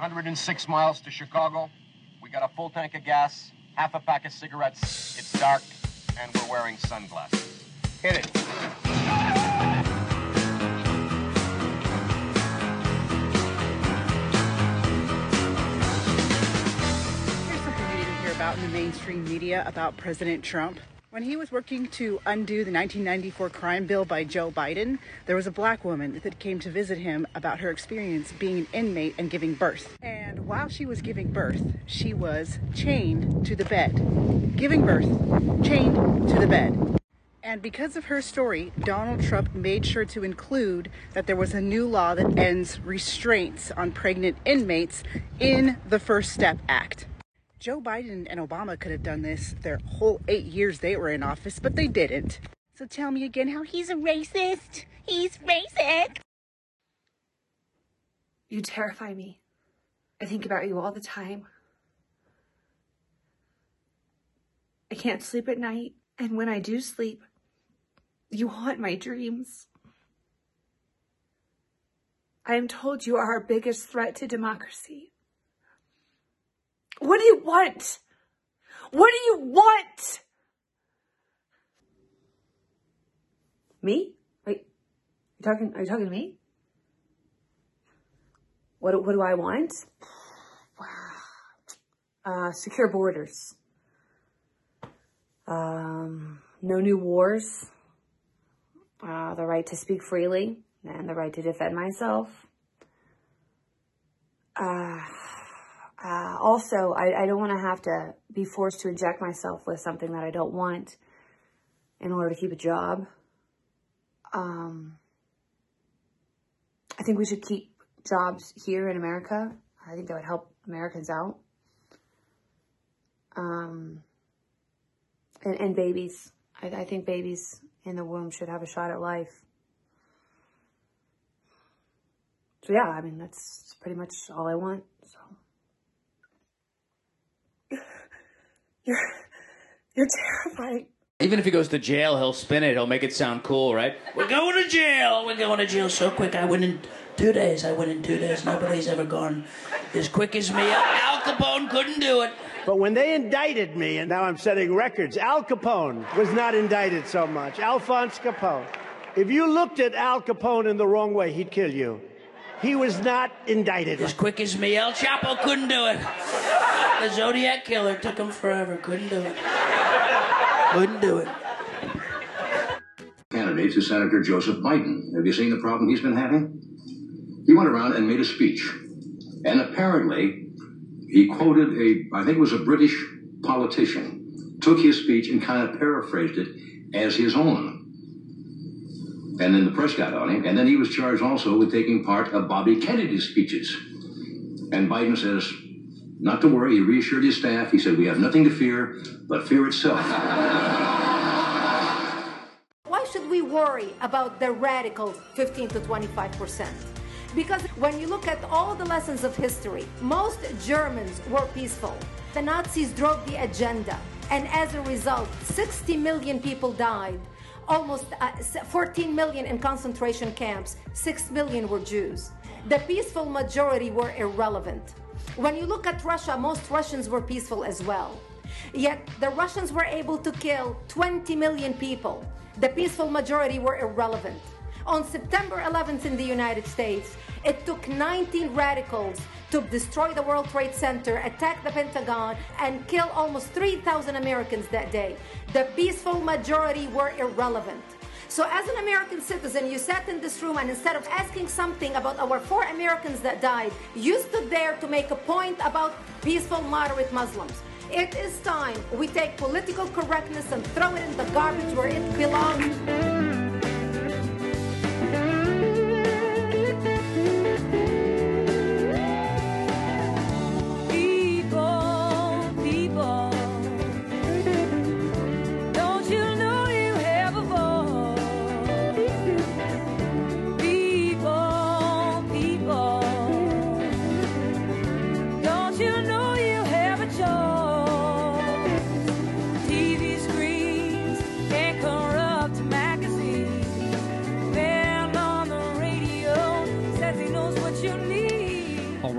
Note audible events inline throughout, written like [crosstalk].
106 miles to Chicago. We got a full tank of gas, half a pack of cigarettes. It's dark, and we're wearing sunglasses. Hit it. Here's something you didn't hear about in the mainstream media about President Trump. When he was working to undo the 1994 crime bill by Joe Biden, there was a black woman that came to visit him about her experience being an inmate and giving birth. And while she was giving birth, she was chained to the bed. Giving birth, chained to the bed. And because of her story, Donald Trump made sure to include that there was a new law that ends restraints on pregnant inmates in the First Step Act. Joe Biden and Obama could have done this their whole eight years they were in office, but they didn't. So tell me again how he's a racist. He's racist. You terrify me. I think about you all the time. I can't sleep at night, and when I do sleep, you haunt my dreams. I am told you are our biggest threat to democracy. What do you want? What do you want? Me? Wait, you talking? Are you talking to me? What What do I want? [sighs] Uh, secure borders. Um, no new wars. Uh, the right to speak freely and the right to defend myself. Uh, uh, also, I, I don't want to have to be forced to inject myself with something that I don't want in order to keep a job. Um, I think we should keep jobs here in America. I think that would help Americans out. Um, and, and babies. I, I think babies in the womb should have a shot at life. So yeah, I mean, that's pretty much all I want, so. You're, you're terrifying. Even if he goes to jail, he'll spin it. He'll make it sound cool, right? We're going to jail. We're going to jail so quick. I went in two days. I went in two days. Nobody's ever gone as quick as me. Al Capone couldn't do it. But when they indicted me, and now I'm setting records, Al Capone was not indicted so much. Alphonse Capone. If you looked at Al Capone in the wrong way, he'd kill you. He was not indicted. As quick as me. El Chapo couldn't do it. The Zodiac Killer took him forever. Couldn't do it. Couldn't do it. candidate to Senator Joseph Biden. Have you seen the problem he's been having? He went around and made a speech. And apparently, he quoted a, I think it was a British politician, took his speech and kind of paraphrased it as his own. And then the press got on him. And then he was charged also with taking part of Bobby Kennedy's speeches. And Biden says, not to worry. He reassured his staff. He said, we have nothing to fear but fear itself. Why should we worry about the radical 15 to 25 percent? Because when you look at all the lessons of history, most Germans were peaceful. The Nazis drove the agenda, and as a result, 60 million people died. Almost uh, 14 million in concentration camps, 6 million were Jews. The peaceful majority were irrelevant. When you look at Russia, most Russians were peaceful as well. Yet the Russians were able to kill 20 million people. The peaceful majority were irrelevant. On September 11th in the United States, it took 19 radicals to destroy the World Trade Center, attack the Pentagon, and kill almost 3,000 Americans that day. The peaceful majority were irrelevant. So, as an American citizen, you sat in this room and instead of asking something about our four Americans that died, you stood there to make a point about peaceful, moderate Muslims. It is time we take political correctness and throw it in the garbage where it belongs.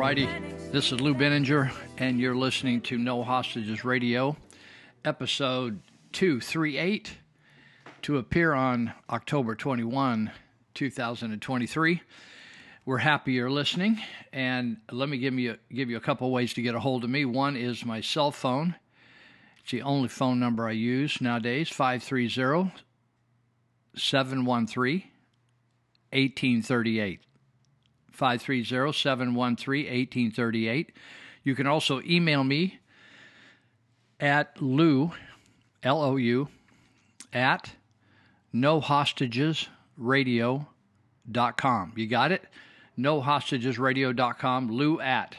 Alrighty. This is Lou Binninger, and you're listening to No Hostages Radio, episode 238, to appear on October 21, 2023. We're happy you're listening, and let me give you give you a couple ways to get a hold of me. One is my cell phone. It's the only phone number I use nowadays, 530 713 1838. 530 713 1838. You can also email me at Lou, L O U, at nohostagesradio.com. You got it? Nohostagesradio.com, Lou at.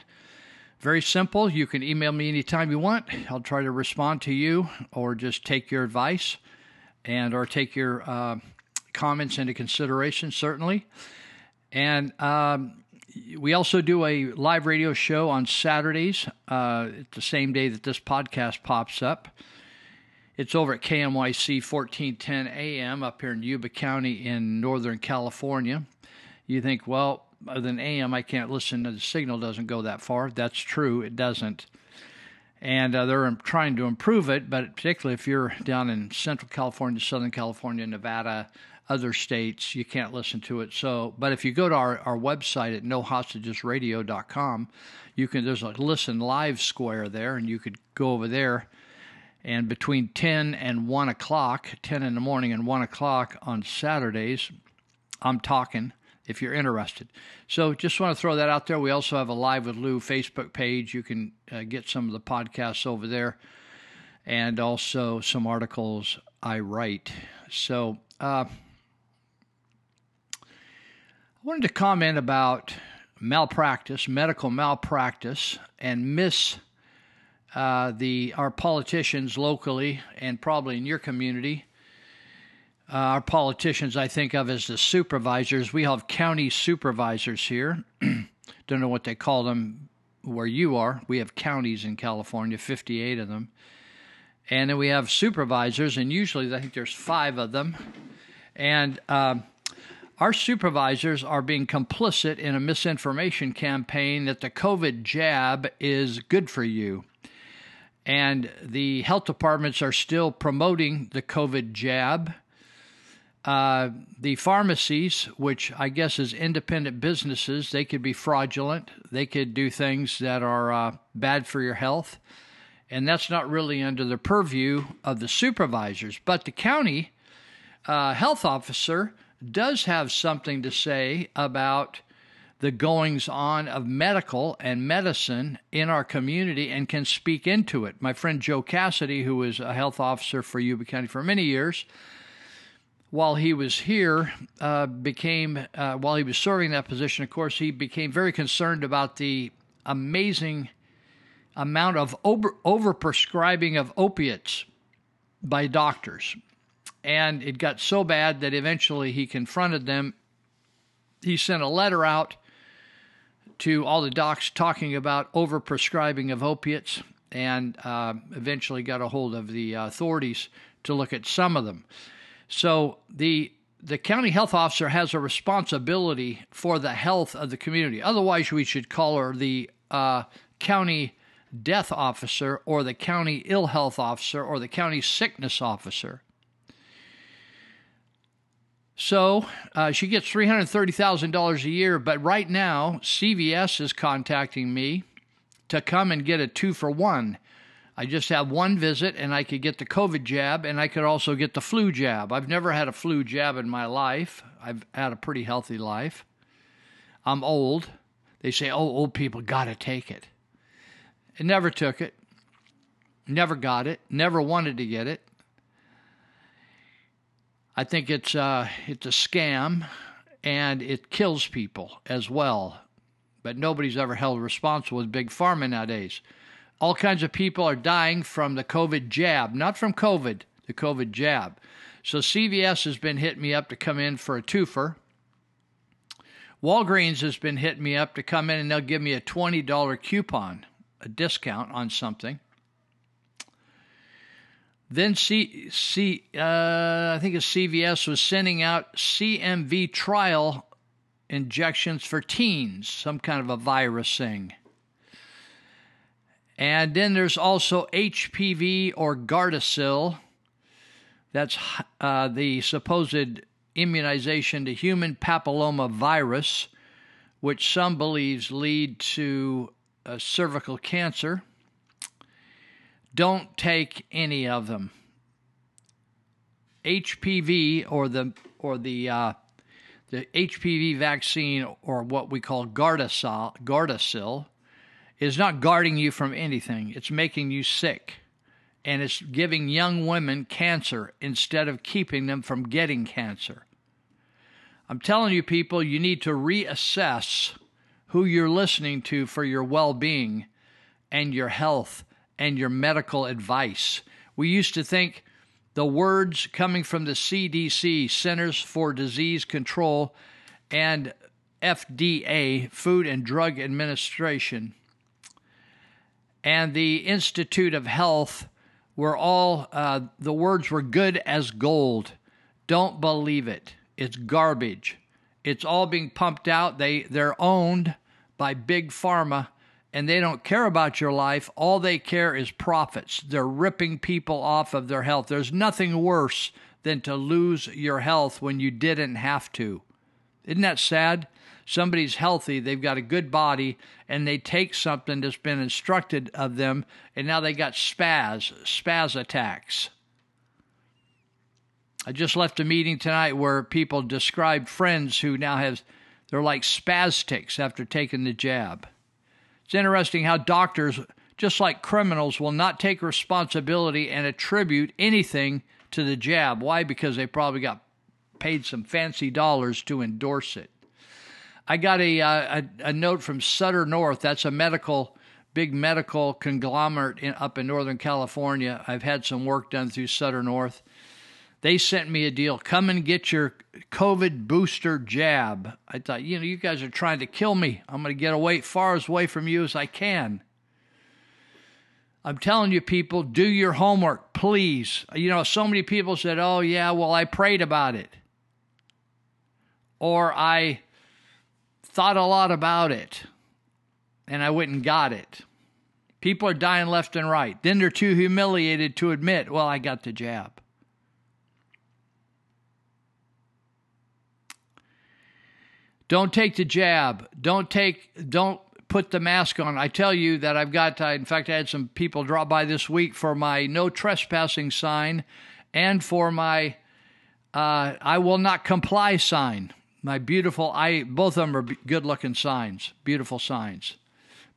Very simple. You can email me anytime you want. I'll try to respond to you or just take your advice and or take your uh, comments into consideration, certainly. And um, we also do a live radio show on Saturdays, uh, the same day that this podcast pops up. It's over at KMYC 1410 AM up here in Yuba County in Northern California. You think, well, other than AM, I can't listen. The signal doesn't go that far. That's true, it doesn't. And uh, they're trying to improve it, but particularly if you're down in Central California, Southern California, Nevada, other states, you can't listen to it. So, but if you go to our, our website at nohostagesradio.com, you can, there's a listen live square there, and you could go over there. And between 10 and 1 o'clock, 10 in the morning and 1 o'clock on Saturdays, I'm talking if you're interested. So just want to throw that out there. We also have a Live with Lou Facebook page. You can uh, get some of the podcasts over there and also some articles I write. So, uh, I wanted to comment about malpractice, medical malpractice, and miss uh, the our politicians locally and probably in your community. Uh, our politicians, I think of as the supervisors. We have county supervisors here. [clears throat] Don't know what they call them where you are. We have counties in California, 58 of them. And then we have supervisors, and usually I think there's five of them. And um, our supervisors are being complicit in a misinformation campaign that the COVID jab is good for you. And the health departments are still promoting the COVID jab. Uh, the pharmacies, which I guess is independent businesses, they could be fraudulent. They could do things that are uh, bad for your health. And that's not really under the purview of the supervisors. But the county uh, health officer does have something to say about the goings on of medical and medicine in our community and can speak into it. My friend Joe Cassady, who was a health officer for Yuba County for many years, while he was here, uh, became, uh, while he was serving that position, of course, he became very concerned about the amazing amount of over overprescribing of opiates by doctors and it got so bad that eventually he confronted them. He sent a letter out to all the docs talking about overprescribing of opiates and uh, eventually got a hold of the authorities to look at some of them. So the the county health officer has a responsibility for the health of the community. Otherwise, we should call her the uh, county death officer or the county ill health officer or the county sickness officer. So uh, she gets $330,000 a year, but right now CVS is contacting me to come and get a two for one. I just have one visit and I could get the COVID jab and I could also get the flu jab. I've never had a flu jab in my life. I've had a pretty healthy life. I'm old. They say, oh, old people got to take it. I never took it, never got it, never wanted to get it. I think it's uh, it's a scam, and it kills people as well. But nobody's ever held responsible with big pharma nowadays. All kinds of people are dying from the COVID jab, not from COVID, the COVID jab. So CVS has been hitting me up to come in for a twofer. Walgreens has been hitting me up to come in and they'll give me a $20 coupon, a discount on something. Then C, C uh, I think it's CVS was sending out CMV trial injections for teens, some kind of a virus thing. And then there's also HPV or Gardasil. That's uh, the supposed immunization to human papilloma virus, which some believes lead to uh, cervical cancer. Don't take any of them. HPV or the or the uh, the HPV vaccine or what we call Gardasil, Gardasil is not guarding you from anything. It's making you sick. And it's giving young women cancer instead of keeping them from getting cancer. I'm telling you, people, you need to reassess who you're listening to for your well being and your health and your medical advice. We used to think the words coming from the CDC, Centers for Disease Control, and FDA, Food and Drug Administration, and the Institute of Health were all, uh, the words were good as gold. Don't believe it. It's garbage. It's all being pumped out. They, they're owned by big pharma and they don't care about your life. All they care is profits. They're ripping people off of their health. There's nothing worse than to lose your health when you didn't have to. Isn't that sad? Somebody's healthy, they've got a good body, and they take something that's been instructed of them, and now they got spaz, spaz attacks. I just left a meeting tonight where people described friends who now have, they're like spastics after taking the jab. It's interesting how doctors, just like criminals, will not take responsibility and attribute anything to the jab. Why? Because they probably got paid some fancy dollars to endorse it. I got a, uh, a, a note from Sutter North. That's a medical, big medical conglomerate in, up in Northern California. I've had some work done through Sutter North. They sent me a deal. Come and get your COVID booster jab. I thought, you know, you guys are trying to kill me. I'm going to get away far as away from you as I can. I'm telling you, people, do your homework, please. You know, so many people said, oh, yeah, well, I prayed about it. Or I thought a lot about it and I went and got it. People are dying left and right. Then they're too humiliated to admit, well, I got the jab. Don't take the jab. Don't take. Don't put the mask on. I tell you that I've got. Uh, in fact, I had some people drop by this week for my no trespassing sign, and for my uh, I will not comply sign. My beautiful. I both of them are good looking signs. Beautiful signs.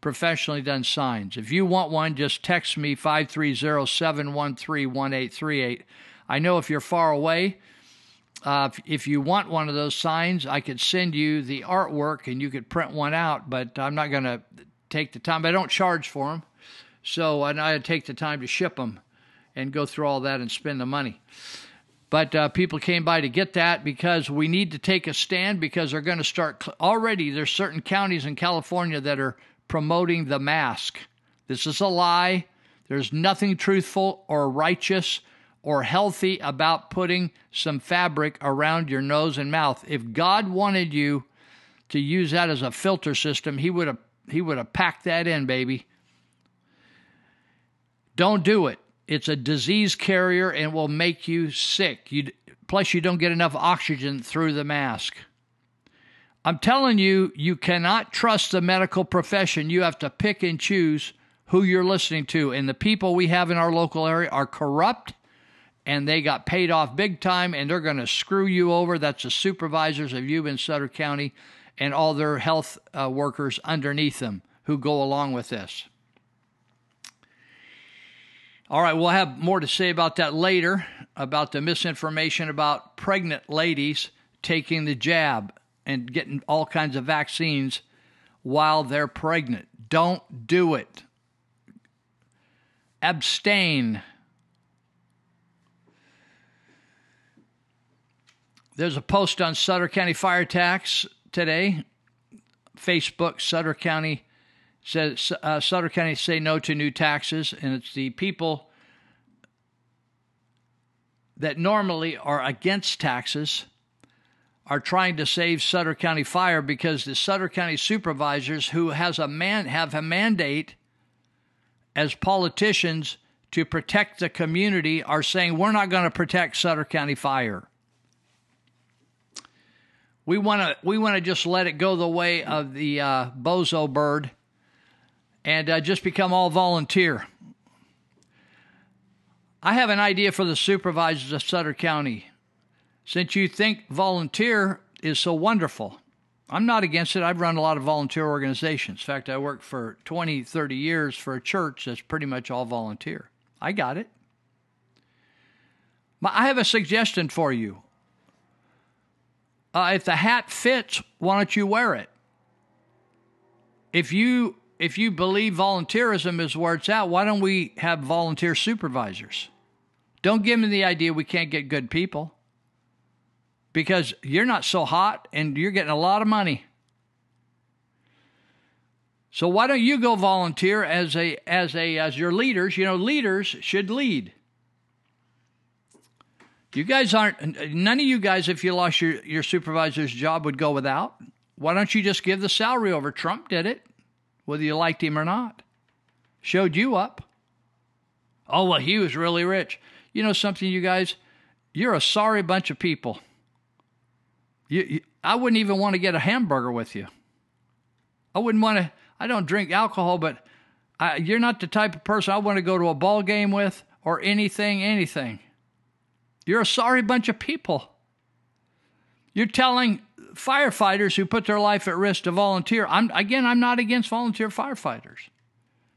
Professionally done signs. If you want one, just text me 530 713 1838. I know if you're far away, uh, if, if, you want one of those signs, I could send you the artwork and you could print one out, but I'm not going to take the time. I don't charge for them. So and I take the time to ship them and go through all that and spend the money. But uh, people came by to get that because we need to take a stand because they're going to start. Already, there's certain counties in California that are promoting the mask. This is a lie. There's nothing truthful or righteous or healthy about putting some fabric around your nose and mouth. If God wanted you to use that as a filter system, he would have he would have packed that in, baby. Don't do it. It's a disease carrier and will make you sick. You plus you don't get enough oxygen through the mask. I'm telling you, you cannot trust the medical profession. You have to pick and choose who you're listening to. And the people we have in our local area are corrupt and they got paid off big time and they're going to screw you over. That's the supervisors of you in Sutter County and all their health uh, workers underneath them who go along with this. All right, we'll have more to say about that later about the misinformation about pregnant ladies taking the jab and getting all kinds of vaccines while they're pregnant. Don't do it. Abstain There's a post on Sutter County fire tax today. Facebook, Sutter County says uh, Sutter County say no to new taxes, and it's the people that normally are against taxes are trying to save Sutter County Fire because the Sutter County supervisors who has a man have a mandate as politicians to protect the community are saying we're not going to protect Sutter County Fire. We want to we want to just let it go the way of the uh, bozo bird and uh, just become all volunteer. I have an idea for the supervisors of Sutter County. Since you think volunteer is so wonderful, I'm not against it. I've run a lot of volunteer organizations. In fact, I worked for 20, 30 years for a church that's pretty much all volunteer. I got it. I have a suggestion for you. Uh, if the hat fits, why don't you wear it? If you if you believe volunteerism is where it's at, why don't we have volunteer supervisors? Don't give me the idea we can't get good people because you're not so hot and you're getting a lot of money. So why don't you go volunteer as a as a as your leaders? You know, leaders should lead. You guys aren't none of you guys if you lost your your supervisor's job would go without. Why don't you just give the salary over? Trump did it whether you liked him or not. Showed you up. Oh, well, he was really rich. You know something, you guys? You're a sorry bunch of people. You, you, I wouldn't even want to get a hamburger with you. I wouldn't want to. I don't drink alcohol, but I, you're not the type of person I want to go to a ball game with or anything, anything. You're a sorry bunch of people. You're telling firefighters who put their life at risk to volunteer. I'm again, I'm not against volunteer firefighters.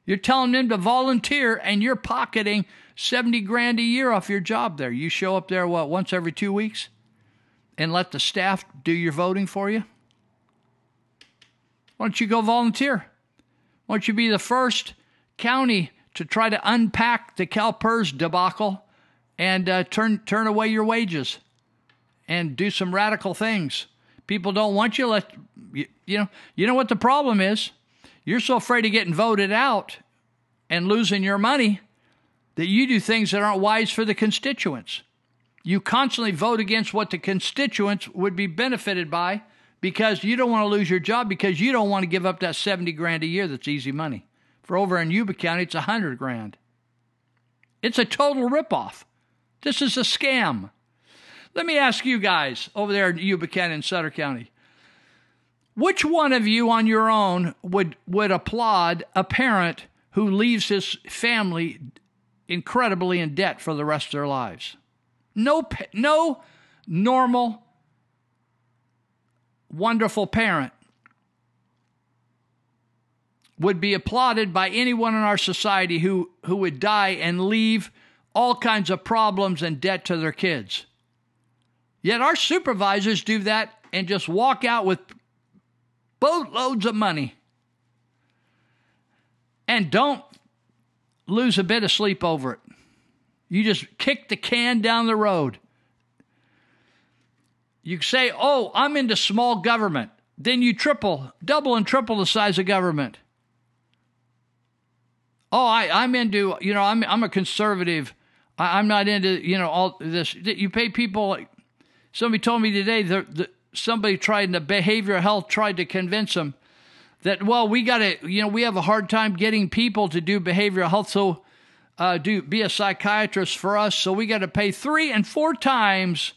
You're telling them to volunteer and you're pocketing 70 grand a year off your job there. You show up there what once every 2 weeks and let the staff do your voting for you? Why don't you go volunteer? Why don't you be the first county to try to unpack the CalPERS debacle and uh, turn turn away your wages and do some radical things? People don't want you. Let you, you know. You know what the problem is? You're so afraid of getting voted out and losing your money that you do things that aren't wise for the constituents. You constantly vote against what the constituents would be benefited by because you don't want to lose your job because you don't want to give up that 70 grand a year that's easy money. For over in Yuba County, it's 100 grand. It's a total ripoff. This is a scam. Let me ask you guys over there in Yuba County and Sutter County. Which one of you on your own would, would applaud a parent who leaves his family incredibly in debt for the rest of their lives? No, no normal, wonderful parent would be applauded by anyone in our society who, who would die and leave all kinds of problems and debt to their kids. Yet our supervisors do that and just walk out with boatloads of money and don't lose a bit of sleep over it. You just kick the can down the road. You say, oh, I'm into small government. Then you triple, double, and triple the size of government. Oh, I, I'm into, you know, I'm, I'm a conservative. I, am not into, you know, all this. You pay people like Somebody told me today that, somebody tried in the behavioral health tried to convince them that well we got to you know we have a hard time getting people to do behavioral health so uh, do be a psychiatrist for us so we got to pay three and four times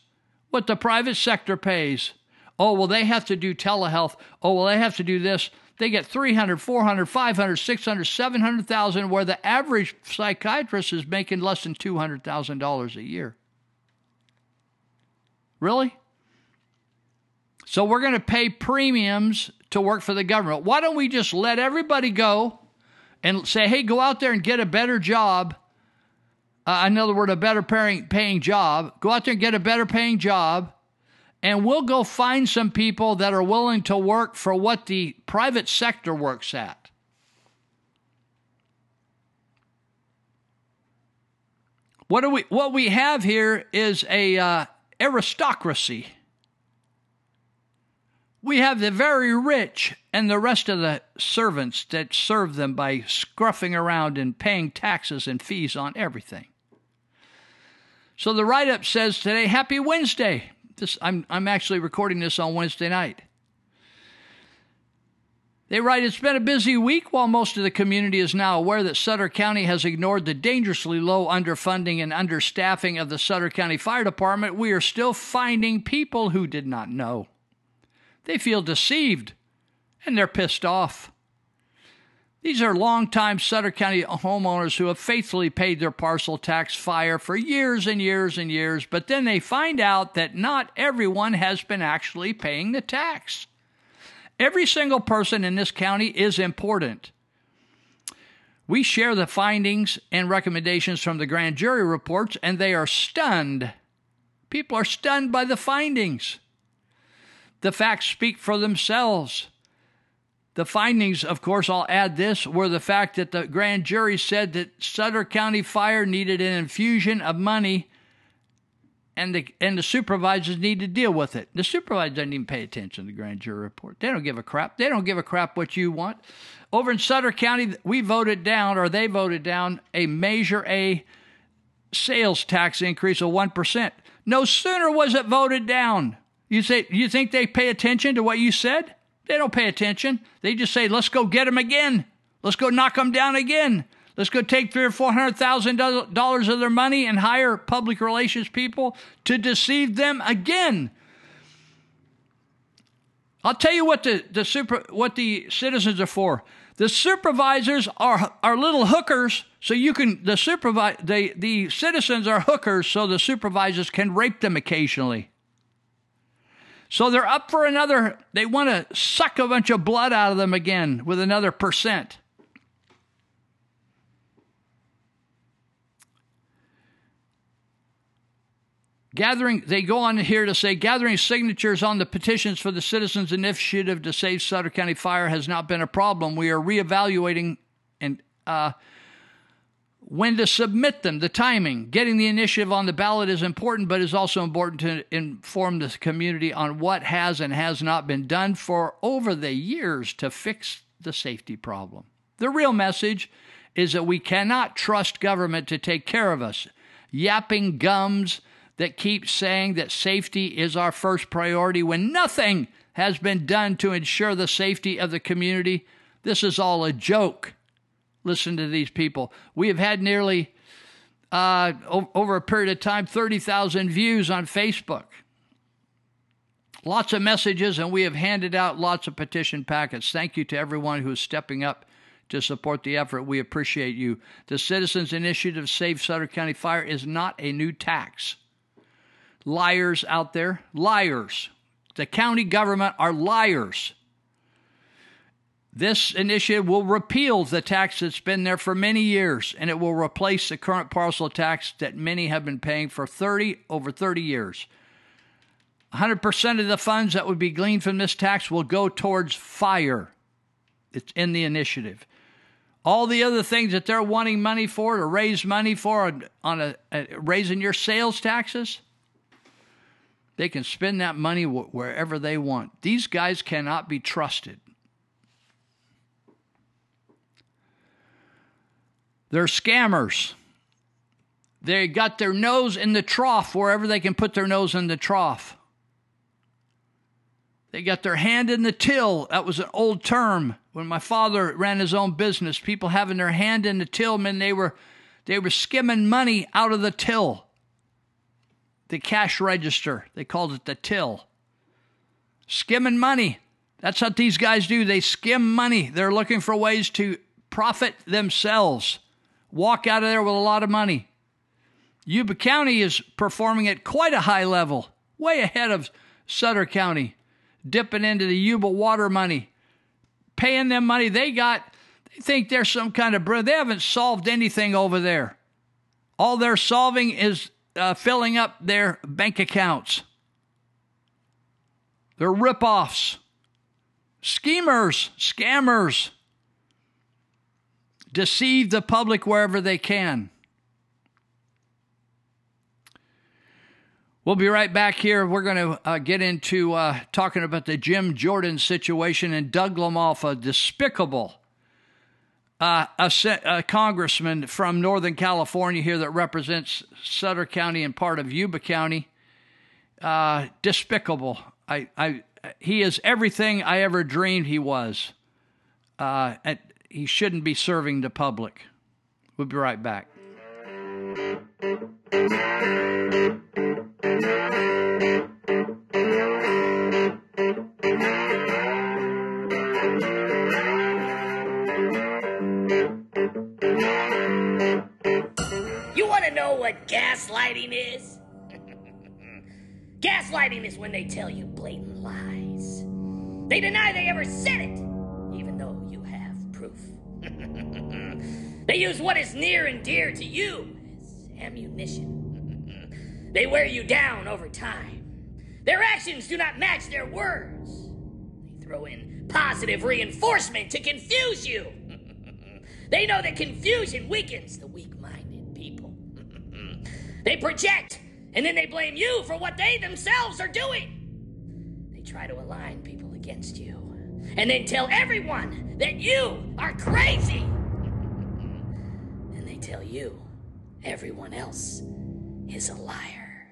what the private sector pays. Oh well they have to do telehealth. Oh well they have to do this they get 300 400 500 600 700000 where the average psychiatrist is making less than $200000 a year Really? So we're going to pay premiums to work for the government. Why don't we just let everybody go and say, hey, go out there and get a better job? Uh, in other words, a better paying, paying job. Go out there and get a better paying job. And we'll go find some people that are willing to work for what the private sector works at. What we? What we have here is a uh, aristocracy. We have the very rich and the rest of the servants that serve them by scruffing around and paying taxes and fees on everything. So the write up says today, Happy Wednesday. This, I'm, I'm actually recording this on Wednesday night. They write, It's been a busy week while most of the community is now aware that Sutter County has ignored the dangerously low underfunding and understaffing of the Sutter County Fire Department. We are still finding people who did not know. They feel deceived and they're pissed off. These are longtime Sutter County homeowners who have faithfully paid their parcel tax fire for years and years and years, but then they find out that not everyone has been actually paying the tax. Every single person in this county is important. We share the findings and recommendations from the grand jury reports, and they are stunned. People are stunned by the findings. The facts speak for themselves. The findings, of course, I'll add this, were the fact that the grand jury said that Sutter County Fire needed an infusion of money and the and the supervisors need to deal with it. The supervisors doesn't even pay attention to the grand jury report. They don't give a crap. They don't give a crap what you want. Over in Sutter County, we voted down, or they voted down, a Measure A sales tax increase of one percent. No sooner was it voted down. You say you think they pay attention to what you said? They don't pay attention. They just say, "Let's go get them again. Let's go knock them down again." Let's go take three or four hundred thousand dollars of their money and hire public relations people to deceive them again. I'll tell you what the, the super what the citizens are for. The supervisors are are little hookers, so you can the supervise the the citizens are hookers, so the supervisors can rape them occasionally. So they're up for another. They want to suck a bunch of blood out of them again with another percent. Gathering, they go on here to say, gathering signatures on the petitions for the Citizens Initiative to Save Sutter County Fire has not been a problem. We are reevaluating and uh, when to submit them, the timing. Getting the initiative on the ballot is important, but it's also important to inform the community on what has and has not been done for over the years to fix the safety problem. The real message is that we cannot trust government to take care of us. Yapping gums that keep saying that safety is our first priority when nothing has been done to ensure the safety of the community. This is all a joke. Listen to these people. We have had nearly, uh, over a period of time, 30,000 views on Facebook. Lots of messages, and we have handed out lots of petition packets. Thank you to everyone who is stepping up to support the effort. We appreciate you. The Citizens Initiative Save Sutter County Fire is not a new tax liars out there. Liars. The county government are liars. This initiative will repeal the tax that's been there for many years, and it will replace the current parcel tax that many have been paying for 30 over 30 years. 100% of the funds that would be gleaned from this tax will go towards fire. It's in the initiative. All the other things that they're wanting money for to raise money for on a, a raising your sales taxes, they can spend that money wherever they want. These guys cannot be trusted. They're scammers. They got their nose in the trough wherever they can put their nose in the trough. They got their hand in the till. That was an old term when my father ran his own business. People having their hand in the till meant they were they were skimming money out of the till the cash register. They called it the till. Skimming money. That's what these guys do. They skim money. They're looking for ways to profit themselves, walk out of there with a lot of money. Yuba County is performing at quite a high level, way ahead of Sutter County, dipping into the Yuba water money, paying them money they got. They think they're some kind of. They haven't solved anything over there. All they're solving is uh, filling up their bank accounts. They're ripoffs, schemers, scammers, deceive the public wherever they can. We'll be right back here. We're going to uh, get into uh, talking about the Jim Jordan situation and Doug LaMalfa, a despicable uh, a, a, congressman from Northern California here that represents Sutter County and part of Yuba County. Uh, despicable. I, I, he is everything I ever dreamed he was. uh, and he shouldn't be serving the public. We'll be right back. You want to know what gaslighting is? [laughs] gaslighting is when they tell you blatant lies. They deny they ever said it, [laughs] they use what is near and dear to you as ammunition. [laughs] they wear you down over time. Their actions do not match their words. They throw in positive reinforcement to confuse you. [laughs] they know that confusion weakens the weak minded people. they project, and then they blame you for what they themselves are doing. They try to align people against you, and then tell everyone that you are crazy. and they tell you everyone else is a liar.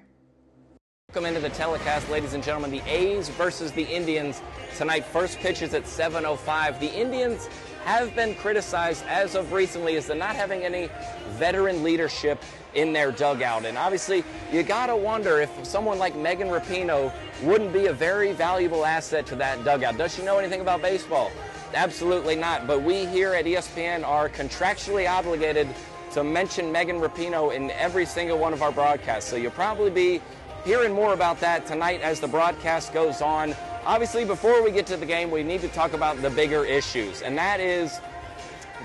Welcome into the telecast, ladies and gentlemen. The A's versus the Indians tonight. First pitch is at 7:05. The Indians have been criticized as of recently as they're not having any veteran leadership in their dugout, and obviously you gotta wonder if someone like Megan Rapinoe wouldn't be a very valuable asset to that dugout. Does she know anything about baseball? Absolutely not. But we here at ESPN are contractually obligated to mention Megan Rapinoe in every single one of our broadcasts. So you'll probably be hearing more about that tonight as the broadcast goes on. Obviously, before we get to the game, we need to talk about the bigger issues, and that is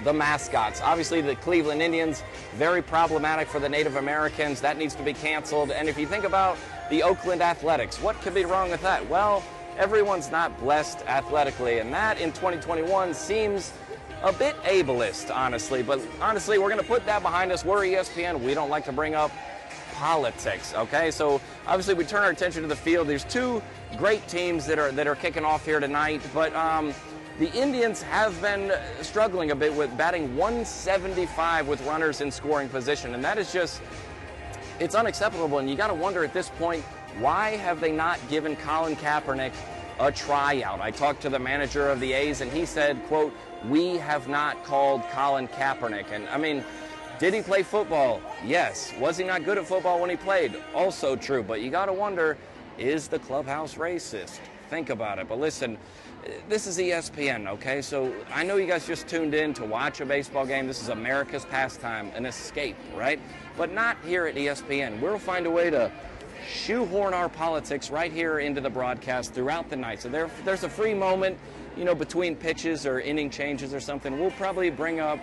the mascots. Obviously, the Cleveland Indians, very problematic for the Native Americans. That needs to be canceled. And if you think about the Oakland Athletics, what could be wrong with that? Well, everyone's not blessed athletically, and that in 2021 seems a bit ableist, honestly. But honestly, we're going to put that behind us. We're ESPN. We don't like to bring up politics. Okay, so obviously we turn our attention to the field. There's two great teams that are that are kicking off here tonight, but um, the Indians have been struggling a bit with batting 175 with runners in scoring position, and that is just it's unacceptable. And you got to wonder at this point why have they not given Colin Kaepernick a tryout? I talked to the manager of the A's, and he said, "quote We have not called Colin Kaepernick." And I mean. Did he play football? Yes. Was he not good at football when he played? Also true. But you got to wonder is the clubhouse racist? Think about it. But listen, this is ESPN, okay? So I know you guys just tuned in to watch a baseball game. This is America's pastime, an escape, right? But not here at ESPN. We'll find a way to shoehorn our politics right here into the broadcast throughout the night. So there, there's a free moment, you know, between pitches or inning changes or something. We'll probably bring up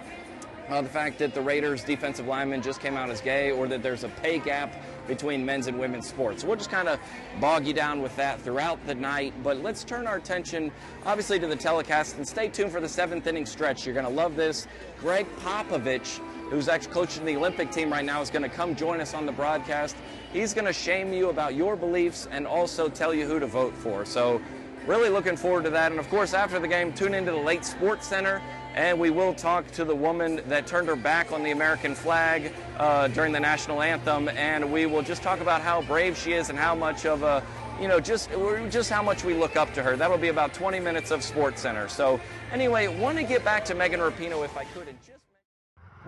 uh, the fact that the Raiders defensive lineman just came out as gay, or that there's a pay gap between men's and women's sports. We'll just kind of bog you down with that throughout the night. But let's turn our attention, obviously, to the telecast and stay tuned for the seventh inning stretch. You're going to love this. Gregg Popovich, who's actually coaching the Olympic team right now, is going to come join us on the broadcast. He's going to shame you about your beliefs and also tell you who to vote for. So, really looking forward to that. And of course, after the game, tune into the Late Sports Center and we will talk to the woman that turned her back on the American flag uh, during the national anthem, and we will just talk about how brave she is and how much of a, you know, just just how much we look up to her. That'll be about 20 minutes of Sports Center. So anyway, want to get back to Megan Rapinoe if I could.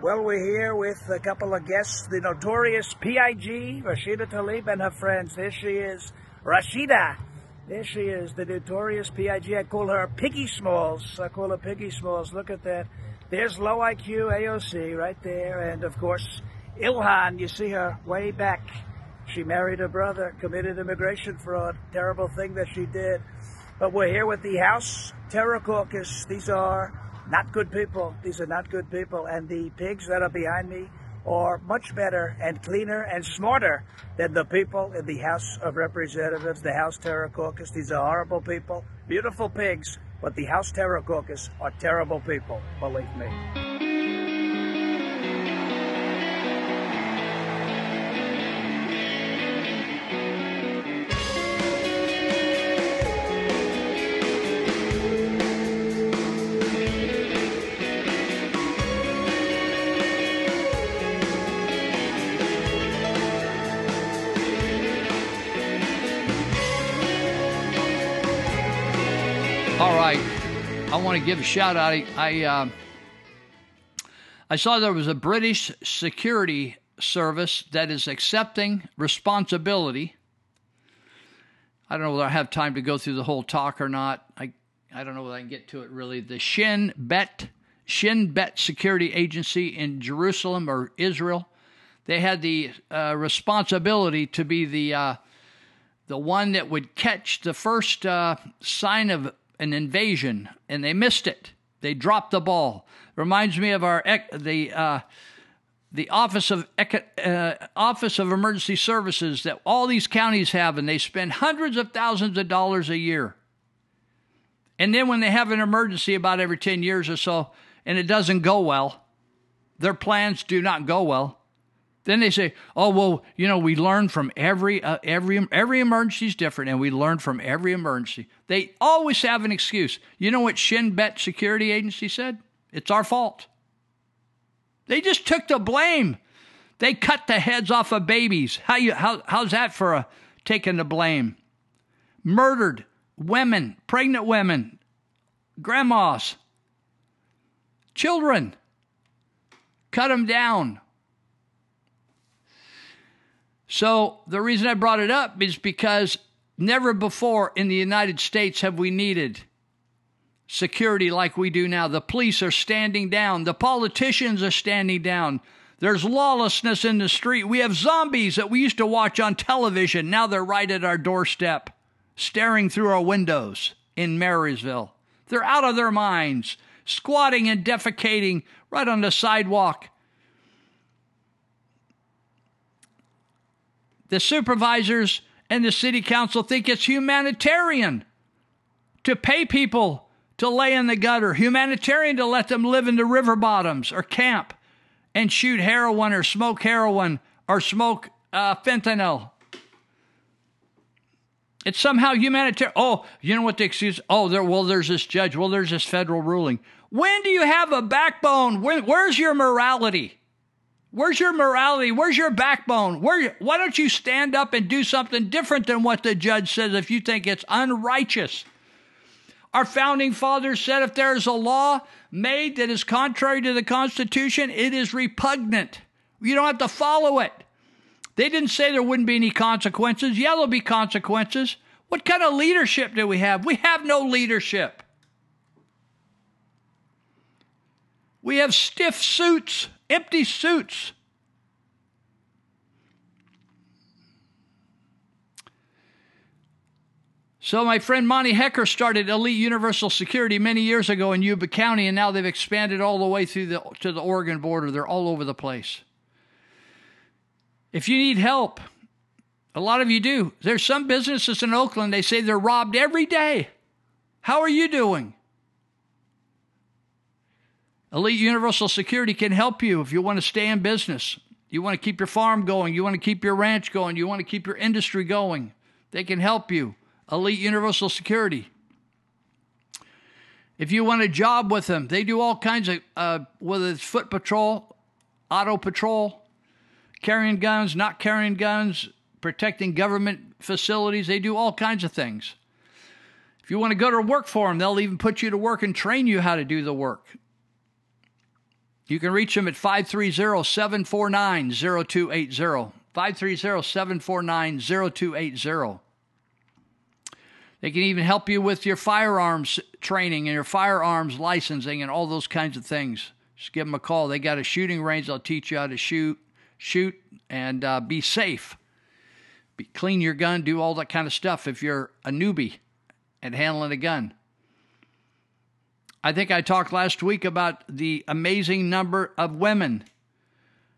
Well, we're here with a couple of guests, the notorious PIG, Rashida Tlaib, and her friends. There she is, Rashida. There she is, the notorious PIG. I call her Piggy Smalls. I call her Piggy Smalls. Look at that. There's low IQ AOC right there. And of course, Ilhan, you see her way back. She married her brother, committed immigration fraud. Terrible thing that she did. But we're here with the House Terror Caucus. These are not good people. These are not good people. And the pigs that are behind me are much better and cleaner and smarter than the people in the House of Representatives, the House Terror Caucus. These are horrible people, beautiful pigs, but the House Terror Caucus are terrible people, believe me. I want to give a shout out. I I, uh, I saw there was a British security service that is accepting responsibility. I don't know whether I have time to go through the whole talk or not. I I don't know whether I can get to it really. The Shin Bet Shin Bet Security Agency in Jerusalem or Israel, they had the uh, responsibility to be the uh, the one that would catch the first uh, sign of an invasion, and they missed it. They dropped the ball. Reminds me of our the uh, the Office of uh, Office of Emergency Services that all these counties have, and they spend hundreds of thousands of dollars a year. And then when they have an emergency about every ten years or so, and it doesn't go well, their plans do not go well. Then they say, "Oh well, you know, we learn from every uh, every every emergency is different, and we learn from every emergency." They always have an excuse. You know what Shin Bet Security Agency said? It's our fault. They just took the blame. They cut the heads off of babies. How you how how's that for a taking the blame? Murdered women, pregnant women, grandmas, children. Cut them down. So the reason I brought it up is because never before in the United States have we needed security like we do now. The police are standing down, the politicians are standing down. There's lawlessness in the street. We have zombies that we used to watch on television. Now they're right at our doorstep, staring through our windows in Marysville. They're out of their minds, squatting and defecating right on the sidewalk. The supervisors and the city council think it's humanitarian to pay people to lay in the gutter, humanitarian to let them live in the river bottoms or camp and shoot heroin or smoke heroin or smoke uh, fentanyl. It's somehow humanitarian. Oh, you know what the excuse? Oh, there. Well, there's this judge. Well, there's this federal ruling. When do you have a backbone? When, where's your morality? Where's your morality? Where's your backbone? Where? Why don't you stand up and do something different than what the judge says if you think it's unrighteous? Our founding fathers said if there is a law made that is contrary to the Constitution, it is repugnant. You don't have to follow it. They didn't say there wouldn't be any consequences. Yeah, there'll be consequences. What kind of leadership do we have? We have no leadership. We have stiff suits, empty suits. So my friend Monty Hecker started Elite Universal Security many years ago in Yuba County, and now they've expanded all the way through the to the Oregon border. They're all over the place. If you need help, a lot of you do. There's some businesses in Oakland, they say they're robbed every day. How are you doing? Elite Universal Security can help you if you want to stay in business. You want to keep your farm going, you want to keep your ranch going, you want to keep your industry going. They can help you. Elite Universal Security. If you want a job with them, they do all kinds of, uh, whether it's foot patrol, auto patrol, carrying guns, not carrying guns, protecting government facilities. They do all kinds of things. If you want to go to work for them, they'll even put you to work and train you how to do the work. You can reach them at 530 749 0280. 530 749 0280. They can even help you with your firearms training and your firearms licensing and all those kinds of things. Just give them a call. They got a shooting range. They'll teach you how to shoot, shoot, and uh, be safe. Be, clean your gun. Do all that kind of stuff. If you're a newbie at handling a gun. I think I talked last week about the amazing number of women,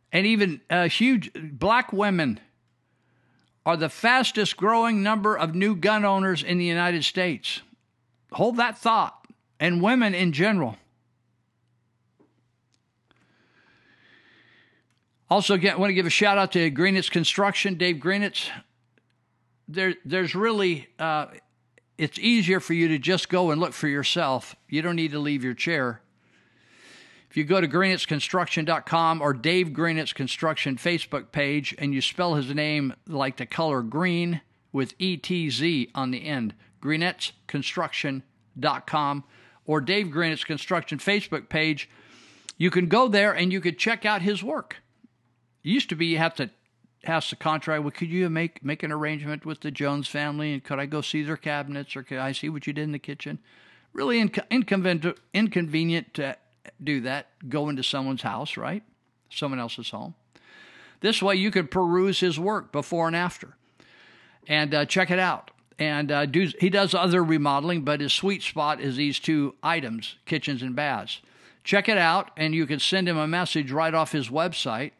and even uh, huge black women are the fastest growing number of new gun owners in the United States. Hold that thought, and women in general. Also, get, want to give a shout out to Greenetz Construction, Dave Greenetz. There, there's really, uh, it's easier for you to just go and look for yourself. You don't need to leave your chair. If you go to greenetzconstruction.com or Dave Greenetz Construction Facebook page and you spell his name like the color green with ETZ on the end, greenetzconstruction.com, or Dave Greenetz construction Facebook page, you can go there and you could check out his work. It used to be you have to ask the contract, well, could you make make an arrangement with the Jones family and could I go see their cabinets or could I see what you did in the kitchen? Really inco- inconvenient, inconvenient to do that, go into someone's house, right? Someone else's home. This way you could peruse his work before and after and uh, check it out. And uh, do, he does other remodeling, but his sweet spot is these two items kitchens and baths. Check it out, and you can send him a message right off his website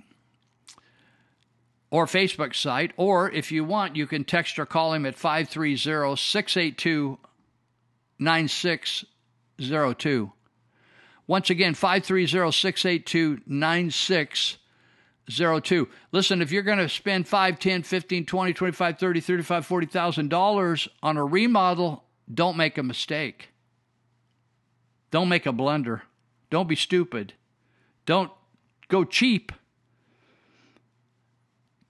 or Facebook site, or if you want, you can text or call him at 530 682 9602. Once again, 530 682 9602. Listen, if you're going to spend 5, 10, 15, 20, 25, 30, 35, 40,000 dollars on a remodel, don't make a mistake. Don't make a blunder. Don't be stupid. Don't go cheap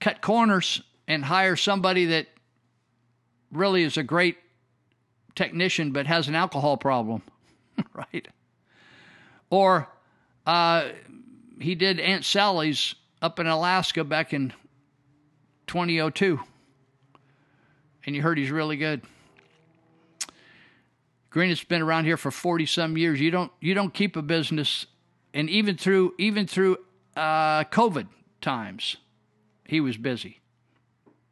cut corners and hire somebody that really is a great technician but has an alcohol problem, [laughs] right? Or uh, he did Aunt Sally's up in Alaska back in 2002, and you heard he's really good. Green has been around here for 40 some years. You don't you don't keep a business, and even through even through uh, COVID times he was busy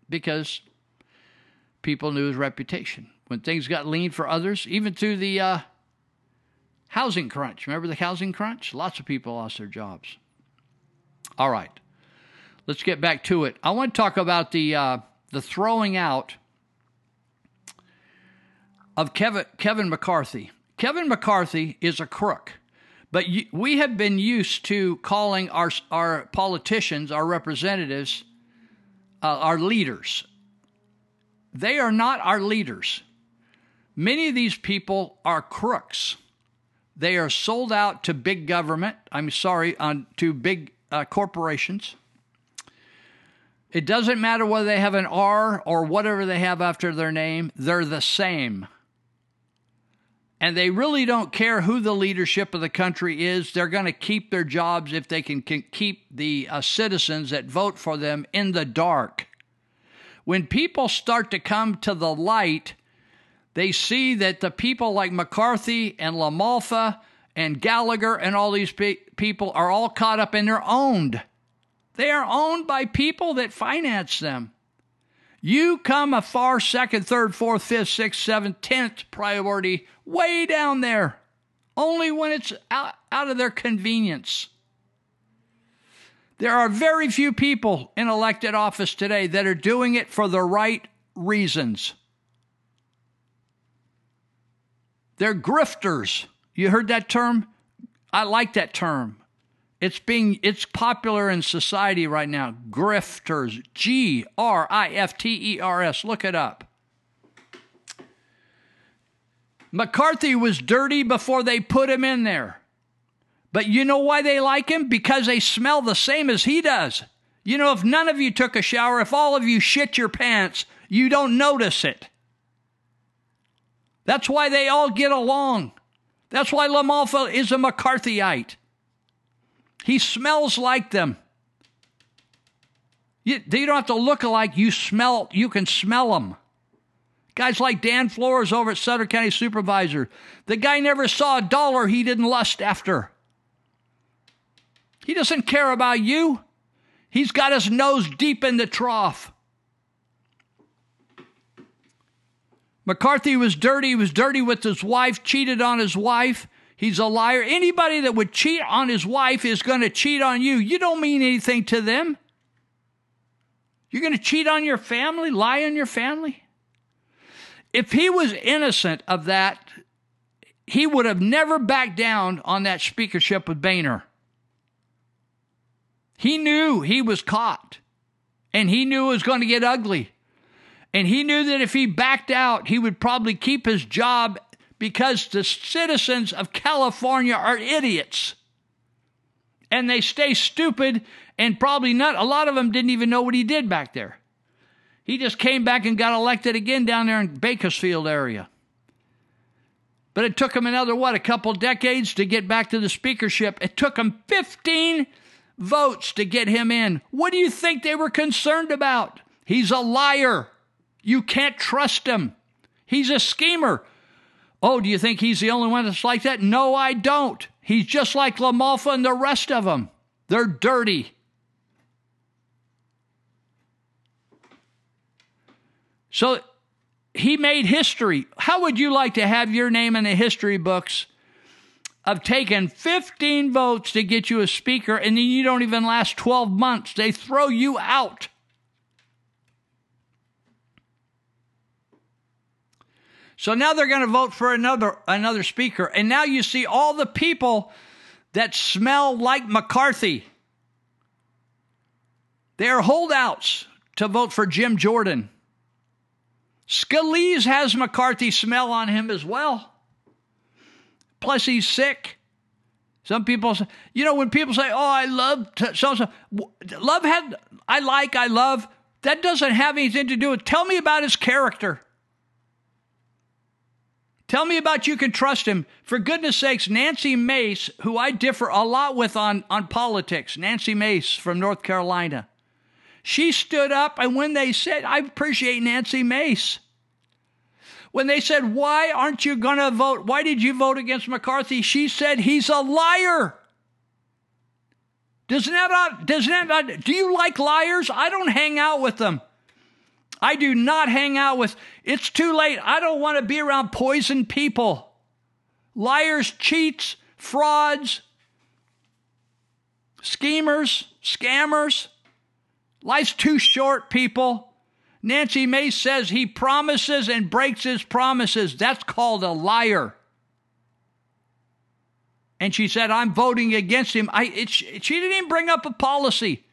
because people knew his reputation. When things got lean for others, even through the uh, housing crunch, remember the housing crunch? Lots of people lost their jobs. All right, let's get back to it. I want to talk about the uh, the throwing out of Kevin Kevin McCarthy. Kevin McCarthy is a crook. But we have been used to calling our our politicians, our representatives, uh, our leaders. They are not our leaders. Many of these people are crooks. They are sold out to big government. I'm sorry, on to big uh, corporations. It doesn't matter whether they have an R or whatever they have after their name, they're the same and they really don't care who the leadership of the country is. They're going to keep their jobs if they can, can keep the uh, citizens that vote for them in the dark. When people start to come to the light, they see that the people like McCarthy and LaMalfa and Gallagher and all these pe- people are all caught up and they're owned. They are owned by people that finance them. You come a far second, third, fourth, fifth, sixth, seventh, tenth priority way down there, only when it's out, out of their convenience. There are very few people in elected office today that are doing it for the right reasons. They're grifters. You heard that term? I like that term. It's being it's popular in society right now. Grifters. G R I F T E R S. Look it up. McCarthy was dirty before they put him in there. But you know why they like him? Because they smell the same as he does. You know, if none of you took a shower, if all of you shit your pants, you don't notice it. That's why they all get along. That's why LaMalfa is a McCarthyite. He smells like them. You, don't have to look alike. You smell. You can smell them. Guys like Dan Flores over at Sutter County Supervisor. The guy never saw a dollar he didn't lust after. He doesn't care about you. He's got his nose deep in the trough. McCarthy was dirty. He was dirty with his wife, cheated on his wife. He's a liar. Anybody that would cheat on his wife is going to cheat on you. You don't mean anything to them. You're going to cheat on your family, lie on your family? If he was innocent of that, he would have never backed down on that speakership with Boehner. He knew he was caught, and he knew it was going to get ugly. And he knew that if he backed out, he would probably keep his job because the citizens of California are idiots. And they stay stupid, and probably not, a lot of them didn't even know what he did back there. He just came back and got elected again down there in Bakersfield area. But it took him another, what, a couple decades to get back to the speakership. It took him 15 votes to get him in. What do you think they were concerned about? He's a liar. You can't trust him. He's a schemer. Oh, do you think he's the only one that's like that? No, I don't. He's just like LaMalfa and the rest of them. They're dirty. So he made history. How would you like to have your name in the history books of taking 15 votes to get you a speaker and then you don't even last 12 months? They throw you out. So now they're going to vote for another another speaker and now you see all the people that smell like McCarthy. They're holdouts to vote for Jim Jordan. Scalise has McCarthy smell on him as well. Plus, he's sick. Some people say, you know, when people say, oh, I love so so, love had, I like, I love, that doesn't have anything to do with, tell me about his character. Tell me about you can trust him. For goodness sakes, Nancy Mace, who I differ a lot with on, on politics, Nancy Mace from North Carolina, she stood up, and when they said, I appreciate Nancy Mace. When they said, Why aren't you going to vote? Why did you vote against McCarthy? She said, He's a liar. Doesn't that not, doesn't that not, do you like liars? I don't hang out with them. I do not hang out with, it's too late. I don't want to be around poisoned people. Liars, cheats, frauds, schemers, scammers. Life's too short, people. Nancy Mace says he promises and breaks his promises. That's called a liar. And she said, I'm voting against him. I, it, she didn't even bring up a policy.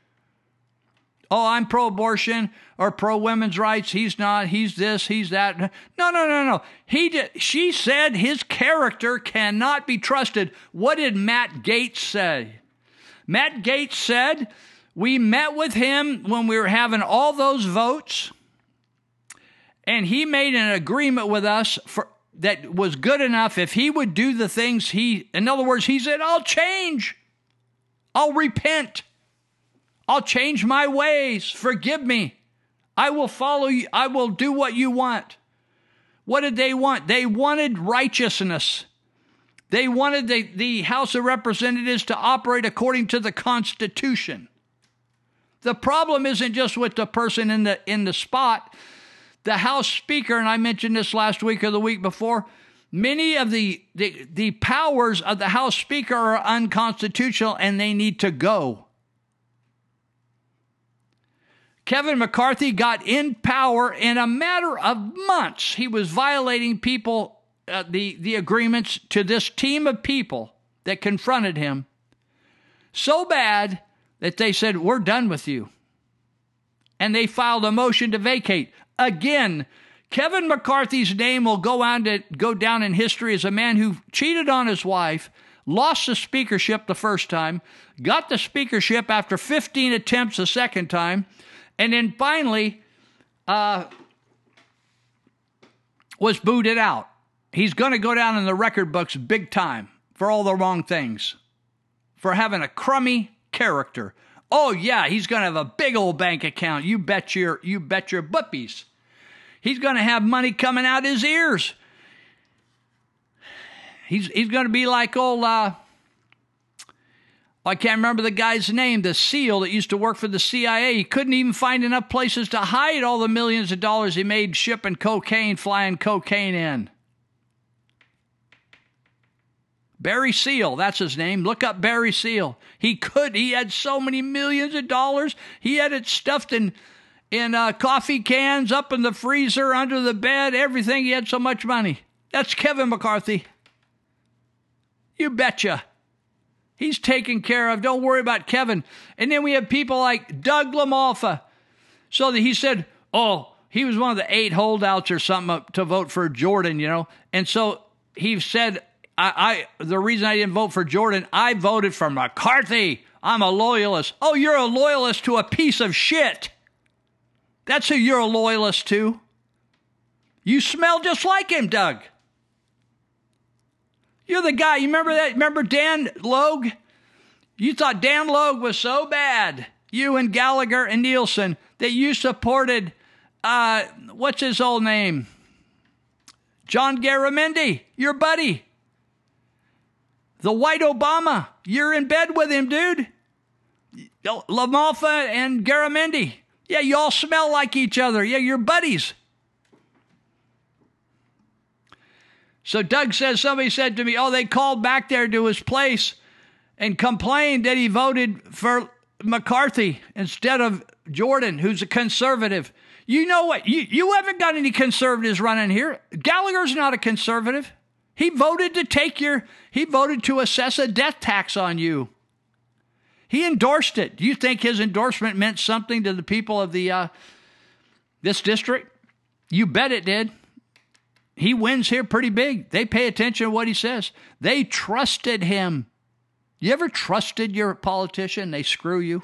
Oh, I'm pro abortion or pro women's rights. He's not. He's this. He's that. No, no, no, no. He did. She said his character cannot be trusted. What did Matt Gaetz say? Matt Gaetz said we met with him when we were having all those votes, and he made an agreement with us for that was good enough if he would do the things he in other words he said i'll change i'll repent i'll change my ways forgive me i will follow you. I will do what you want. What did they want? They wanted righteousness. They wanted the, the house of representatives to operate according to the constitution. The problem isn't just with the person in the in the spot. The House Speaker, and I mentioned this last week or the week before, many of the, the, the powers of the House Speaker are unconstitutional and they need to go. Kevin McCarthy got in power in a matter of months. He was violating people, uh, the, the agreements to this team of people that confronted him so bad that they said, We're done with you. And they filed a motion to vacate. Again, Kevin McCarthy's name will go on to go down in history as a man who cheated on his wife, lost the speakership the first time, got the speakership after 15 attempts the second time, and then finally uh, was booted out. He's going to go down in the record books big time for all the wrong things, for having a crummy character. Oh yeah, he's going to have a big old bank account. You bet your you bet your buppies. He's going to have money coming out his ears. He's he's going to be like old uh, I can't remember the guy's name, the SEAL that used to work for the CIA. He couldn't even find enough places to hide all the millions of dollars he made shipping cocaine, flying cocaine in. Barry Seal, that's his name. Look up Barry Seal. He could. He had so many millions of dollars. He had it stuffed in in uh, coffee cans, up in the freezer, under the bed, everything. He had so much money. That's Kevin McCarthy. You betcha. He's taken care of. Don't worry about Kevin. And then we have people like Doug LaMalfa. So that he said, oh, he was one of the eight holdouts or something to vote for Jordan, you know. And so he said, I, I the reason I didn't vote for Jordan, I voted for McCarthy. I'm a loyalist. Oh, you're a loyalist to a piece of shit. That's who you're a loyalist to. You smell just like him, Doug. You're the guy. You remember that? Remember Dan Logue? You thought Dan Logue was so bad, you and Gallagher and Nielsen, that you supported, uh, what's his old name? John Garamendi, your buddy. The white Obama. You're in bed with him, dude. LaMalfa and Garamendi. Yeah, you all smell like each other. Yeah, you're buddies. So Doug says somebody said to me, oh, they called back there to his place and complained that he voted for McCarthy instead of Jordan, who's a conservative. You know what? You, you haven't got any conservatives running here. Gallagher's not a conservative. He voted to take your, he voted to assess a death tax on you. He endorsed it. Do you think his endorsement meant something to the people of the uh, this district? You bet it did. He wins here pretty big. They pay attention to what he says. They trusted him. You ever trusted your politician? They screw you.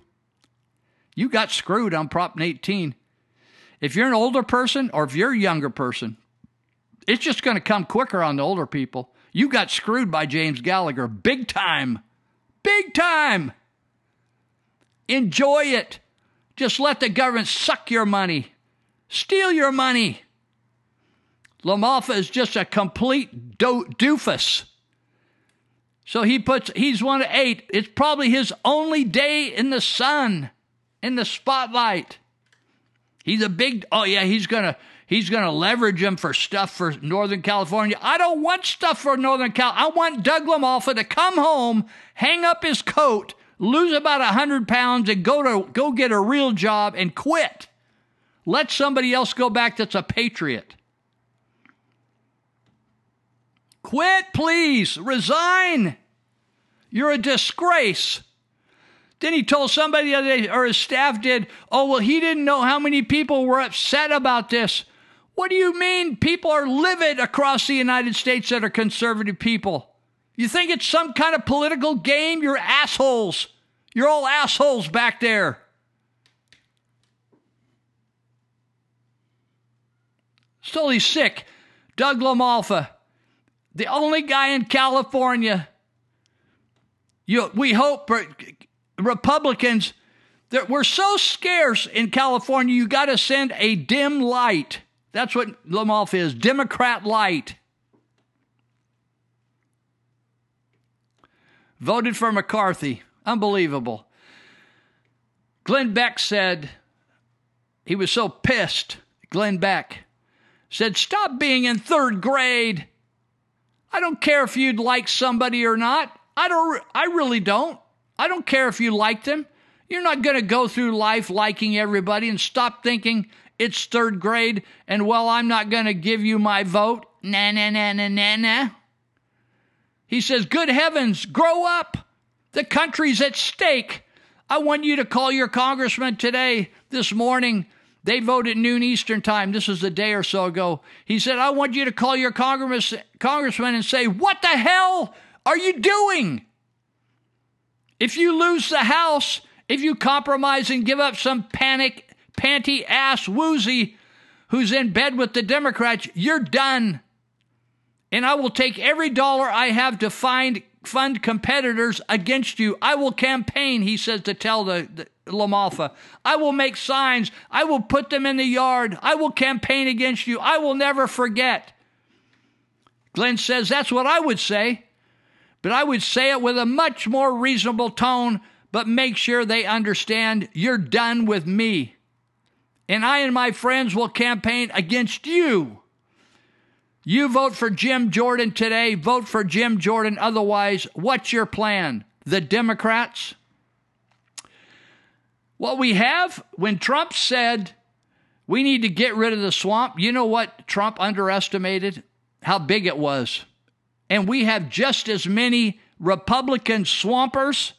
You got screwed on Prop 18. If you're an older person or if you're a younger person, it's just going to come quicker on the older people. You got screwed by James Gallagher big time. Big time. Enjoy it. Just let the government suck your money, steal your money. LaMalfa is just a complete do- doofus. So he puts, he's one of eight. It's probably his only day in the sun, in the spotlight. He's a big, oh yeah, he's gonna, he's gonna leverage him for stuff for Northern California. I don't want stuff for Northern Cal. I want Doug LaMalfa to come home, hang up his coat, lose about a hundred pounds, and go to go get a real job and quit. Let somebody else go back that's a patriot. Quit, please. Resign. You're a disgrace. Then he told somebody the other day, or his staff did, oh, well, he didn't know how many people were upset about this. What do you mean people are livid across the United States that are conservative people? You think it's some kind of political game? You're assholes. You're all assholes back there. Still, he's sick. Doug LaMalfa the only guy in California. You, we hope Republicans that we're so scarce in California, you got to send a dim light. That's what LaMalfa is Democrat light. Voted for McCarthy. Unbelievable. Glenn Beck said he was so pissed. Glenn Beck said, Stop being in third grade. I don't care if you'd like somebody or not. I don't I really don't. I don't care if you like them. You're not going to go through life liking everybody and stop thinking it's third grade and well I'm not going to give you my vote. Na na na na na na. He says, "Good heavens, grow up. The country's at stake." I want you to call your congressman today, this morning, they voted noon Eastern time. This was a day or so ago. He said, I want you to call your congressman and say, What the hell are you doing? If you lose the House, if you compromise and give up some panic, panty ass woozy who's in bed with the Democrats, you're done. And I will take every dollar I have to find fund competitors against you. I will campaign, he says to tell the, the LaMalfa. I will make signs. I will put them in the yard. I will campaign against you. I will never forget. Glenn says that's what I would say, but I would say it with a much more reasonable tone, but make sure they understand you're done with me. And I and my friends will campaign against you. You vote for Jim Jordan today, vote for Jim Jordan. Otherwise, what's your plan? The Democrats? What we have, when Trump said we need to get rid of the swamp, you know what Trump underestimated? How big it was. And we have just as many Republican swampers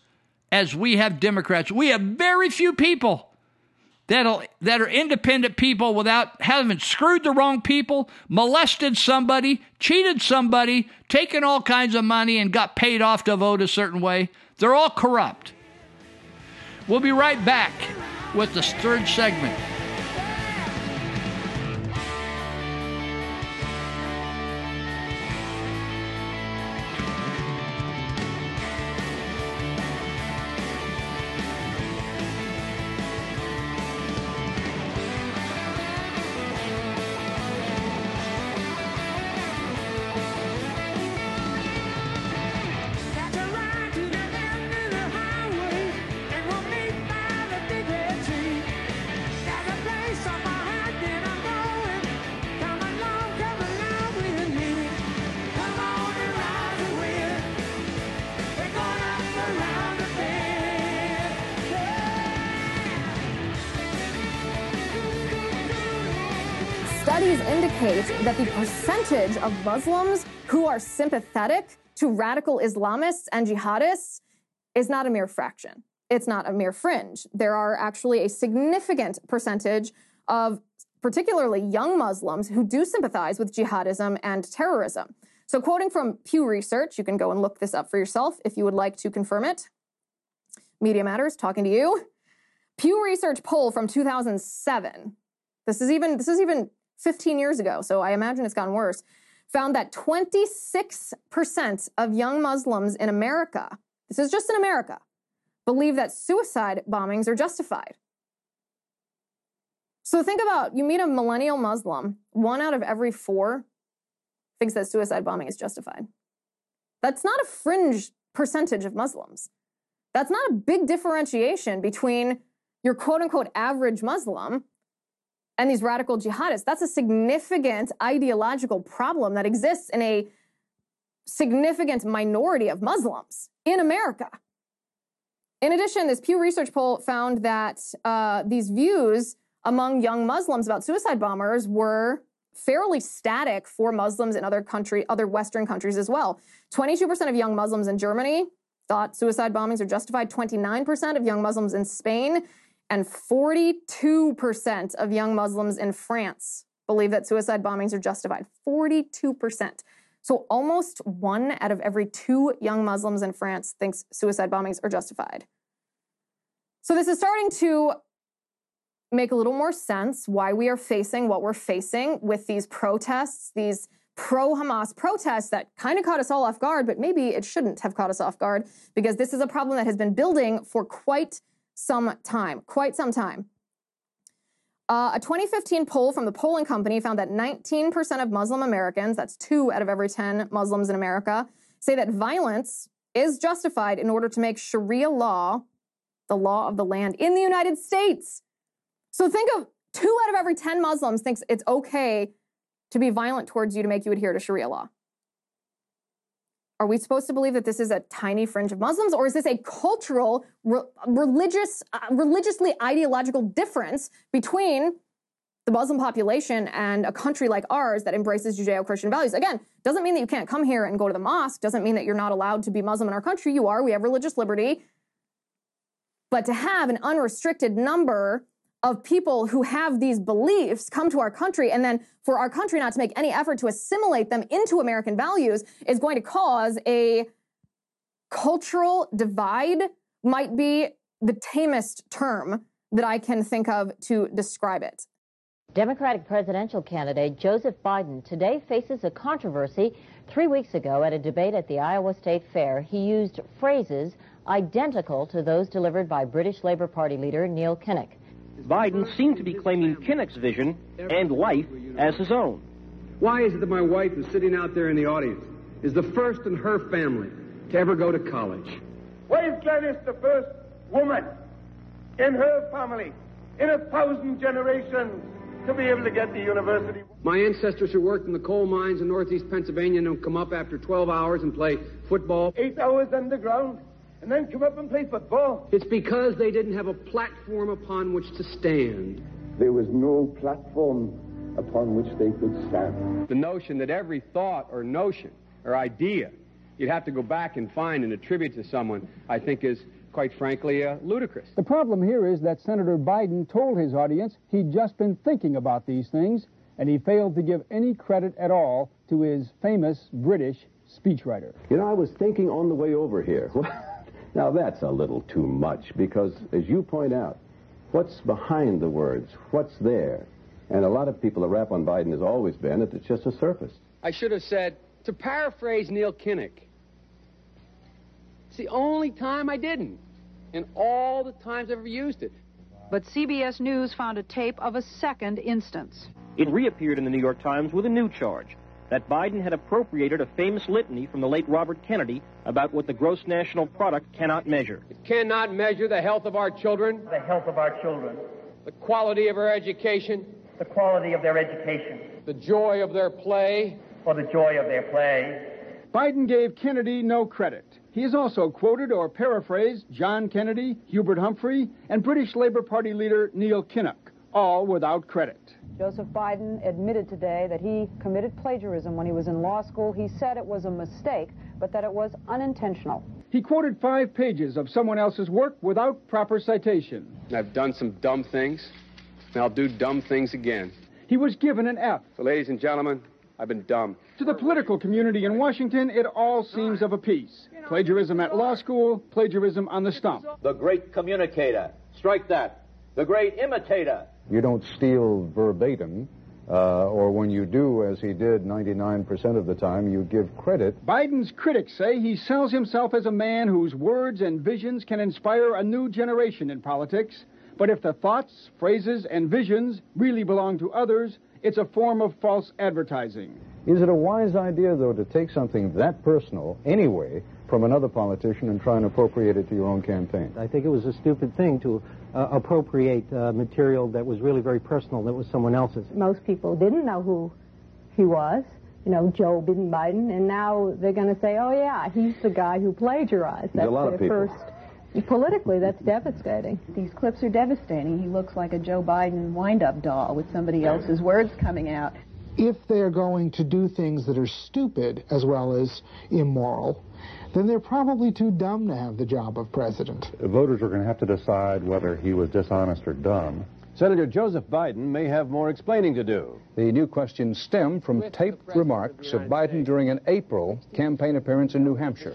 as we have Democrats. We have very few people that'll, that are independent people without having screwed the wrong people, molested somebody, cheated somebody, taken all kinds of money, and got paid off to vote a certain way. They're all corrupt. We'll be right back with the third segment. Studies indicate that the percentage of Muslims who are sympathetic to radical Islamists and jihadists is not a mere fraction. It's not a mere fringe. There are actually a significant percentage of particularly young Muslims who do sympathize with jihadism and terrorism. So, quoting from Pew Research, you can go and look this up for yourself if you would like to confirm it. Media Matters talking to you. Pew Research poll from 2007. This is even this is even 15 years ago, so I imagine it's gotten worse. Found that 26% of young Muslims in America, this is just in America, believe that suicide bombings are justified. So think about you meet a millennial Muslim, one out of every four thinks that suicide bombing is justified. That's not a fringe percentage of Muslims. That's not a big differentiation between your quote unquote average Muslim and these radical jihadists. That's a significant ideological problem that exists in a significant minority of Muslims in America. In addition, this Pew Research poll found that uh, these views among young Muslims about suicide bombers were fairly static for Muslims in other country, other Western countries as well. 22% of young Muslims in Germany thought suicide bombings are justified. 29% of young Muslims in Spain and 42% of young Muslims in France believe that suicide bombings are justified. 42%. So almost one out of every two young Muslims in France thinks suicide bombings are justified. So this is starting to make a little more sense why we are facing what we're facing with these protests, these pro Hamas protests that kind of caught us all off guard, but maybe it shouldn't have caught us off guard because this is a problem that has been building for quite some time, quite some time. Uh, a 2015 poll from the polling company found that 19% of Muslim Americans, that's two out of every 10 Muslims in America, say that violence is justified in order to make Sharia law the law of the land in the United States. So think of two out of every 10 Muslims thinks it's okay to be violent towards you to make you adhere to Sharia law? Are we supposed to believe that this is a tiny fringe of Muslims, or is this a cultural, re- religious, uh, religiously ideological difference between the Muslim population and a country like ours that embraces Judeo-Christian values? Again, doesn't mean that you can't come here and go to the mosque. Doesn't mean that you're not allowed to be Muslim in our country. You are. We have religious liberty. But to have an unrestricted number of people who have these beliefs come to our country and then for our country not to make any effort to assimilate them into American values is going to cause a cultural divide might be the tamest term that I can think of to describe it. Democratic presidential candidate Joseph Biden today faces a controversy. Three weeks ago, at a debate at the Iowa State Fair, he used phrases identical to those delivered by British Labour Party leader Neil Kinnock. Biden seemed to be claiming Kinnock's vision and life as his own. Why is it that my wife is sitting out there in the audience, is the first in her family to ever go to college? Why is Gladys the first woman in her family in a thousand generations to be able to get to university? My ancestors who worked in the coal mines in northeast Pennsylvania don't come up after 12 hours and play football. Eight hours underground and then come up and play football. It's because they didn't have a platform upon which to stand. There was no platform upon which they could stand. The notion that every thought or notion or idea you'd have to go back and find and attribute to someone, I think is quite frankly uh, ludicrous. The problem here is that Senator Biden told his audience he'd just been thinking about these things, and he failed to give any credit at all to his famous British speechwriter. You know, I was thinking on the way over here. [laughs] Now, that's a little too much because, as you point out, what's behind the words? What's there? And a lot of people, the rap on Biden has always been that it's just a surface. I should have said, to paraphrase Neil Kinnock, it's the only time I didn't, and all the times I've ever used it. But CBS News found a tape of a second instance. It reappeared in the New York Times with a new charge that Biden had appropriated a famous litany from the late Robert Kennedy about what the gross national product cannot measure. It cannot measure the health of our children, The health of our children, the quality of our education, the quality of their education, the joy of their play, or the joy of their play. Biden gave Kennedy no credit. He has also quoted or paraphrased John Kennedy, Hubert Humphrey, and British Labour Party leader Neil Kinnock, all without credit. Joseph Biden admitted today that he committed plagiarism when he was in law school. He said it was a mistake, but that it was unintentional. He quoted five pages of someone else's work without proper citation. I've done some dumb things, and I'll do dumb things again. He was given an F. So, ladies and gentlemen, I've been dumb. To the political community in Washington, it all seems of a piece. Plagiarism at law school, plagiarism on the stump. The great communicator. Strike that. The great imitator. You don't steal verbatim, uh, or when you do, as he did 99% of the time, you give credit. Biden's critics say he sells himself as a man whose words and visions can inspire a new generation in politics. But if the thoughts, phrases, and visions really belong to others, it's a form of false advertising. Is it a wise idea, though, to take something that personal, anyway, from another politician and try and appropriate it to your own campaign? I think it was a stupid thing to uh, appropriate uh, material that was really very personal, that was someone else's. Most people didn't know who he was, you know, Joe Biden, and now they're going to say, oh, yeah, he's the guy who plagiarized. That's a lot of people. first. Politically, that's devastating. These clips are devastating. He looks like a Joe Biden wind-up doll with somebody else's words coming out. If they're going to do things that are stupid as well as immoral, then they're probably too dumb to have the job of president. Voters are going to have to decide whether he was dishonest or dumb. Senator Joseph Biden may have more explaining to do. The new questions stem from taped remarks of Biden during an April campaign appearance in New Hampshire.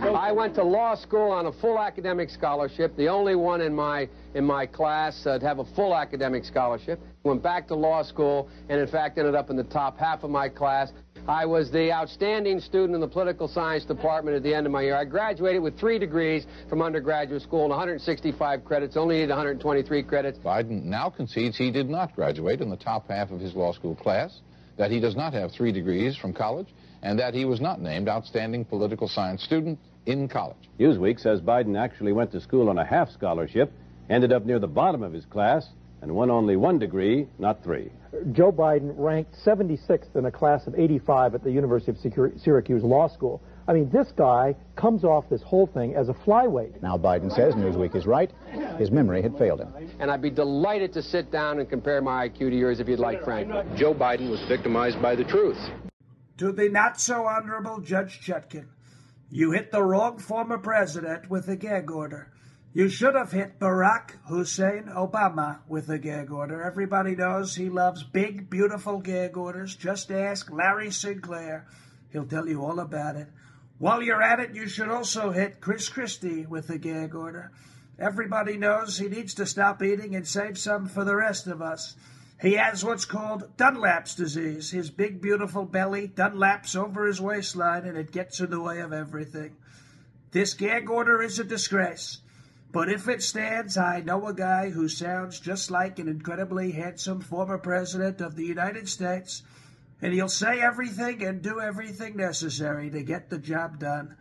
I went to law school on a full academic scholarship, the only one in my in my class uh, to have a full academic scholarship. Went back to law school and in fact ended up in the top half of my class. I was the outstanding student in the political science department at the end of my year. I graduated with three degrees from undergraduate school and 165 credits, only needed 123 credits. Biden now concedes he did not graduate in the top half of his law school class, that he does not have three degrees from college, and that he was not named outstanding political science student in college. Newsweek says Biden actually went to school on a half scholarship, ended up near the bottom of his class, and won only one degree, not three. Joe Biden ranked 76th in a class of 85 at the University of Syracuse Law School. I mean, this guy comes off this whole thing as a flyweight. Now Biden says Newsweek is right. His memory had failed him. And I'd be delighted to sit down and compare my IQ to yours if you'd like, Frank. Joe Biden was victimized by the truth. To the not so honorable Judge Chutkan, you hit the wrong former president with a gag order. You should have hit Barack Hussein Obama with a gag order. Everybody knows he loves big, beautiful gag orders. Just ask Larry Sinclair. He'll tell you all about it. While you're at it, you should also hit Chris Christie with a gag order. Everybody knows he needs to stop eating and save some for the rest of us. He has what's called Dunlap's disease. His big, beautiful belly Dunlaps over his waistline, and it gets in the way of everything. This gag order is a disgrace. But if it stands, I know a guy who sounds just like an incredibly handsome former president of the United States, and he'll say everything and do everything necessary to get the job done.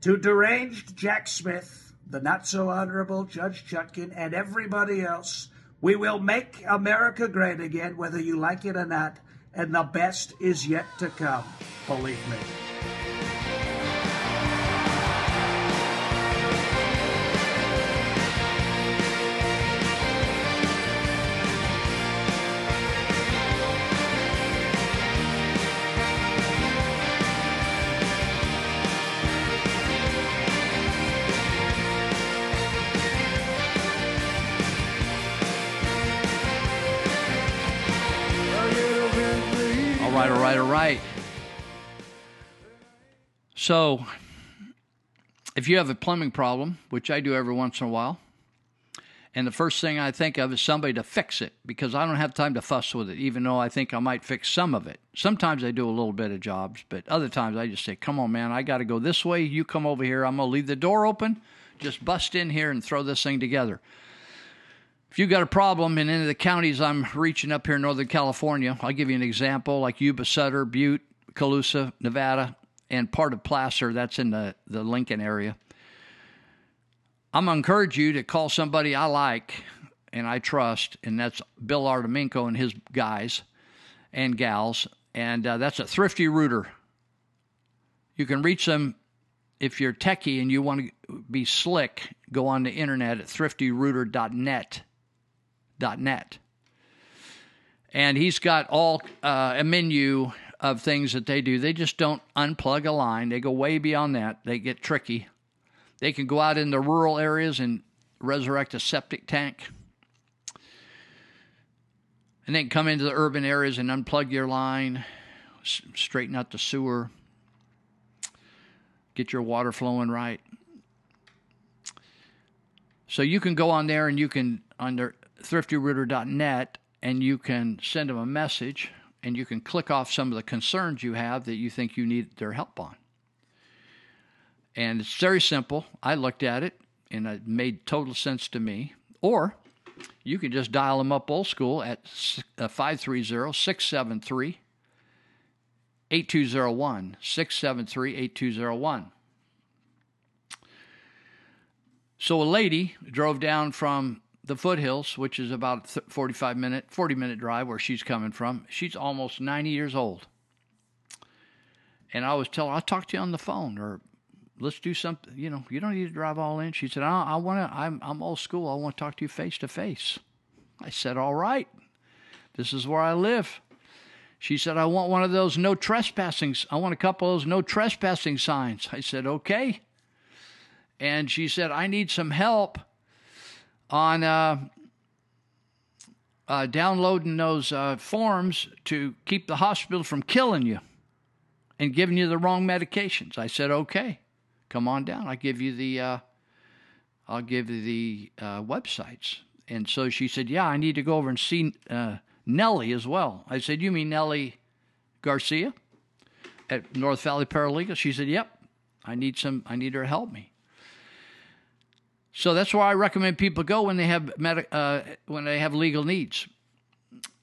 To deranged Jack Smith, the not so honorable Judge Chutkan, and everybody else, we will make America great again, whether you like it or not, and the best is yet to come. Believe me. So, if you have a plumbing problem, which I do every once in a while, and the first thing I think of is somebody to fix it because I don't have time to fuss with it, even though I think I might fix some of it. Sometimes I do a little bit of jobs, but other times I just say, come on, man, I got to go this way. You come over here. I'm going to leave the door open. Just bust in here and throw this thing together. If you've got a problem in any of the counties I'm reaching up here in Northern California, I'll give you an example like Yuba Sutter, Butte, Colusa, Nevada, and part of Placer, that's in the, the Lincoln area. I'm going to encourage you to call somebody I like and I trust, and that's Bill Artemenko and his guys and gals, and uh, that's a thrifty rooter. You can reach them if you're techie and you want to be slick. Go on the internet at thriftyrooter.net. .net. And he's got all uh, a menu of things that they do. They just don't unplug a line. They go way beyond that. They get tricky. They can go out in the rural areas and resurrect a septic tank. And then come into the urban areas and unplug your line, straighten out the sewer, get your water flowing right. So you can go on there and you can, under thriftyrooter.net, and you can send them a message and you can click off some of the concerns you have that you think you need their help on. And it's very simple. I looked at it and it made total sense to me. Or you can just dial them up old school at uh, 530 673 8201. 673 8201. So a lady drove down from the foothills, which is about 45 minute, 40 minute drive where she's coming from. She's almost 90 years old. And I was telling her, I'll talk to you on the phone or let's do something. You know, you don't need to drive all in. She said, I, I want to, I'm, I'm old school. I want to talk to you face to face. I said, all right. This is where I live. She said, I want one of those no trespassing. I want a couple of those no trespassing signs. I said, okay. And she said, I need some help on uh, uh, downloading those uh, forms to keep the hospital from killing you and giving you the wrong medications. I said, okay come on down. I'll give you the uh, I'll give you the uh, websites. And so she said, yeah, I need to go over and see uh, Nellie as well. I said, you mean Nellie Garcia at North Valley Paralegal? She said, yep. I need some. I need her to help me. So that's why I recommend people go when they have med- uh, when they have legal needs.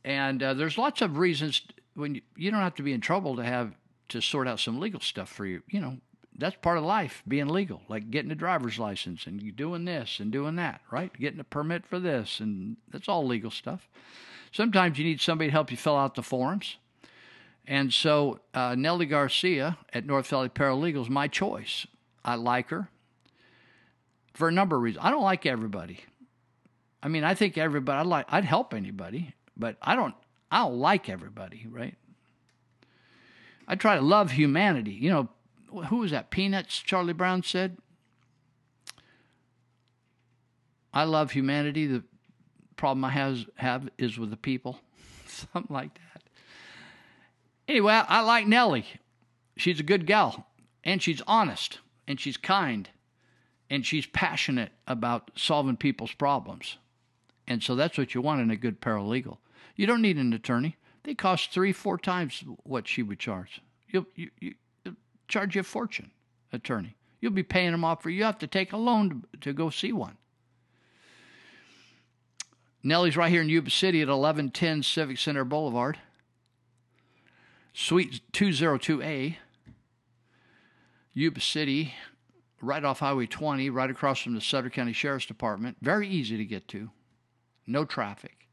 And uh, there's lots of reasons when you, you don't have to be in trouble to have to sort out some legal stuff for you. You know, that's part of life, being legal, like getting a driver's license and doing this and doing that, right? Getting a permit for this, and that's all legal stuff. Sometimes you need somebody to help you fill out the forms. And so uh, Nellie Garcia at North Valley Paralegal is my choice. I like her for a number of reasons. I don't like everybody. I mean, I think everybody. I'd like. I'd help anybody, but I don't. I don't like everybody, right? I try to love humanity. You know, who was that? Peanuts, Charlie Brown said. I love humanity. The problem I has, have is with the people. [laughs] Something like that. Anyway, I, I like Nellie. She's a good gal, and she's honest, and she's kind, and she's passionate about solving people's problems. And so that's what you want in a good paralegal. You don't need an attorney. They cost three, four times what she would charge. You'll, you, you, charge you a fortune, attorney. You'll be paying them off for you have to take a loan to, to go see one. Nellie's right here in Yuba City at 1110 Civic Center Boulevard, Suite 202A, Yuba City, right off Highway 20, right across from the Sutter County Sheriff's Department. Very easy to get to, no traffic.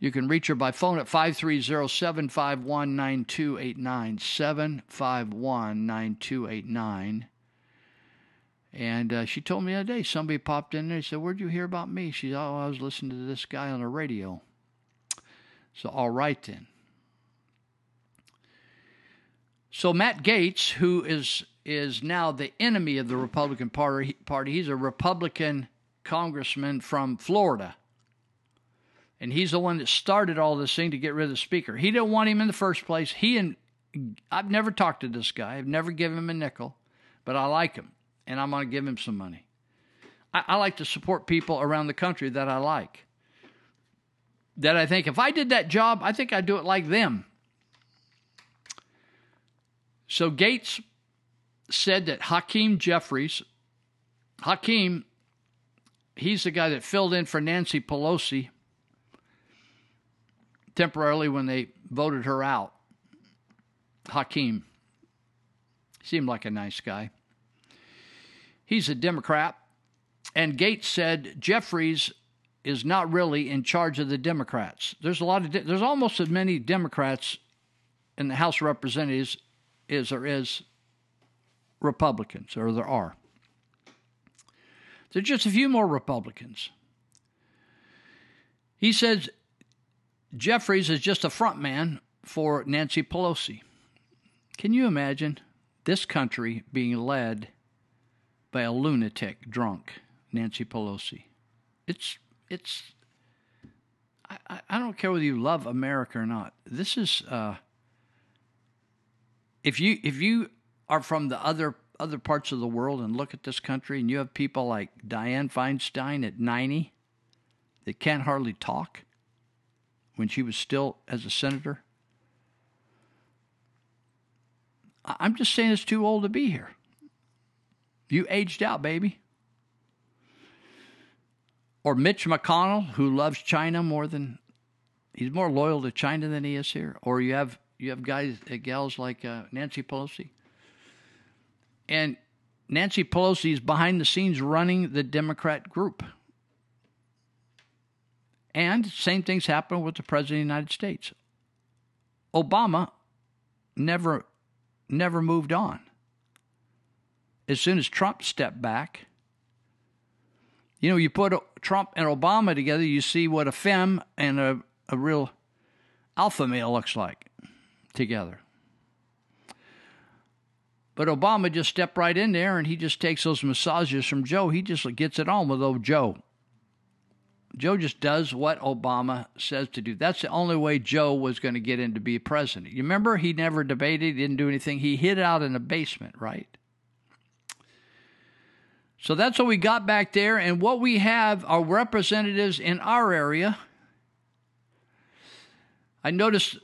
You can reach her by phone at 530 751 9289. 751 9289. And uh, she told me the other day, somebody popped in there and said, Where'd you hear about me? She said, Oh, I was listening to this guy on the radio. So, all right then. So, Matt Gaetz, who is is now the enemy of the Republican Party, party he's a Republican congressman from Florida and he's the one that started all this thing to get rid of the speaker. He didn't want him in the first place. He and I've never talked to this guy. I've never given him a nickel, but I like him, and I'm going to give him some money. I, I like to support people around the country that I like. That I think if I did that job, I think I'd do it like them. So Gaetz said that Hakeem Jeffries, Hakeem, he's the guy that filled in for Nancy Pelosi temporarily when they voted her out. Hakeem seemed like a nice guy. He's a Democrat. And Gaetz said Jeffries is not really in charge of the Democrats. There's a lot of there's almost as many Democrats in the House of Representatives as there is Republicans, or there are. There's just a few more Republicans. He says Jeffries is just a front man for Nancy Pelosi. Can you imagine this country being led by a lunatic drunk, Nancy Pelosi? It's it's. I, I don't care whether you love America or not. This is uh, if you if you are from the other other parts of the world and look at this country and you have people like Dianne Feinstein at 90 that can't hardly talk when she was still as a senator. I'm just saying it's too old to be here. You aged out, baby. Or Mitch McConnell, who loves China more than he's more loyal to China than he is here. Or you have you have guys, uh, gals like uh, Nancy Pelosi. And Nancy Pelosi is behind the scenes running the Democrat group. And same things happen with the President of the United States. Obama never never moved on. As soon as Trump stepped back, you know, you put Trump and Obama together, you see what a femme and a, a real alpha male looks like together. But Obama just stepped right in there and he just takes those massages from Joe. He just gets it on with old Joe. Joe just does what Obama says to do. That's the only way Joe was going to get in to be president. You remember he never debated, he didn't do anything. He hid out in the basement, right? So that's what we got back there. And what we have are representatives in our area. I noticed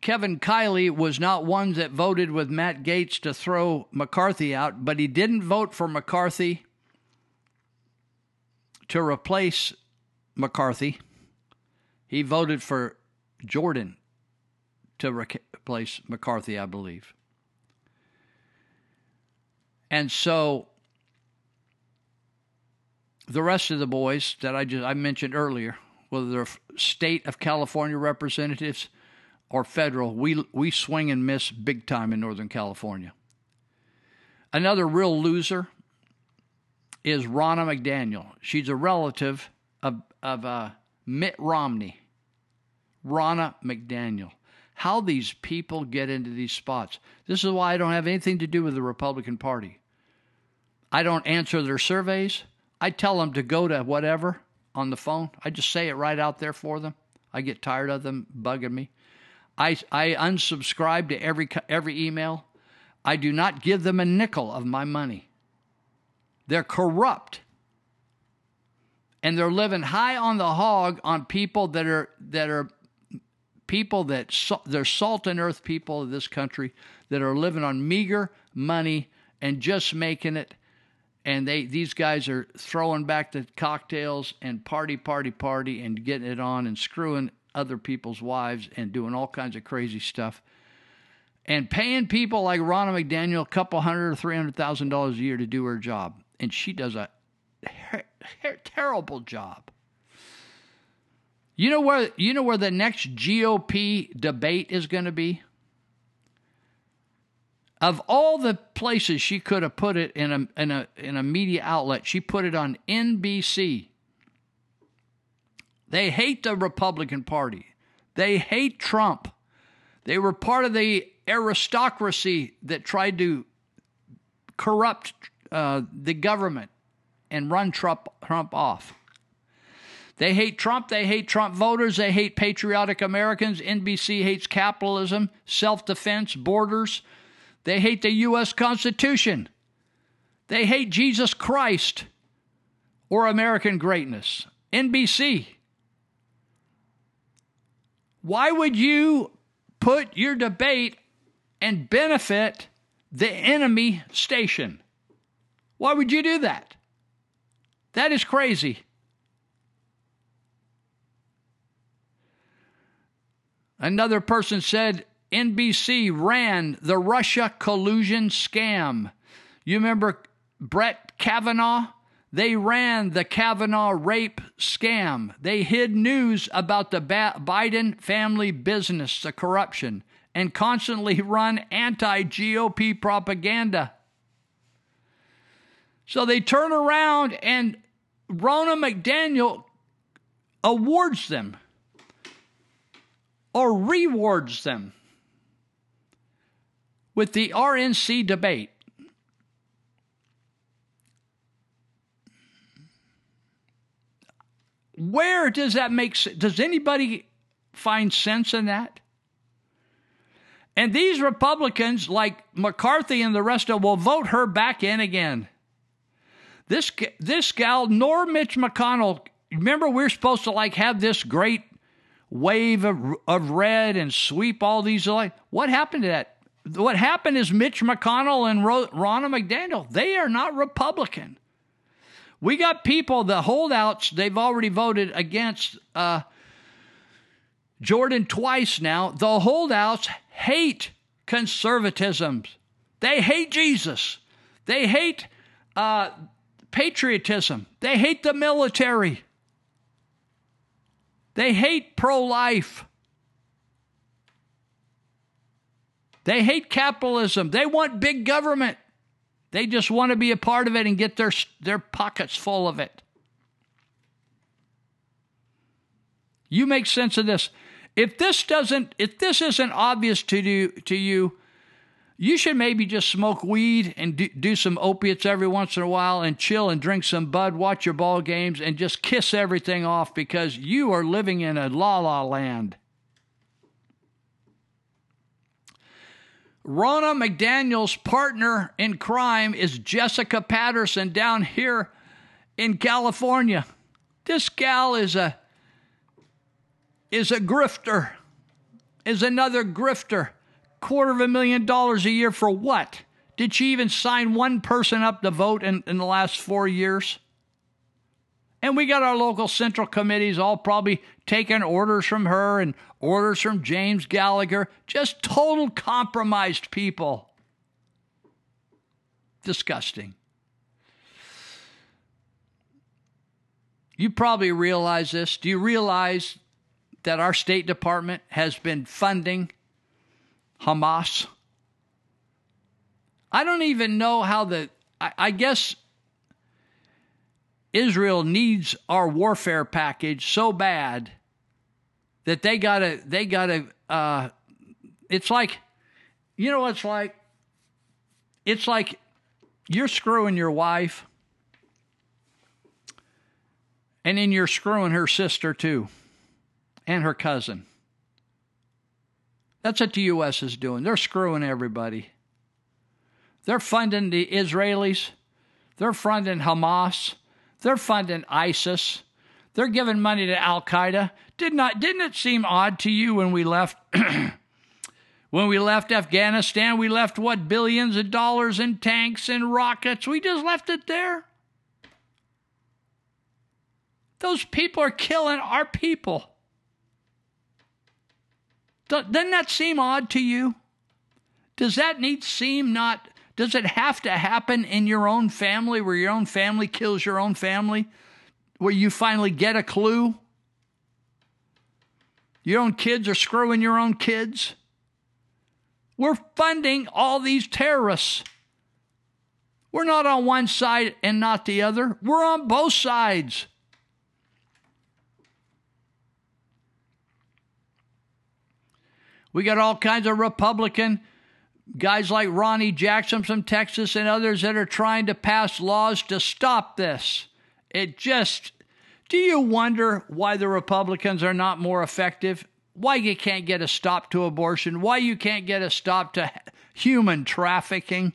Kevin Kiley was not one that voted with Matt Gaetz to throw McCarthy out, but he didn't vote for McCarthy to replace McCarthy. He voted for Jordan to replace McCarthy, I believe. And so the rest of the boys that I just I mentioned earlier, whether they're state of California representatives or federal, we we swing and miss big time in Northern California. Another real loser is Ronna McDaniel. She's a relative of of uh, Mitt Romney. Ronna McDaniel. How these people get into these spots. This is why I don't have anything to do with the Republican Party. I don't answer their surveys. I tell them to go to whatever on the phone. I just say it right out there for them. I get tired of them bugging me. I, I unsubscribe to every every email. I do not give them a nickel of my money. They're corrupt. And they're living high on the hog on people that are that are people that they're salt and earth people of this country that are living on meager money and just making it and they these guys are throwing back the cocktails and party party party and getting it on and screwing other people's wives and doing all kinds of crazy stuff and paying people like Ronna McDaniel a couple hundred or three hundred thousand dollars a year to do her job, and she does a terrible job. You know where you know where the next GOP debate is going to be? Of all the places she could have put it in a in a in a media outlet, she put it on NBC. They hate the Republican Party. They hate Trump. They were part of the aristocracy that tried to corrupt uh, the government and run Trump, Trump off. They hate Trump. They hate Trump voters. They hate patriotic Americans. NBC hates capitalism, self defense, borders. They hate the U.S. Constitution. They hate Jesus Christ or American greatness. NBC. Why would you put your debate and benefit the enemy station? Why would you do that? That is crazy. Another person said NBC ran the Russia collusion scam. You remember Brett Kavanaugh? They ran the Kavanaugh rape scam. They hid news about the Biden family business, the corruption, and constantly [laughs] run anti GOP propaganda. So they turn around and Ronna McDaniel awards them or rewards them with the RNC debate. Where does that make sense? Does anybody find sense in that? And these Republicans, like McCarthy and the rest of, will vote her back in again. This this gal, nor Mitch McConnell. Remember, we're supposed to like have this great wave of, of red and sweep all these. Like, what happened to that? What happened is Mitch McConnell and Ro- Ronna McDaniel. They are not Republican. We got people, the holdouts. They've already voted against uh, Jordan twice now. The holdouts hate conservatism. They hate Jesus. They hate uh, patriotism. They hate the military. They hate pro life. They hate capitalism. They want big government. They just want to be a part of it and get their, their pockets full of it. You make sense of this. If this doesn't, if this isn't obvious to you, to you, you should maybe just smoke weed and do, do, some opiates every once in a while and chill and drink some bud, watch your ball games, and just kiss everything off because you are living in a la la land. Ronna McDaniel's partner in crime is Jessica Patterson down here in California. This gal is a is a grifter, is another grifter. Quarter of a million dollars a year for what? Did she even sign one person up to vote in, in the last four years? And we got our local central committees all probably taking orders from her and orders from James Gallagher. Just total compromised people. Disgusting. You probably realize this. Do you realize that our State Department has been funding Hamas? I don't even know how the. I, I guess Israel needs our warfare package so bad that they gotta they gotta uh, it's like you know it's like? It's like you're screwing your wife and then you're screwing her sister too and her cousin. That's what the us is doing. They're screwing everybody. They're funding the israelis. They're funding hamas they're funding isis they're giving money to Al Qaeda. Did not didn't it seem odd to you when we left [clears throat] when we left Afghanistan, we left what billions of dollars in tanks and rockets. We just left it there. Those people are killing our people. Doesn't that seem odd to you? Does that need seem not does it have to happen in your own family where your own family kills your own family? where you finally get a clue? Your own kids are screwing your own kids? We're funding all these terrorists. We're not on one side and not the other. We're on both sides. We got all kinds of Republican guys like Ronny Jackson from Texas and others that are trying to pass laws to stop this. It just, do you wonder why the Republicans are not more effective? Why you can't get a stop to abortion? Why you can't get a stop to human trafficking?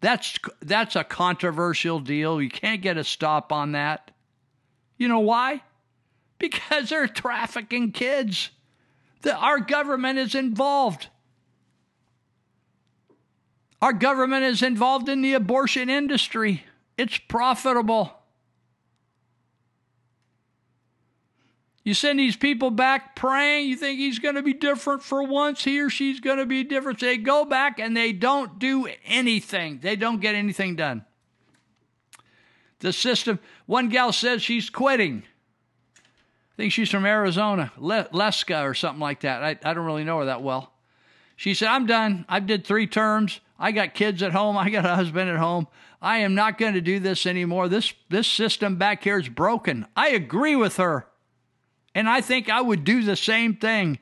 That's that's a controversial deal. You can't get a stop on that. You know why? Because they're trafficking kids. The, our government is involved. Our government is involved in the abortion industry. It's profitable. You send these people back praying, you think he's going to be different for once, he or she's going to be different. They go back and they don't do anything, they don't get anything done. The system, one gal says she's quitting. I think she's from Arizona, Le- Leska or something like that. I, I don't really know her that well. She said, I'm done. I did three terms. I got kids at home. I got a husband at home. I am not going to do this anymore. This, this system back here is broken. I agree with her. And I think I would do the same thing.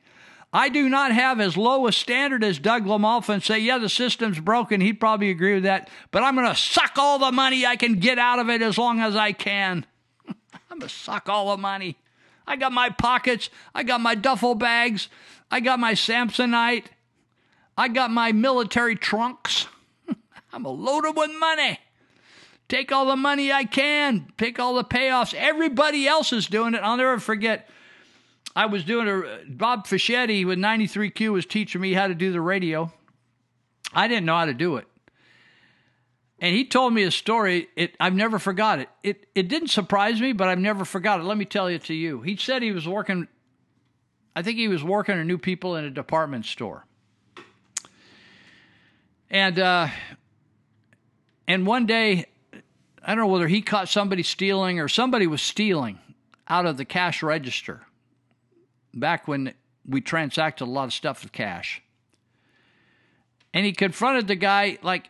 I do not have as low a standard as Doug LaMalfa and say, yeah, the system's broken. He'd probably agree with that. But I'm going to suck all the money I can get out of it as long as I can. [laughs] I'm going to suck all the money. I got my pockets. I got my duffel bags. I got my Samsonite. I got my military trunks. [laughs] I'm loaded with money. Take all the money I can. Take all the payoffs. Everybody else is doing it. I'll never forget I was doing a Bob Fischetti with 93Q was teaching me how to do the radio. I didn't know how to do it. And he told me a story. It I've never forgot it. It it didn't surprise me, but I've never forgot it. Let me tell it to you. He said he was working I think he was working or new people in a department store. And uh and one day I don't know whether he caught somebody stealing or somebody was stealing out of the cash register back when we transacted a lot of stuff with cash. And he confronted the guy like,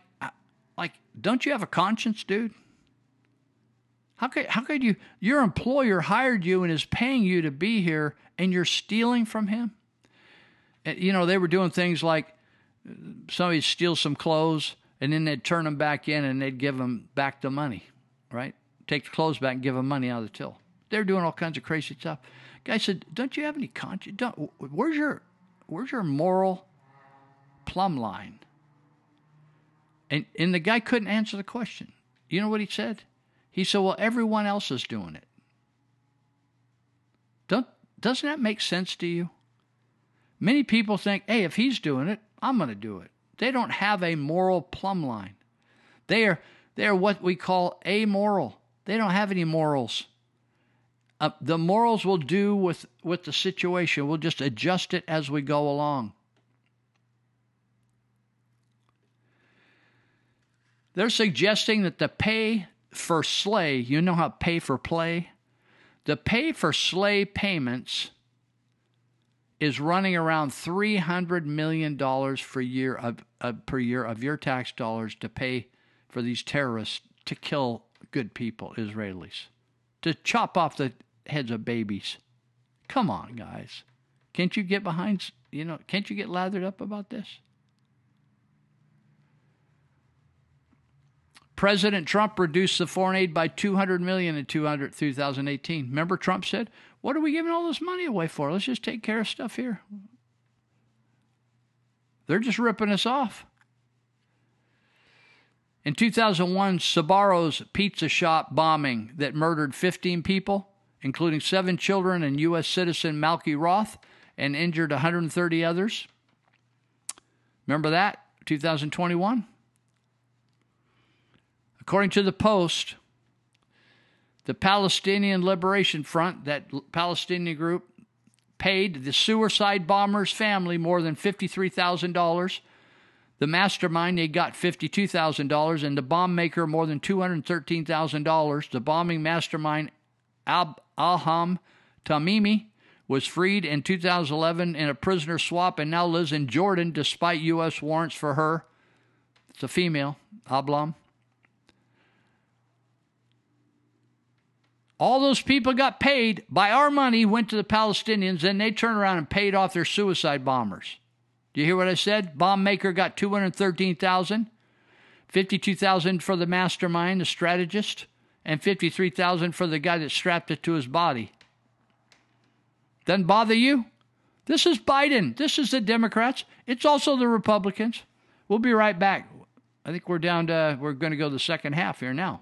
like, don't you have a conscience, dude? How could how could you? Your employer hired you and is paying you to be here, and you're stealing from him. And, you know they were doing things like somebody steal some clothes, and then they'd turn them back in, and they'd give them back the money, right? Take the clothes back and give them money out of the till. They're doing all kinds of crazy stuff. Guy said, "Don't you have any conscience? Don't, where's your where's your moral plumb line?" And and the guy couldn't answer the question. You know what he said? He said, "Well, everyone else is doing it." Don't doesn't that make sense to you? Many people think, "Hey, if he's doing it, I'm going to do it." They don't have a moral plumb line. They are they are what we call amoral. They don't have any morals. Uh, the morals will do with, with the situation. We'll just adjust it as we go along. They're suggesting that the pay for slay, you know how pay for play? The pay for slay payments is running around $300 million year of, uh, per year of your tax dollars to pay for these terrorists to kill good people, Israelis, to chop off the heads of babies. Come on, guys. Can't you get behind, you know, can't you get lathered up about this? President Trump reduced the foreign aid by 200 million in 200, 2018. Remember Trump said, "What are we giving all this money away for? Let's just take care of stuff here." They're just ripping us off. In 2001, Sbarro's pizza shop bombing that murdered 15 people including seven children and U.S. citizen Malki Roth, and injured 130 others. Remember that? 2021? According to the Post, the Palestinian Liberation Front, that Palestinian group, paid the suicide bomber's family more than $53,000. The mastermind, they got $52,000, and the bomb maker more than $213,000. The bombing mastermind, Ab- Alham Tamimi was freed in 2011 in a prisoner swap and now lives in Jordan despite U.S. warrants for her. It's a female, Ablam. All those people got paid by our money, went to the Palestinians, and they turned around and paid off their suicide bombers. Do you hear what I said? Bomb maker got 213,000, 52,000 for the mastermind, the strategist and 53,000 for the guy that strapped it to his body. Doesn't bother you? This is Biden. This is the Democrats. It's also the Republicans. We'll be right back. I think we're down to we're going to go the second half here now.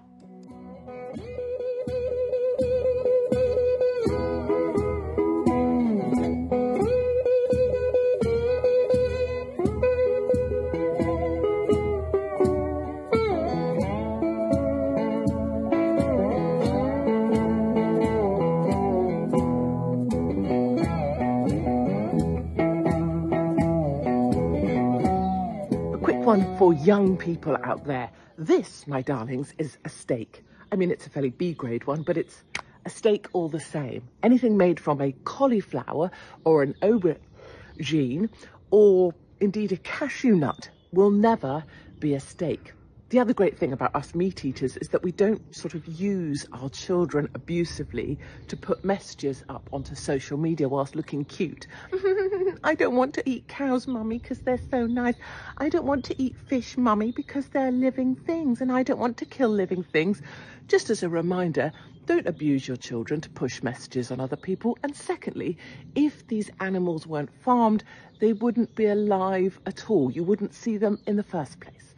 One for young people out there. This, my darlings, is a steak. I mean, it's a fairly B grade one, but it's a steak all the same. Anything made from a cauliflower or an aubergine or indeed a cashew nut will never be a steak. The other great thing about us meat eaters is that we don't sort of use our children abusively to put messages up onto social media whilst looking cute. [laughs] I don't want to eat cows, mummy, because they're so nice. I don't want to eat fish, mummy, because they're living things, and I don't want to kill living things. Just as a reminder, don't abuse your children to push messages on other people. And secondly, if these animals weren't farmed, they wouldn't be alive at all. You wouldn't see them in the first place.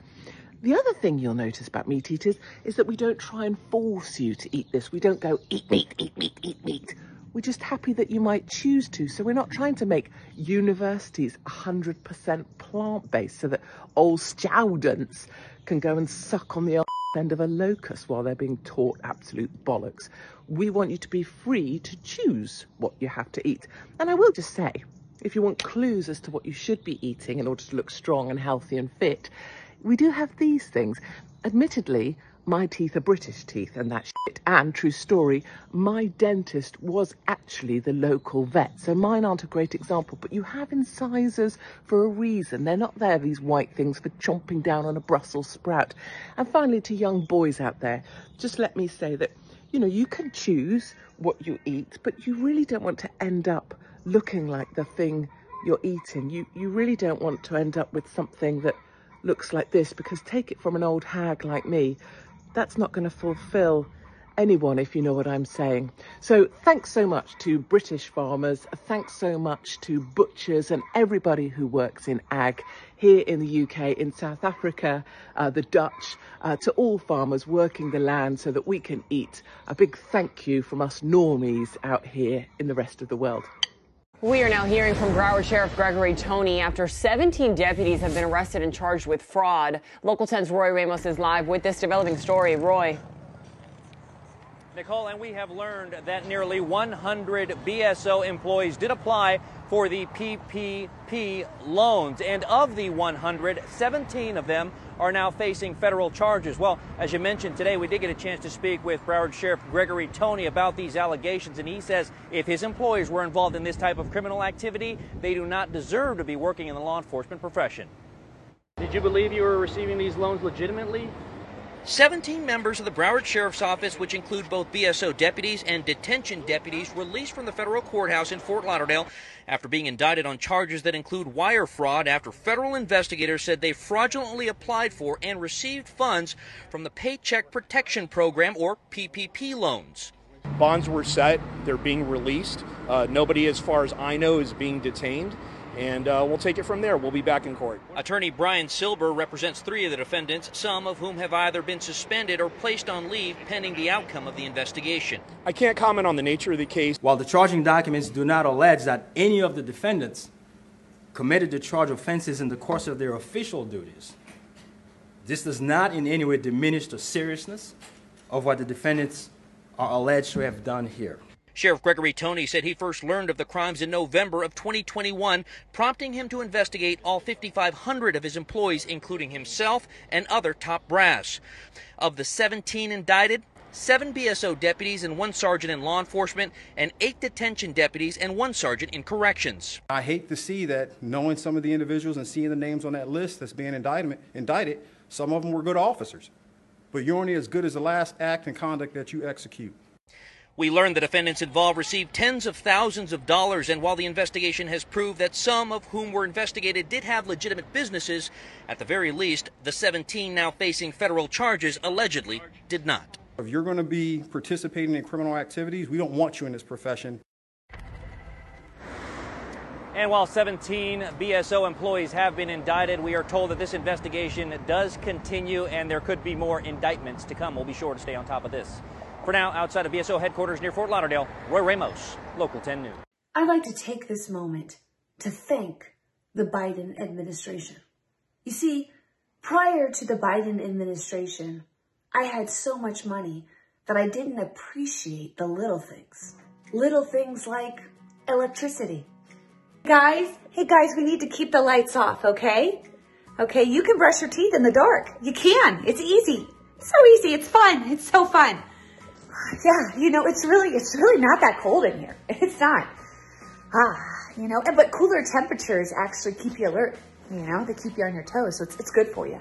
The other thing you'll notice about meat eaters is that we don't try and force you to eat this. We don't go, eat meat, eat meat, eat meat. We're just happy that you might choose to. So we're not trying to make universities 100% plant-based so that old students can go and suck on the end of a locust while they're being taught absolute bollocks. We want you to be free to choose what you have to eat. And I will just say, if you want clues as to what you should be eating in order to look strong and healthy and fit, we do have these things. Admittedly, my teeth are British teeth and that shit. And true story, my dentist was actually the local vet. So mine aren't a great example, but you have incisors for a reason. They're not there, these white things, for chomping down on a Brussels sprout. And finally, to young boys out there, just let me say that, you know, you can choose what you eat, but you really don't want to end up looking like the thing you're eating. You, you really don't want to end up with something that looks like this because take it from an old hag like me, that's not going to fulfill anyone, if you know what I'm saying. So thanks so much to British farmers. Thanks so much to butchers and everybody who works in ag here in the UK, in South Africa, uh, the Dutch, uh, to all farmers working the land so that we can eat. A big thank you from us normies out here in the rest of the world. We are now hearing from Broward Sheriff Gregory Tony after 17 deputies have been arrested and charged with fraud. Local 10's Roy Ramos is live with this developing story. Roy. Nicole, and we have learned that nearly 100 BSO employees did apply for the PPP loans. And of the 100, 17 of them are now facing federal charges. Well, as you mentioned today, we did get a chance to speak with Broward Sheriff Gregory Tony about these allegations, and he says if his employees were involved in this type of criminal activity, they do not deserve to be working in the law enforcement profession. Did you believe you were receiving these loans legitimately? 17 members of the Broward Sheriff's Office, which include both BSO deputies and detention deputies, released from the federal courthouse in Fort Lauderdale after being indicted on charges that include wire fraud after federal investigators said they fraudulently applied for and received funds from the Paycheck Protection Program, or PPP loans. Bonds were set, they're being released. Uh, nobody, as far as I know, is being detained and uh, we'll take it from there. We'll be back in court. Attorney Brian Silber represents three of the defendants, some of whom have either been suspended or placed on leave pending the outcome of the investigation. I can't comment on the nature of the case. While the charging documents do not allege that any of the defendants committed the charge offenses in the course of their official duties, this does not in any way diminish the seriousness of what the defendants are alleged to have done here. Sheriff Gregory Tony said he first learned of the crimes in November of 2021, prompting him to investigate all 5,500 of his employees, including himself and other top brass. Of the 17 indicted, seven BSO deputies and one sergeant in law enforcement, and eight detention deputies and one sergeant in corrections. I hate to see that, knowing some of the individuals and seeing the names on that list that's being indicted, indicted some of them were good officers. But you're only as good as the last act and conduct that you execute. We learned the defendants involved received tens of thousands of dollars, and while the investigation has proved that some of whom were investigated did have legitimate businesses, at the very least, the 17 now facing federal charges allegedly did not. If you're going to be participating in criminal activities, we don't want you in this profession. And while 17 BSO employees have been indicted, we are told that this investigation does continue and there could be more indictments to come. We'll be sure to stay on top of this. For now, outside of BSO headquarters near Fort Lauderdale, Roy Ramos, Local 10 News. I'd like to take this moment to thank the Biden administration. You see, prior to the Biden administration, I had so much money that I didn't appreciate the little things. Little things like electricity. Guys, hey guys, we need to keep the lights off, okay? Okay, you can brush your teeth in the dark. You can. It's easy. so easy. It's fun. It's so fun yeah, you know, it's really, it's really not that cold in here. [laughs] It's not. Ah, you know, and, but cooler temperatures actually keep you alert. You know, they keep you on your toes, so it's, it's good for you.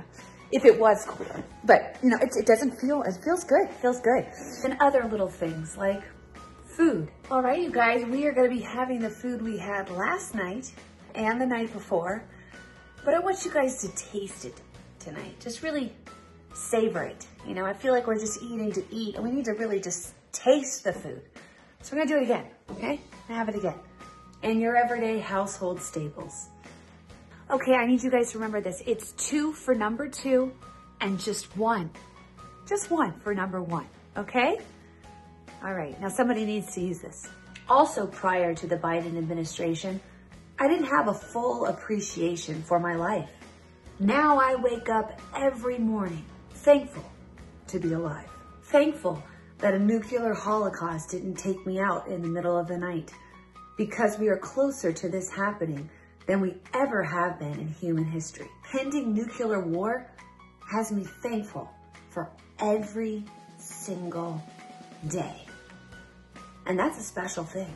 if it was cooler. But, you know, it, it doesn't feel, it feels good. It feels good. And other little things like food. All right, you guys, we are going to be having the food we had last night and the night before. But I want you guys to taste it tonight. Just really savor it. You know, I feel like we're just eating to eat and we need to really just taste the food. So we're gonna do it again, okay? have it again. In your everyday household staples. Okay, I need you guys to remember this. It's two for number two and just one. Just one for number one, okay? All right, now somebody needs to use this. Also prior to the Biden administration, I didn't have a full appreciation for my life. Now I wake up every morning thankful to be alive. Thankful that a nuclear holocaust didn't take me out in the middle of the night because we are closer to this happening than we ever have been in human history. Pending nuclear war has me thankful for every single day. And that's a special thing.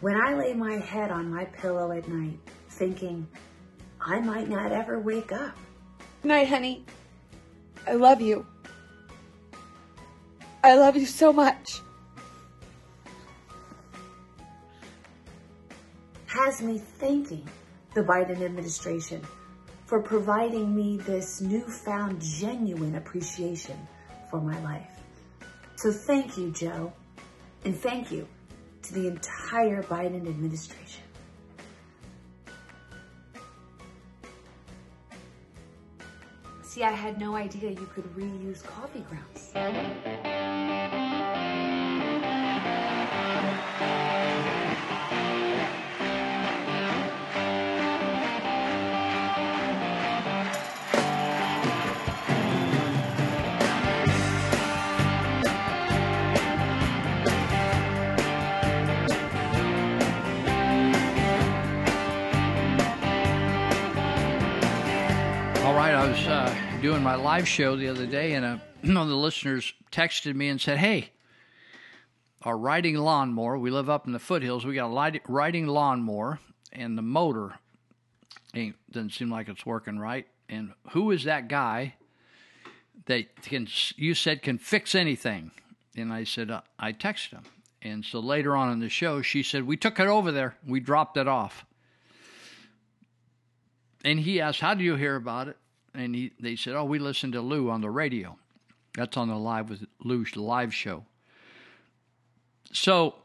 When I lay my head on my pillow at night thinking, I might not ever wake up. Night, honey. I love you. I love you so much. Has me thanking the Biden administration for providing me this newfound genuine appreciation for my life. So thank you, Joe, and thank you to the entire Biden administration. See, I had no idea you could reuse coffee grounds. Doing my live show the other day, and a, [clears throat] one of the listeners texted me and said, "Hey, our riding lawnmower. We live up in the foothills. We got a riding lawnmower, and the motor ain't doesn't seem like it's working right. And who is that guy that can you said can fix anything?" And I said, uh, I texted him. And so later on in the show, she said, We took it over there. We dropped it off. And he asked, How do you hear about it? And he, they said, "Oh, we listen to Lou on the radio." That's on the live with Lou's live show. So,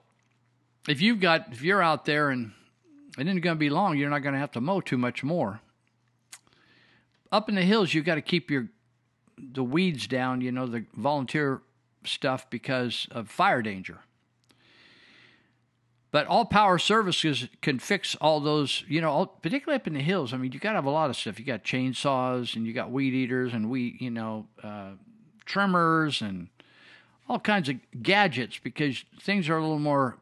if you've got if you're out there and it isn't going to be long, you're not going to have to mow too much more. Up in the hills, you've got to keep your the weeds down. You know the volunteer stuff because of fire danger. But all power services can fix all those, you know, particularly up in the hills. I mean, you got to have a lot of stuff. You got chainsaws and you got weed eaters and we, you know, uh, trimmers and all kinds of gadgets because things are a little more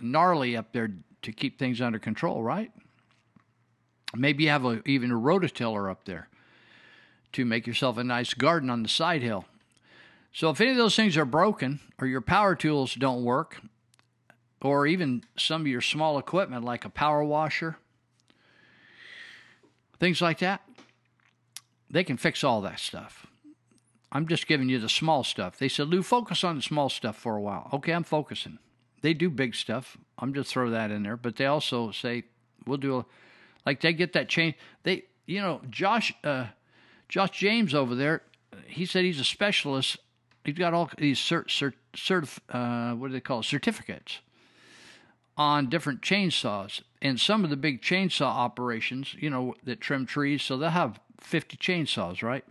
gnarly up there to keep things under control, right? Maybe you have a, even a rototiller up there to make yourself a nice garden on the side hill. So if any of those things are broken or your power tools don't work, or even some of your small equipment like a power washer, things like that, they can fix all that stuff. I'm just giving you the small stuff. They said, Lou, focus on the small stuff for a while. Okay, I'm focusing. They do big stuff. I'm just throw that in there. But they also say, we'll do a, like they get that change. They, you know, Josh, uh, Josh James over there, he said he's a specialist. He's got all these cert, cert, certif, uh, what do they call it? Certificates on different chainsaws. And some of the big chainsaw operations, you know, that trim trees, so they'll have 50 chainsaws, right?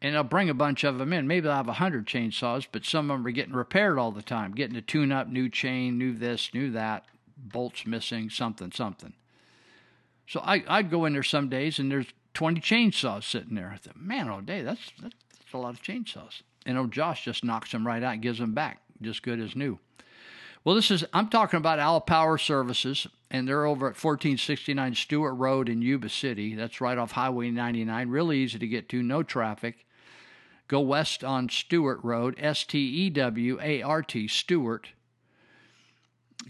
And they'll bring a bunch of them in. Maybe they'll have 100 chainsaws, but some of them are getting repaired all the time, getting a tune up, new chain, new this, new that, bolts missing, something, something. So I, I'd go in there some days and there's 20 chainsaws sitting there. I thought, man, oh, all day, that's, that's a lot of chainsaws. And old Josh just knocks them right out and gives them back, just good as new. Well, this is, I'm talking about All Power Services, and they're over at 1469 Stewart Road in Yuba City. That's right off Highway 99. Really easy to get to, no traffic. Go west on Stewart Road, S T E W A R T, Stewart.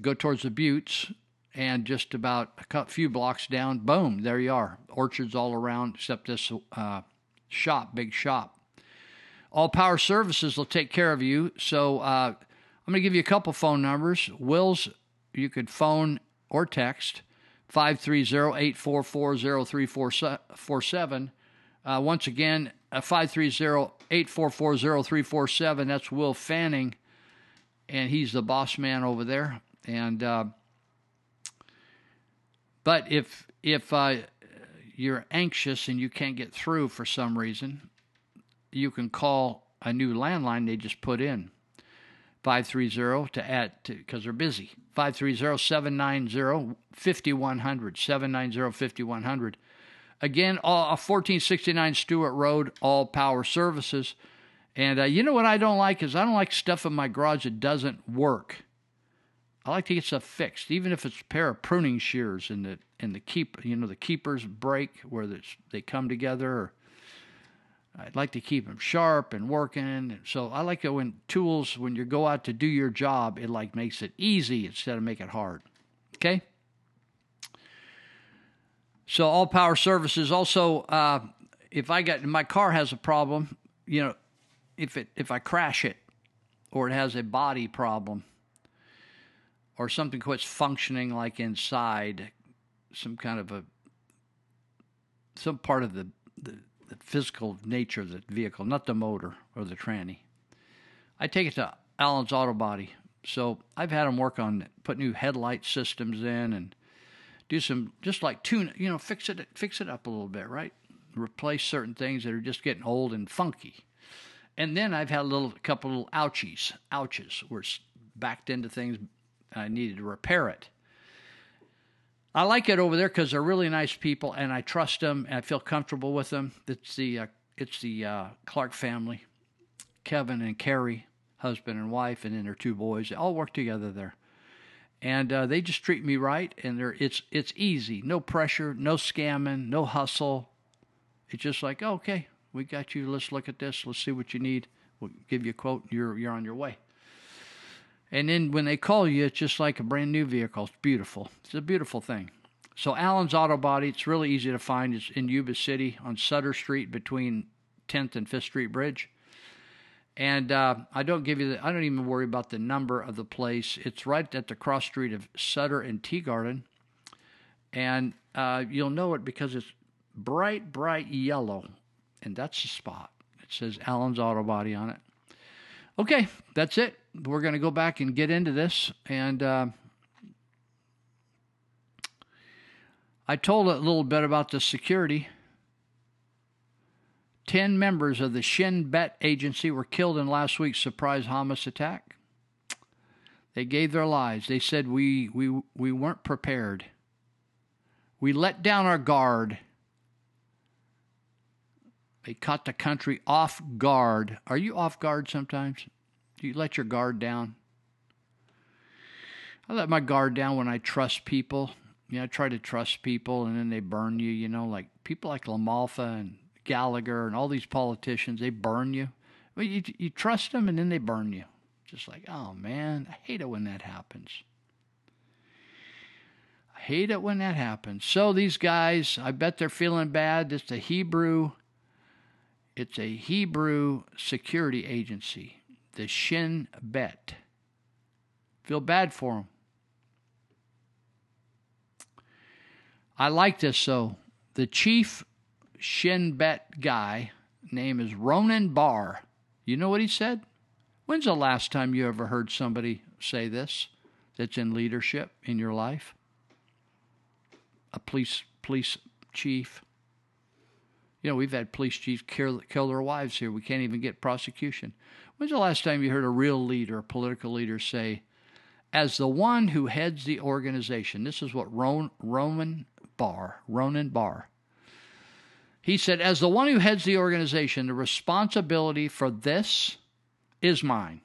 Go towards the Buttes, and just about a few blocks down, boom, there you are. Orchards all around, except this uh, shop, big shop. All Power Services will take care of you. So uh, I'm going to give you a couple phone numbers. Will's, you could phone or text 530-844-0347. Uh, once again, uh, 530-844-0347. That's Will Fanning, and he's the boss man over there. And uh, but if if uh, you're anxious and you can't get through for some reason, you can call a new landline they just put in 530 to add because they're busy. 530-790-5100 790-5100 again all, 1469 stewart road all power services. And uh, you know what i don't like is i don't like stuff in my garage that doesn't work. I like to get stuff fixed even if it's a pair of pruning shears and the and the keep you know the keepers break where they come together or I'd like to keep them sharp and working. So I like it when tools, when you go out to do your job, it like makes it easy instead of make it hard. Okay. So all power services. Also, uh, if I got my car has a problem, you know, if it if I crash it, or it has a body problem, or something quits functioning like inside, some kind of a some part of the the the physical nature of the vehicle, not the motor or the tranny. I take it to Allen's Auto Body. So I've had them work on put new headlight systems in and do some just like tune, you know, fix it fix it up a little bit, right? Replace certain things that are just getting old and funky. And then I've had a little a couple little ouchies, ouches, where it's backed into things I needed to repair it. I like it over there because they're really nice people, and I trust them, and I feel comfortable with them. It's the uh, it's the uh, Clark family, Kevin and Carrie, husband and wife, and then their two boys. They all work together there, and uh, they just treat me right. And they're it's it's easy, no pressure, no scamming, no hustle. It's just like oh, okay, we got you. Let's look at this. Let's see what you need. We'll give you a quote. You're you're on your way. And then when they call you, it's just like a brand new vehicle. It's beautiful. It's a beautiful thing. So Allen's Auto Body, it's really easy to find. It's in Yuba City on Sutter Street between 10th and 5th Street Bridge. And uh, I don't give you the, I don't even worry about the number of the place. It's right at the cross street of Sutter and Teegarden. And uh, you'll know it because it's bright, bright yellow. And that's the spot. It says Allen's Auto Body on it. Okay, that's it. We're going to go back and get into this. And uh, I told a little bit about the security. Ten members of the Shin Bet agency were killed in last week's surprise Hamas attack. They gave their lives. They said we we we weren't prepared. We let down our guard. They caught the country off guard. Are you off guard sometimes? Do you let your guard down? I let my guard down when I trust people. You know, I try to trust people and then they burn you, you know, like people like LaMalfa and Gallagher and all these politicians, they burn you. Well, you, you trust them and then they burn you. Just like, oh man, I hate it when that happens. I hate it when that happens. So these guys, I bet they're feeling bad. It's a Hebrew it's a Hebrew security agency, the Shin Bet. Feel bad for them. I like this though. The chief Shin Bet guy name is Ronen Bar. You know what he said? When's the last time you ever heard somebody say this that's in leadership in your life? A police police chief. You know, we've had police chiefs kill, kill their wives here. We can't even get prosecution. When's the last time you heard a real leader, a political leader, say, as the one who heads the organization, this is what Ron, Roman Bar, Ronen Bar, he said, as the one who heads the organization, the responsibility for this is mine.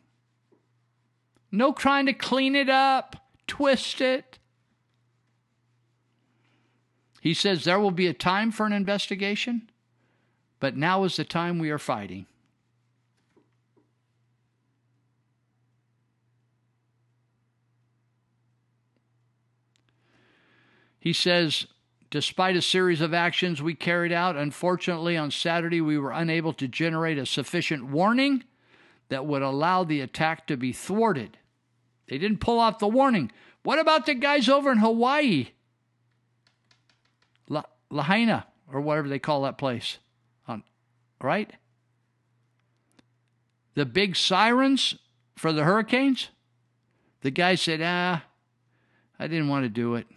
No trying to clean it up, twist it. He says there will be a time for an investigation. But now is the time we are fighting. He says, Despite a series of actions we carried out, unfortunately, on Saturday, we were unable to generate a sufficient warning that would allow the attack to be thwarted. They didn't pull off the warning. What about the guys over in Hawaii? La- Lahaina, or whatever they call that place. Um, right? The big sirens for the hurricanes? The guy said, ah, I didn't want to do it.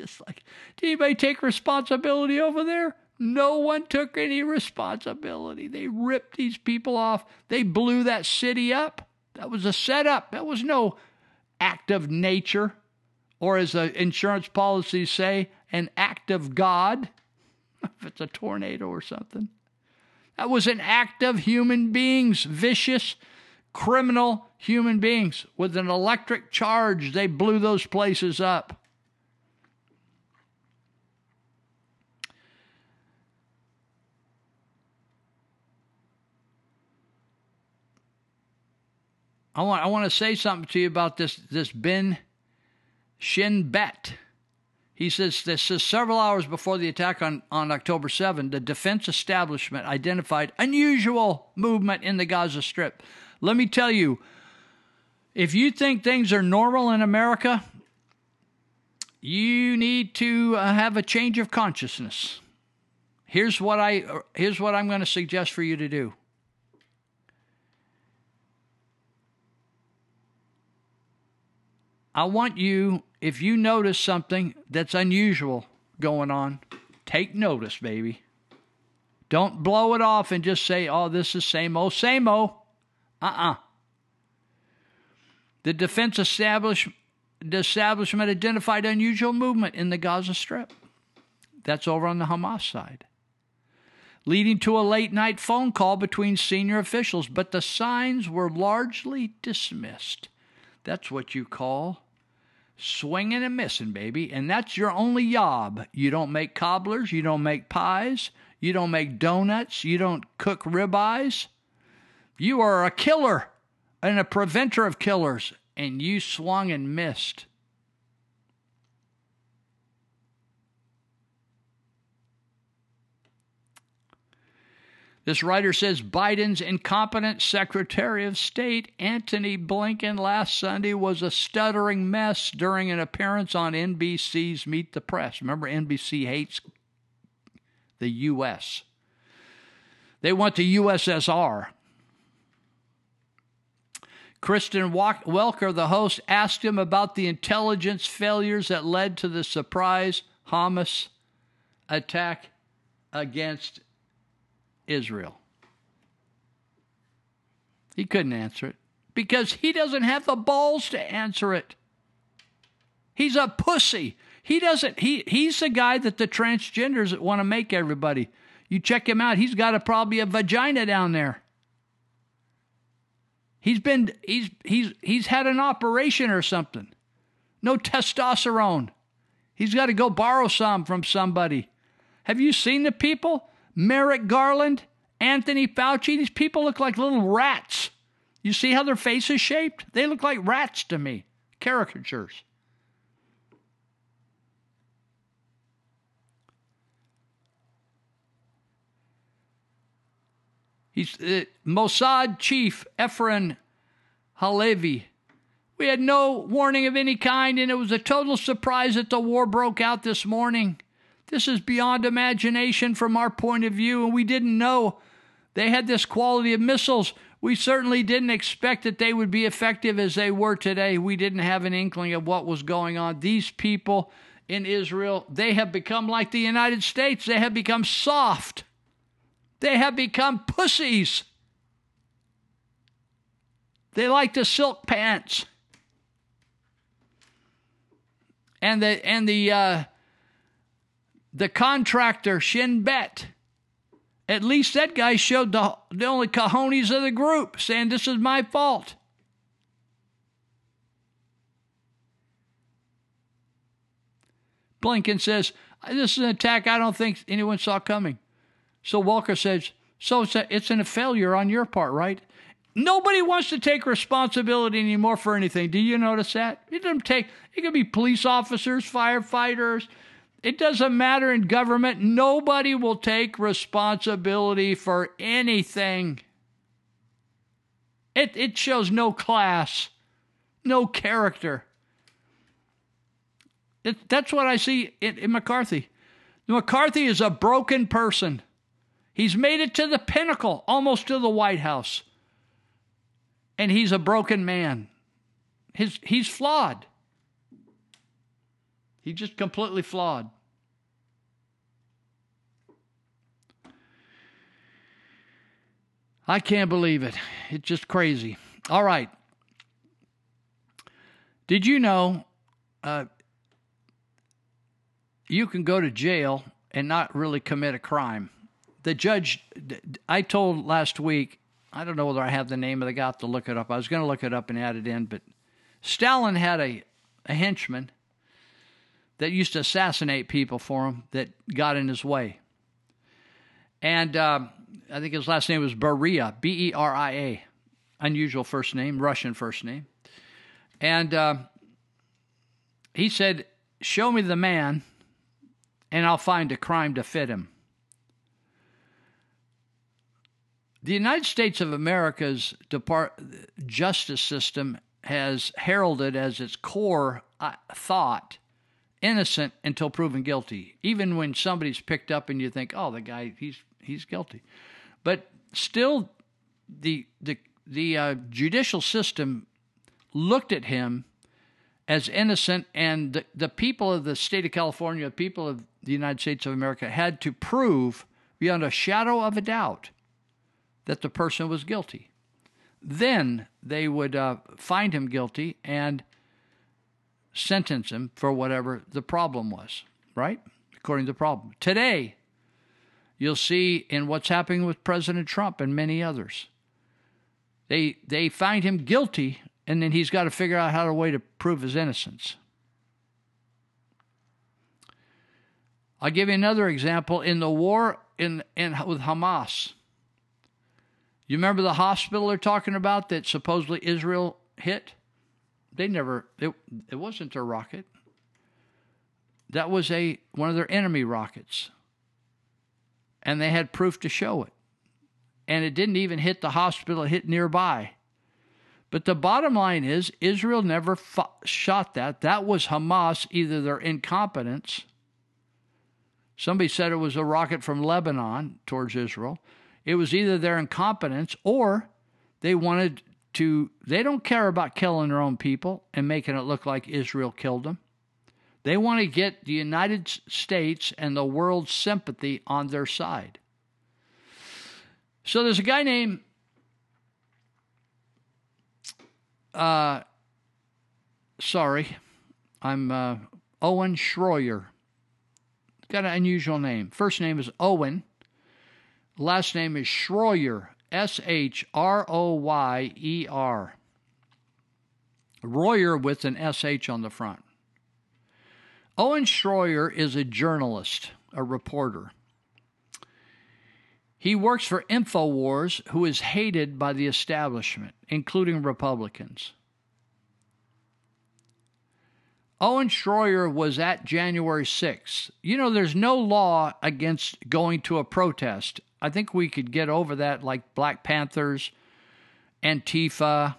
Just like, did anybody take responsibility over there? No one took any responsibility. They ripped these people off. They blew that city up. That was a setup. That was no act of nature, or as the insurance policies say, an act of God, [laughs] if it's a tornado or something. That was an act of human beings, vicious, criminal human beings. With an electric charge, they blew those places up. I want I want to say something to you about this this Ben Shin Bet. He says this is several hours before the attack on, on October 7, the defense establishment identified unusual movement in the Gaza Strip. Let me tell you, if you think things are normal in America, you need to uh, have a change of consciousness. Here's what I here's what I'm going to suggest for you to do. I want you, if you notice something that's unusual going on, take notice, baby. Don't blow it off and just say, oh, this is same old, same old. Uh uh The defense establishment, establishment identified unusual movement in the Gaza Strip. That's over on the Hamas side. Leading to a late night phone call between senior officials, but the signs were largely dismissed. That's what you call swinging and missing, baby. And that's your only job. You don't make cobblers, you don't make pies, you don't make donuts, you don't cook ribeyes. You are a killer and a preventer of killers, and you swung and missed. This writer says Biden's incompetent Secretary of State, Antony Blinken, last Sunday was a stuttering mess during an appearance on NBC's Meet the Press. Remember, NBC hates the U.S., they want the USSR. Kristen Welker, the host, asked him about the intelligence failures that led to the surprise Hamas attack against Israel? He couldn't answer it because he doesn't have the balls to answer it. He's a pussy. He doesn't he he's the guy that the transgenders want to make everybody. You check him out, he's got a probably a vagina down there. He's been he's he's he's had an operation or something. No testosterone. He's got to go borrow some from somebody. Have you seen the people? Merrick Garland, Anthony Fauci, these people look like little rats. You see how their face is shaped? They look like rats to me, caricatures. He's uh, Mossad chief Efraim Halevy. We had no warning of any kind, and it was a total surprise that the war broke out this morning. This is beyond imagination from our point of view, and we didn't know they had this quality of missiles. We certainly didn't expect that they would be effective as they were today. We didn't have an inkling of what was going on. These people in Israel, they have become like the United States, they have become soft, they have become pussies. They like the silk pants. And the and the uh, the contractor, Shin Bet, at least that guy showed the, the only cojones of the group, saying, This is my fault. Blinken says, This is an attack I don't think anyone saw coming. So Welker says, So it's, a, it's a failure on your part, right? Nobody wants to take responsibility anymore for anything. Do you notice that? It doesn't take, it could be police officers, firefighters, It doesn't matter in government. Nobody will take responsibility for anything. It, it shows no class, no character. It, that's what I see in, in McCarthy. McCarthy is a broken person. He's made it to the pinnacle, almost to the White House. And he's a broken man. His, he's flawed. He's just completely flawed. I can't believe it. It's just crazy. All right. Did you know uh, you can go to jail and not really commit a crime? The judge, I told last week, I don't know whether I have the name of the guy to look it up. I was going to look it up and add it in, but Stalin had a, a henchman that used to assassinate people for him that got in his way. And uh, I think his last name was Beria, B E R I A. Unusual first name, Russian first name. And uh, he said, Show me the man, and I'll find a crime to fit him. The United States of America's Depart- justice system has heralded as its core uh, thought innocent until proven guilty. Even when somebody's picked up and you think, "Oh, the guy he's he's guilty," but still, the the the uh, judicial system looked at him as innocent, and the, the people of the state of California, the people of the United States of America, had to prove beyond a shadow of a doubt that the person was guilty. Then they would uh, find him guilty and sentence him for whatever the problem was, right? According to the problem. Today, you'll see in what's happening with President Trump and many others. They they find him guilty and then he's got to figure out how to way to prove his innocence. I'll give you another example in the war in, in with Hamas. You remember the hospital they're talking about that supposedly Israel hit? They never it, it wasn't their rocket. That was a one of their enemy rockets. And they had proof to show it. And it didn't even hit the hospital, it hit nearby. But the bottom line is Israel never shot that. That was Hamas, either their incompetence. Somebody said it was a rocket from Lebanon towards Israel. It was either their incompetence or they wanted to, they don't care about killing their own people and making it look like Israel killed them. They want to get the United States and the world's sympathy on their side. So there's a guy named uh, sorry, I'm uh, Owen Schroyer. Got an unusual name. First name is Owen. Last name is Schroyer. S H R O Y E R. Royer with an SH on the front. Owen Schroyer is a journalist, a reporter. He works for InfoWars, who is hated by the establishment, including Republicans. Owen Schroyer was at January 6th. You know, there's no law against going to a protest. I think we could get over that, like Black Panthers, Antifa,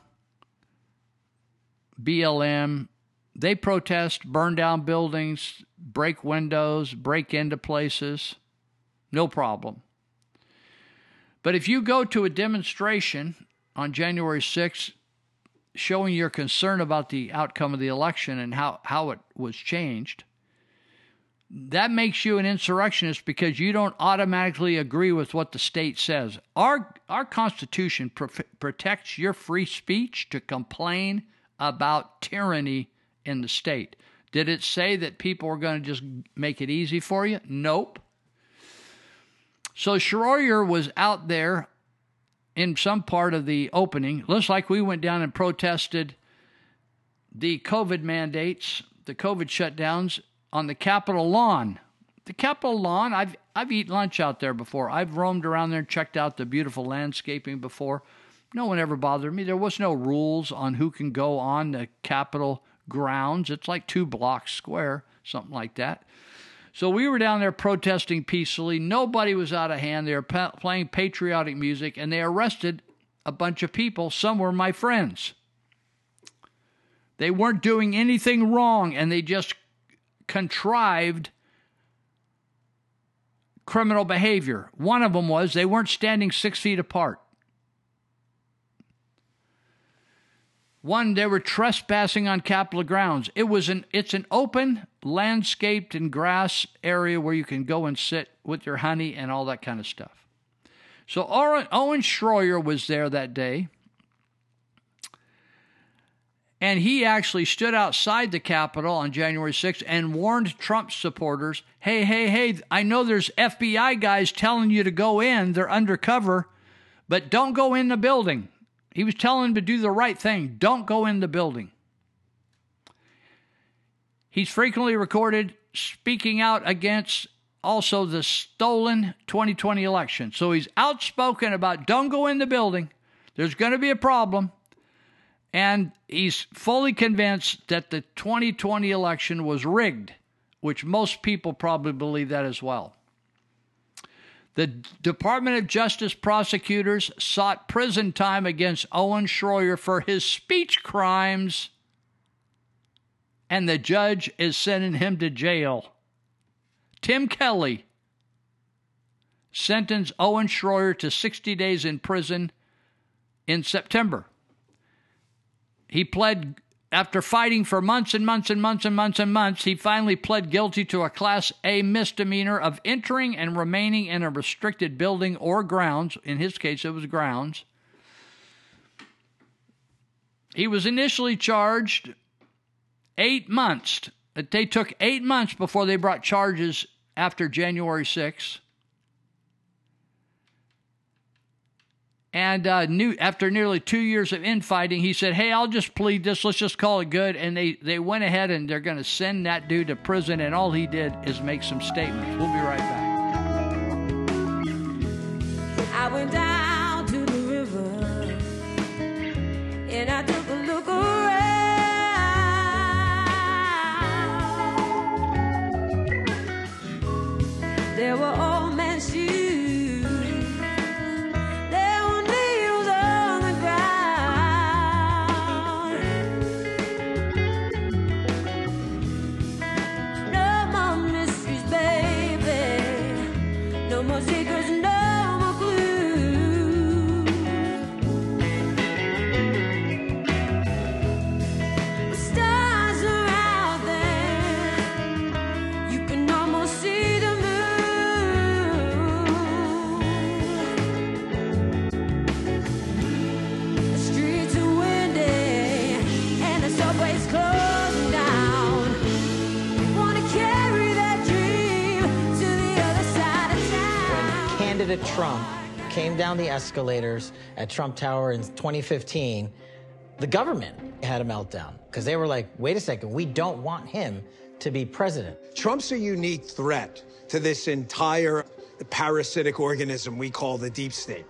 BLM. They protest, burn down buildings, break windows, break into places. No problem. But if you go to a demonstration on January 6th showing your concern about the outcome of the election and how, how it was changed, that makes you an insurrectionist because you don't automatically agree with what the state says. Our, our Constitution pro- protects your free speech to complain about tyranny in the state. Did it say that people were going to just make it easy for you? Nope. So Schroyer was out there in some part of the opening. Looks like we went down and protested the COVID mandates, the COVID shutdowns on the Capitol lawn. The Capitol lawn, I've I've eaten lunch out there before. I've roamed around there and checked out the beautiful landscaping before. No one ever bothered me. There was no rules on who can go on the Capitol grounds. It's like two blocks square, something like that. So we were down there protesting peacefully. Nobody was out of hand. They were pa- playing patriotic music, and they arrested a bunch of people. Some were my friends. They weren't doing anything wrong, and they just contrived criminal behavior. One of them was they weren't standing six feet apart. One, they were trespassing on Capitol grounds. It was an it's an open, landscaped and grass area where you can go and sit with your honey and all that kind of stuff. So Owen Schroyer was there that day. And he actually stood outside the Capitol on January 6th and warned Trump supporters hey, hey, hey, I know there's FBI guys telling you to go in, they're undercover, but don't go in the building. He was telling them to do the right thing. Don't go in the building. He's frequently recorded speaking out against also the stolen 2020 election. So he's outspoken about don't go in the building. There's going to be a problem. And he's fully convinced that the 2020 election was rigged, which most people probably believe that as well. The Department of Justice prosecutors sought prison time against Owen Schroyer for his speech crimes, and the judge is sending him to jail. Tim Kelly sentenced Owen Schroyer to 60 days in prison in September. He pled after fighting for months and months and months and months and months, he finally pled guilty to a Class A misdemeanor of entering and remaining in a restricted building or grounds. In his case, it was grounds. He was initially charged eight months. They took eight months before they brought charges after January 6th. And uh, new, after nearly two years of infighting, he said, "Hey, I'll just plead this. Let's just call it good." And they they went ahead and they're going to send that dude to prison. And all he did is make some statements. We'll be right back. I went down to the river and I took a look around. There were candidate Trump came down the escalators at Trump Tower in 2015, the government had a meltdown because they were like, wait a second, we don't want him to be president. Trump's a unique threat to this entire parasitic organism we call the deep state.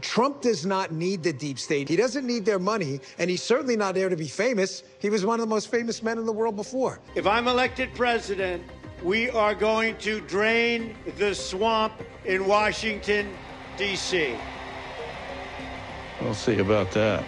Trump does not need the deep state. He doesn't need their money, and he's certainly not there to be famous. He was one of the most famous men in the world before. If I'm elected president, we are going to drain the swamp in Washington, D.C. We'll see about that.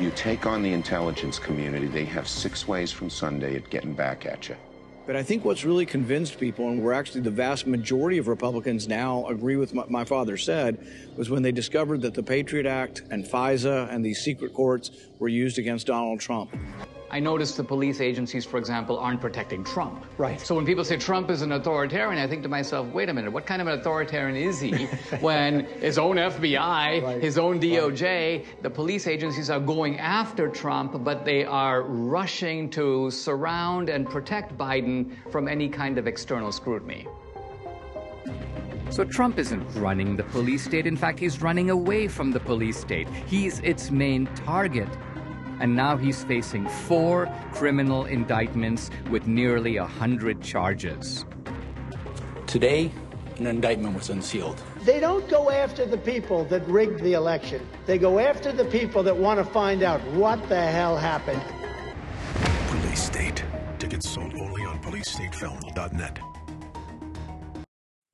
You take on the intelligence community, they have six ways from Sunday at getting back at you. But I think what's really convinced people, and we're actually the vast majority of Republicans now agree with what my father said, was when they discovered that the Patriot Act and FISA and these secret courts were used against Donald Trump. I noticed the police agencies, for example, aren't protecting Trump. Right. So when people say Trump is an authoritarian, I think to myself, wait a minute, what kind of an authoritarian is he [laughs] when his own FBI, right. his own DOJ, right. the police agencies are going after Trump, but they are rushing to surround and protect Biden from any kind of external scrutiny. So Trump isn't running the police state. In fact, he's running away from the police state. He's its main target and now he's facing four criminal indictments with nearly a hundred charges. Today, an indictment was unsealed. They don't go after the people that rigged the election. They go after the people that want to find out what the hell happened. Police State. Tickets sold only on policestatefilm.net.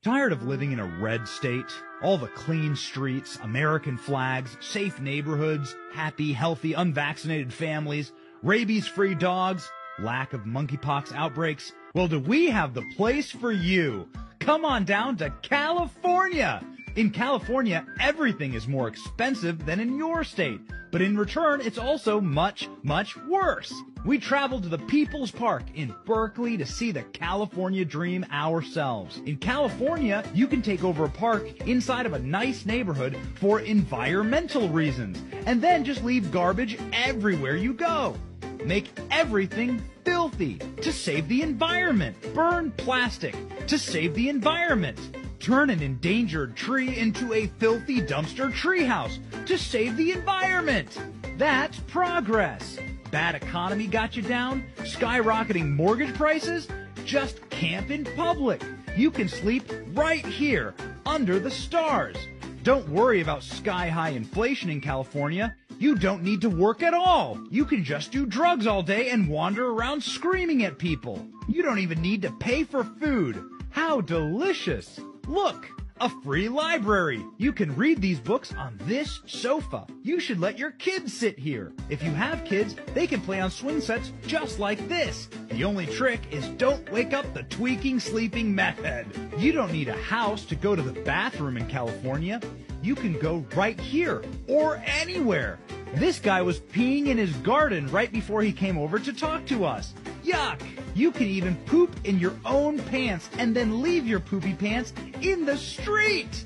Tired of living in a red state? All the clean streets, American flags, safe neighborhoods, happy, healthy, unvaccinated families, rabies free dogs, lack of monkeypox outbreaks? Well, do we have the place for you? Come on down to California! In California, everything is more expensive than in your state, but in return, it's also much, much worse. We traveled to the People's Park in Berkeley to see the California dream ourselves. In California, you can take over a park inside of a nice neighborhood for environmental reasons, and then just leave garbage everywhere you go. Make everything filthy to save the environment. Burn plastic to save the environment. Turn an endangered tree into a filthy dumpster treehouse to save the environment. That's progress. Bad economy got you down? Skyrocketing mortgage prices? Just camp in public. You can sleep right here under the stars. Don't worry about sky high inflation in California. You don't need to work at all. You can just do drugs all day and wander around screaming at people. You don't even need to pay for food. How delicious! Look, a free library. You can read these books on this sofa. You should let your kids sit here. If you have kids, they can play on swing sets just like this. The only trick is don't wake up the tweaking sleeping method. You don't need a house to go to the bathroom in California. You can go right here or anywhere. This guy was peeing in his garden right before he came over to talk to us. Yuck! You can even poop in your own pants and then leave your poopy pants in the street!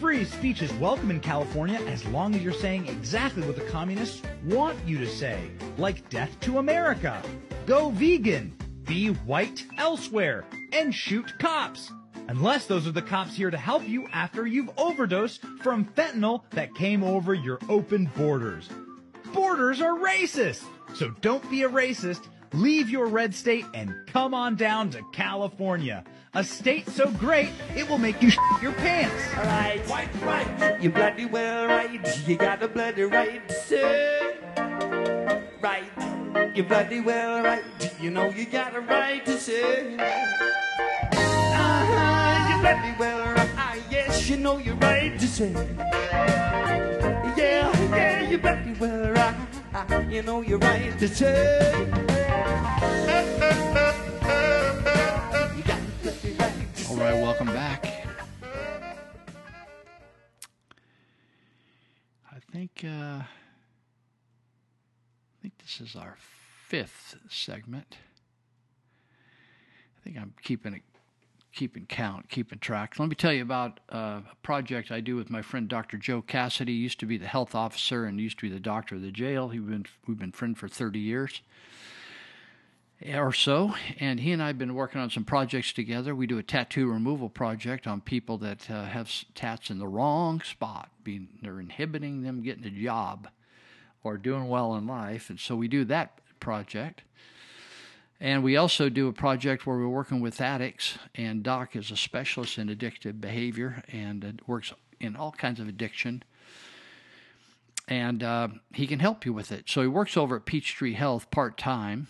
Free speech is welcome in California as long as you're saying exactly what the communists want you to say, like death to America, go vegan, be white elsewhere, and shoot cops. Unless those are the cops here to help you after you've overdosed from fentanyl that came over your open borders. Borders are racist! So don't be a racist, leave your red state and come on down to California. A state so great, it will make you shit your pants. All right. white, right, you bloody well right. You got a bloody right to say. Right, you bloody well right. You know you got a right to say. Uh-huh, you bloody well right. Ah, yes, you know you're right to say. Yeah, yeah, you bloody well right. [laughs] You know you're right to say. All right, welcome back. I think uh, I think this is our fifth segment. I think I'm keeping it keeping count, keeping track. Let me tell you about uh, a project I do with my friend Dr. Joe Cassady. He used to be the health officer and used to be the doctor of the jail. He been we've been friends for 30 years or so, and he and I have been working on some projects together. We do a tattoo removal project on people that uh, have tats in the wrong spot, being they're inhibiting them getting a job or doing well in life, and so we do that project. And we also do a project where we're working with addicts, and Doc is a specialist in addictive behavior and works in all kinds of addiction. And uh, he can help you with it. So he works over at Peachtree Health part time.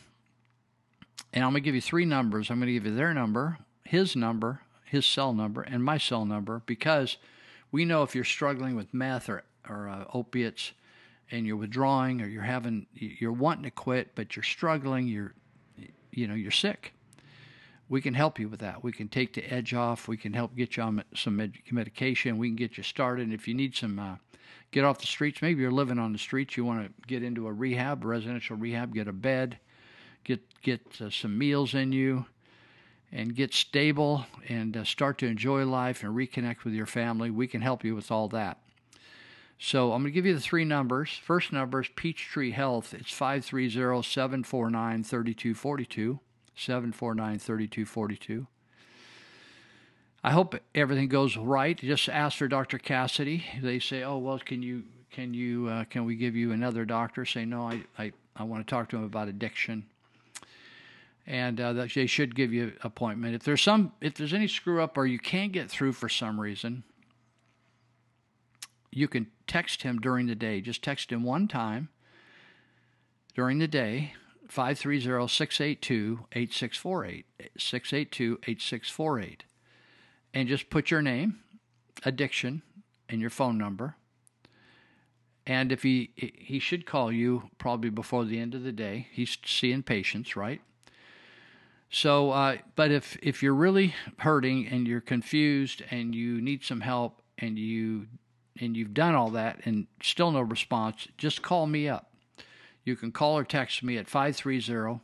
And I'm going to give you three numbers. I'm going to give you their number, his number, his cell number, and my cell number because we know if you're struggling with meth or, or uh, opiates and you're withdrawing or you're having, you're wanting to quit, but you're struggling, you're, you know, you're sick. We can help you with that. We can take the edge off. We can help get you on some med- medication. We can get you started. And if you need some, uh, get off the streets. Maybe you're living on the streets. You want to get into a rehab, residential rehab, get a bed, get get uh, some meals in you, and get stable and uh, start to enjoy life and reconnect with your family. We can help you with all that. So I'm going to give you the three numbers. First number is Peachtree Health. It's 530-749-3242. 749-3242. I hope everything goes right. Just ask for Dr. Cassady. They say, "Oh, well, can you can you uh, can we give you another doctor?" Say, "No, I I, I want to talk to him about addiction." And uh, they should give you an appointment. If there's some if there's any screw up or you can't get through for some reason, you can text him during the day. Just text him one time during the day, 530 682 8648. 682 8648. and just put your name, addiction, and your phone number. And if he he should call you probably before the end of the day. He's seeing patients, right? So, uh, but if if you're really hurting and you're confused and you need some help and you and you've done all that and still no response, just call me up. You can call or text me at 530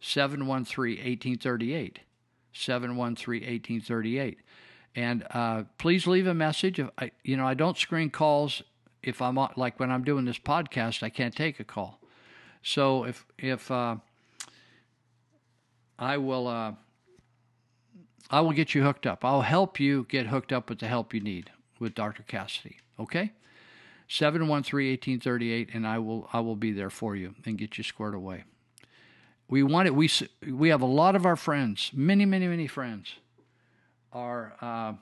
713 1838. 713 1838. And uh, please leave a message. If I, you know, I don't screen calls if I'm like when I'm doing this podcast, I can't take a call. So if if uh, I will uh, I will get you hooked up. I'll help you get hooked up with the help you need with Dr. Cassady. Okay? 713-1838 and I will I will be there for you and get you squared away. We want it we we have a lot of our friends, many many many friends are uh,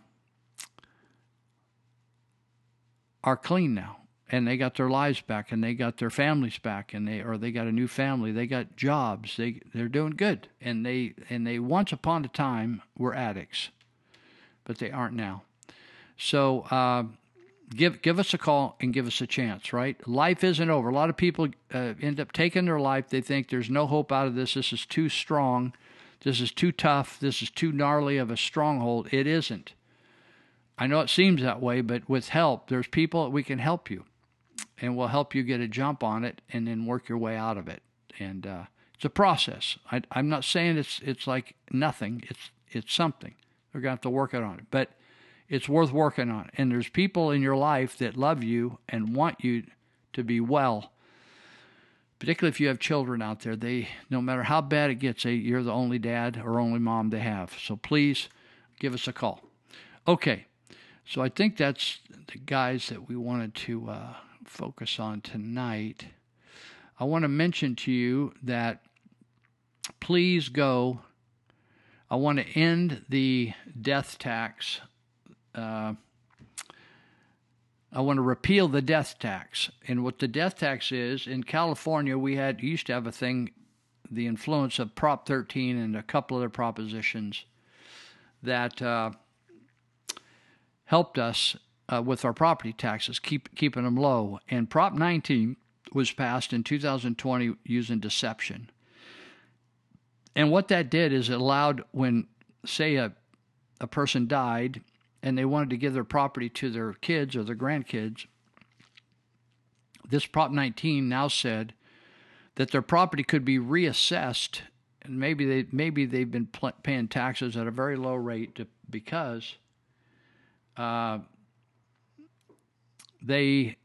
are clean now and they got their lives back and they got their families back and they or they got a new family they got jobs they they're doing good and they and they once upon a time were addicts but they aren't now so uh, give give us a call and give us a chance right? Life isn't over. A lot of people uh, end up taking their life. They think there's no hope out of this. This is too strong. This is too tough. This is too gnarly of a stronghold. It isn't. I know it seems that way, but with help, there's people that we can help you and we'll help you get a jump on it and then work your way out of it. And uh, it's a process. I, am not saying it's it's like nothing. It's it's something. We're gonna have to work it on it, but it's worth working on. And there's people in your life that love you and want you to be well. Particularly if you have children out there, they no matter how bad it gets, they, you're the only dad or only mom they have. So please give us a call. Okay. So I think that's the guys that we wanted to uh, focus on tonight. I want to mention to you that please go. I want to end the death tax. Uh, I want to repeal the death tax. And what the death tax is in California, we had used to have a thing, the influence of Prop 13 and a couple other propositions that. Uh, helped us uh, with our property taxes, keep keeping them low. And Prop 19 was passed in 2020 using deception. And what that did is it allowed when, say, a a person died and they wanted to give their property to their kids or their grandkids. This Prop 19 now said that their property could be reassessed, and maybe they maybe they've been pl- paying taxes at a very low rate to, because uh, they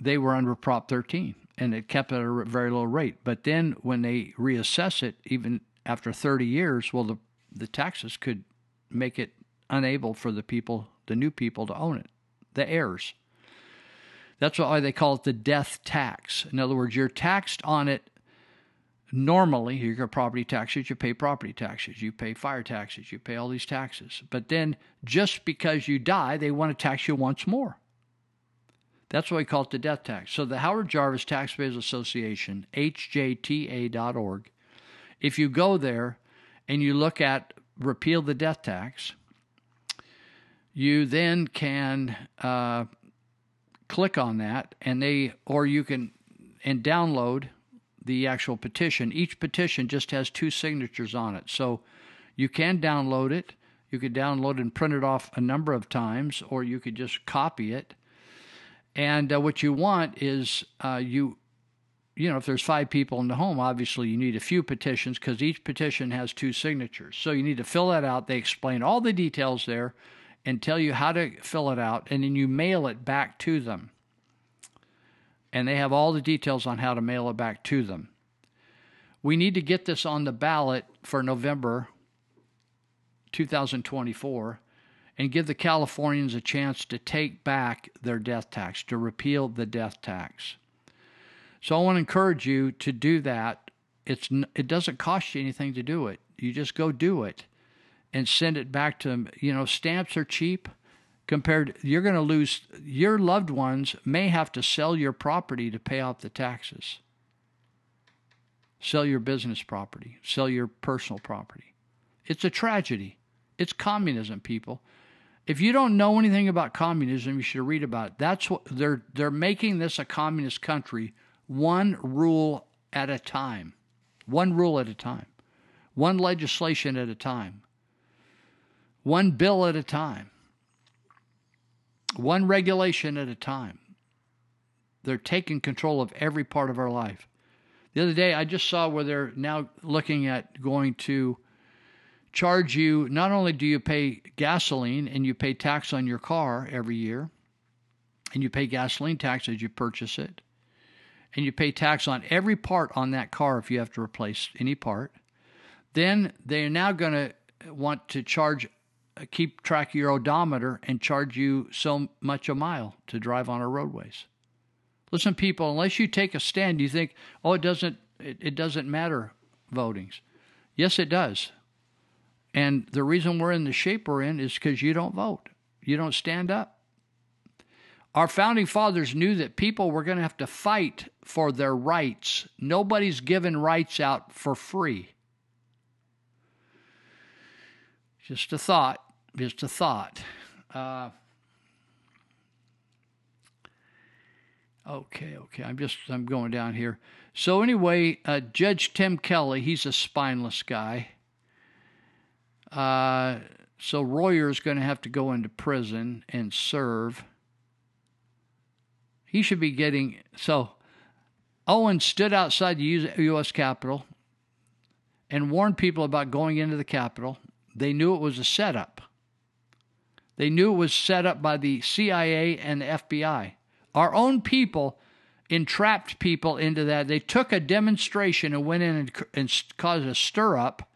they were under Prop 13 and it kept at a very low rate. But then when they reassess it, even after 30 years, well, the the taxes could make it unable for the people, the new people, to own it, the heirs. That's why they call it the death tax. In other words, you're taxed on it normally you get property taxes, you pay property taxes, you pay fire taxes, you pay all these taxes. But then just because you die, they want to tax you once more. That's why we call it the death tax. So the Howard Jarvis Taxpayers Association, hjta.org, if you go there and you look at repeal the death tax, you then can uh, click on that and they, or you can, and download the actual petition. Each petition just has two signatures on it. So you can download it. You could download and print it off a number of times, or you could just copy it. And uh, what you want is uh, you, you know, if there's five people in the home, obviously you need a few petitions because each petition has two signatures. So you need to fill that out. They explain all the details there and tell you how to fill it out, and then you mail it back to them and they have all the details on how to mail it back to them. We need to get this on the ballot for November 2024 and give the Californians a chance to take back their death tax, to repeal the death tax. So I want to encourage you to do that. It's it doesn't cost you anything to do it. You just go do it and send it back to them. You know, stamps are cheap compared you're going to lose your loved ones may have to sell your property to pay off the taxes sell your business property sell your personal property it's a tragedy It's communism, people. If you don't know anything about communism, you should read about it. That's what they're they're making this a communist country, one rule at a time. One rule at a time. One legislation at a time. One bill at a time. One regulation at a time. They're taking control of every part of our life. The other day, I just saw where they're now looking at going to charge you. Not only do you pay gasoline and you pay tax on your car every year, and you pay gasoline tax as you purchase it, and you pay tax on every part on that car if you have to replace any part, then they're now going to want to charge, Uh, keep track of your odometer and charge you so much a mile to drive on our roadways. Listen, people, unless you take a stand, you think, oh, it doesn't, it, it doesn't matter votings. Yes, it does. And the reason we're in the shape we're in is because you don't vote. You don't stand up. Our founding fathers knew that people were going to have to fight for their rights. Nobody's given rights out for free. Just a thought. Just a thought. Uh, Okay, okay. I'm just I'm going down here. So anyway, uh, Judge Tim Kelly, he's a spineless guy. Uh, so Shroyer's going to have to go into prison and serve. He should be getting so. Owen stood outside the U.S. Capitol and warned people about going into the Capitol. They knew it was a setup. They knew it was set up by the CIA and the FBI. Our own people entrapped people into that. They took a demonstration and went in and, and caused a stir up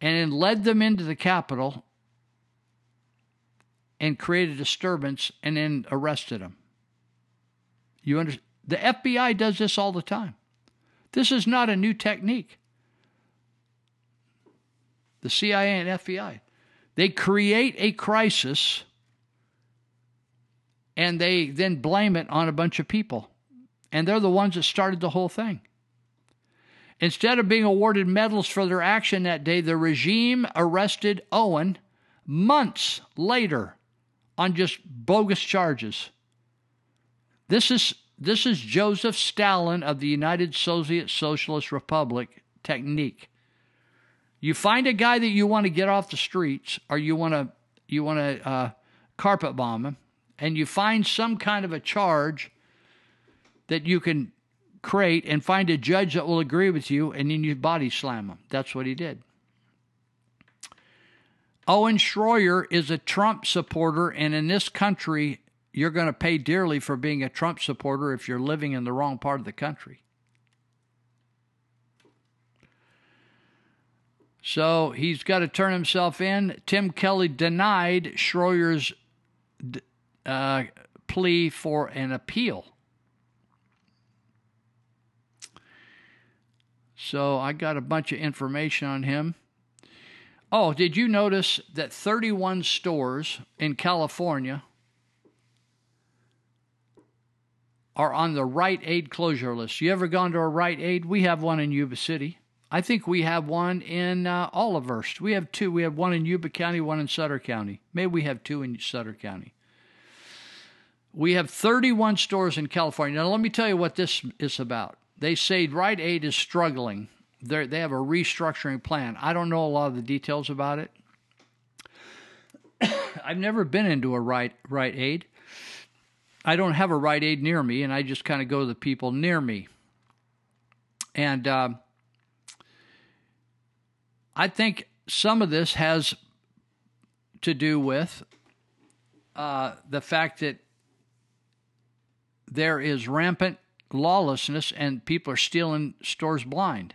and then led them into the Capitol and created disturbance and then arrested them. You understand? The FBI does this all the time. This is not a new technique. The CIA and FBI. They create a crisis and they then blame it on a bunch of people. And they're the ones that started the whole thing. Instead of being awarded medals for their action that day, the regime arrested Owen months later on just bogus charges. This is this is Joseph Stalin of the United Soviet Socialist Republic technique. You find a guy that you want to get off the streets, or you want to you want to uh, carpet bomb him, and you find some kind of a charge that you can create and find a judge that will agree with you, and then you body slam him. That's what he did. Owen Shroyer is a Trump supporter, and in this country, you're going to pay dearly for being a Trump supporter if you're living in the wrong part of the country. So he's got to turn himself in. Tim Kelly denied Shroyer's uh, plea for an appeal. So I got a bunch of information on him. Oh, did you notice that 31 stores in California are on the Rite Aid closure list? You ever gone to a Rite Aid? We have one in Yuba City. I think we have one in uh. We have two. We have one in Yuba County, one in Sutter County. Maybe we have two in Sutter County. We have 31 stores in California. Now, let me tell you what this is about. They say Rite Aid is struggling. They're, they have a restructuring plan. I don't know a lot of the details about it. [coughs] I've never been into a Rite, Rite Aid. I don't have a Rite Aid near me, and I just kind of go to the people near me. And uh, I think some of this has to do with uh, the fact that there is rampant lawlessness and people are stealing stores blind.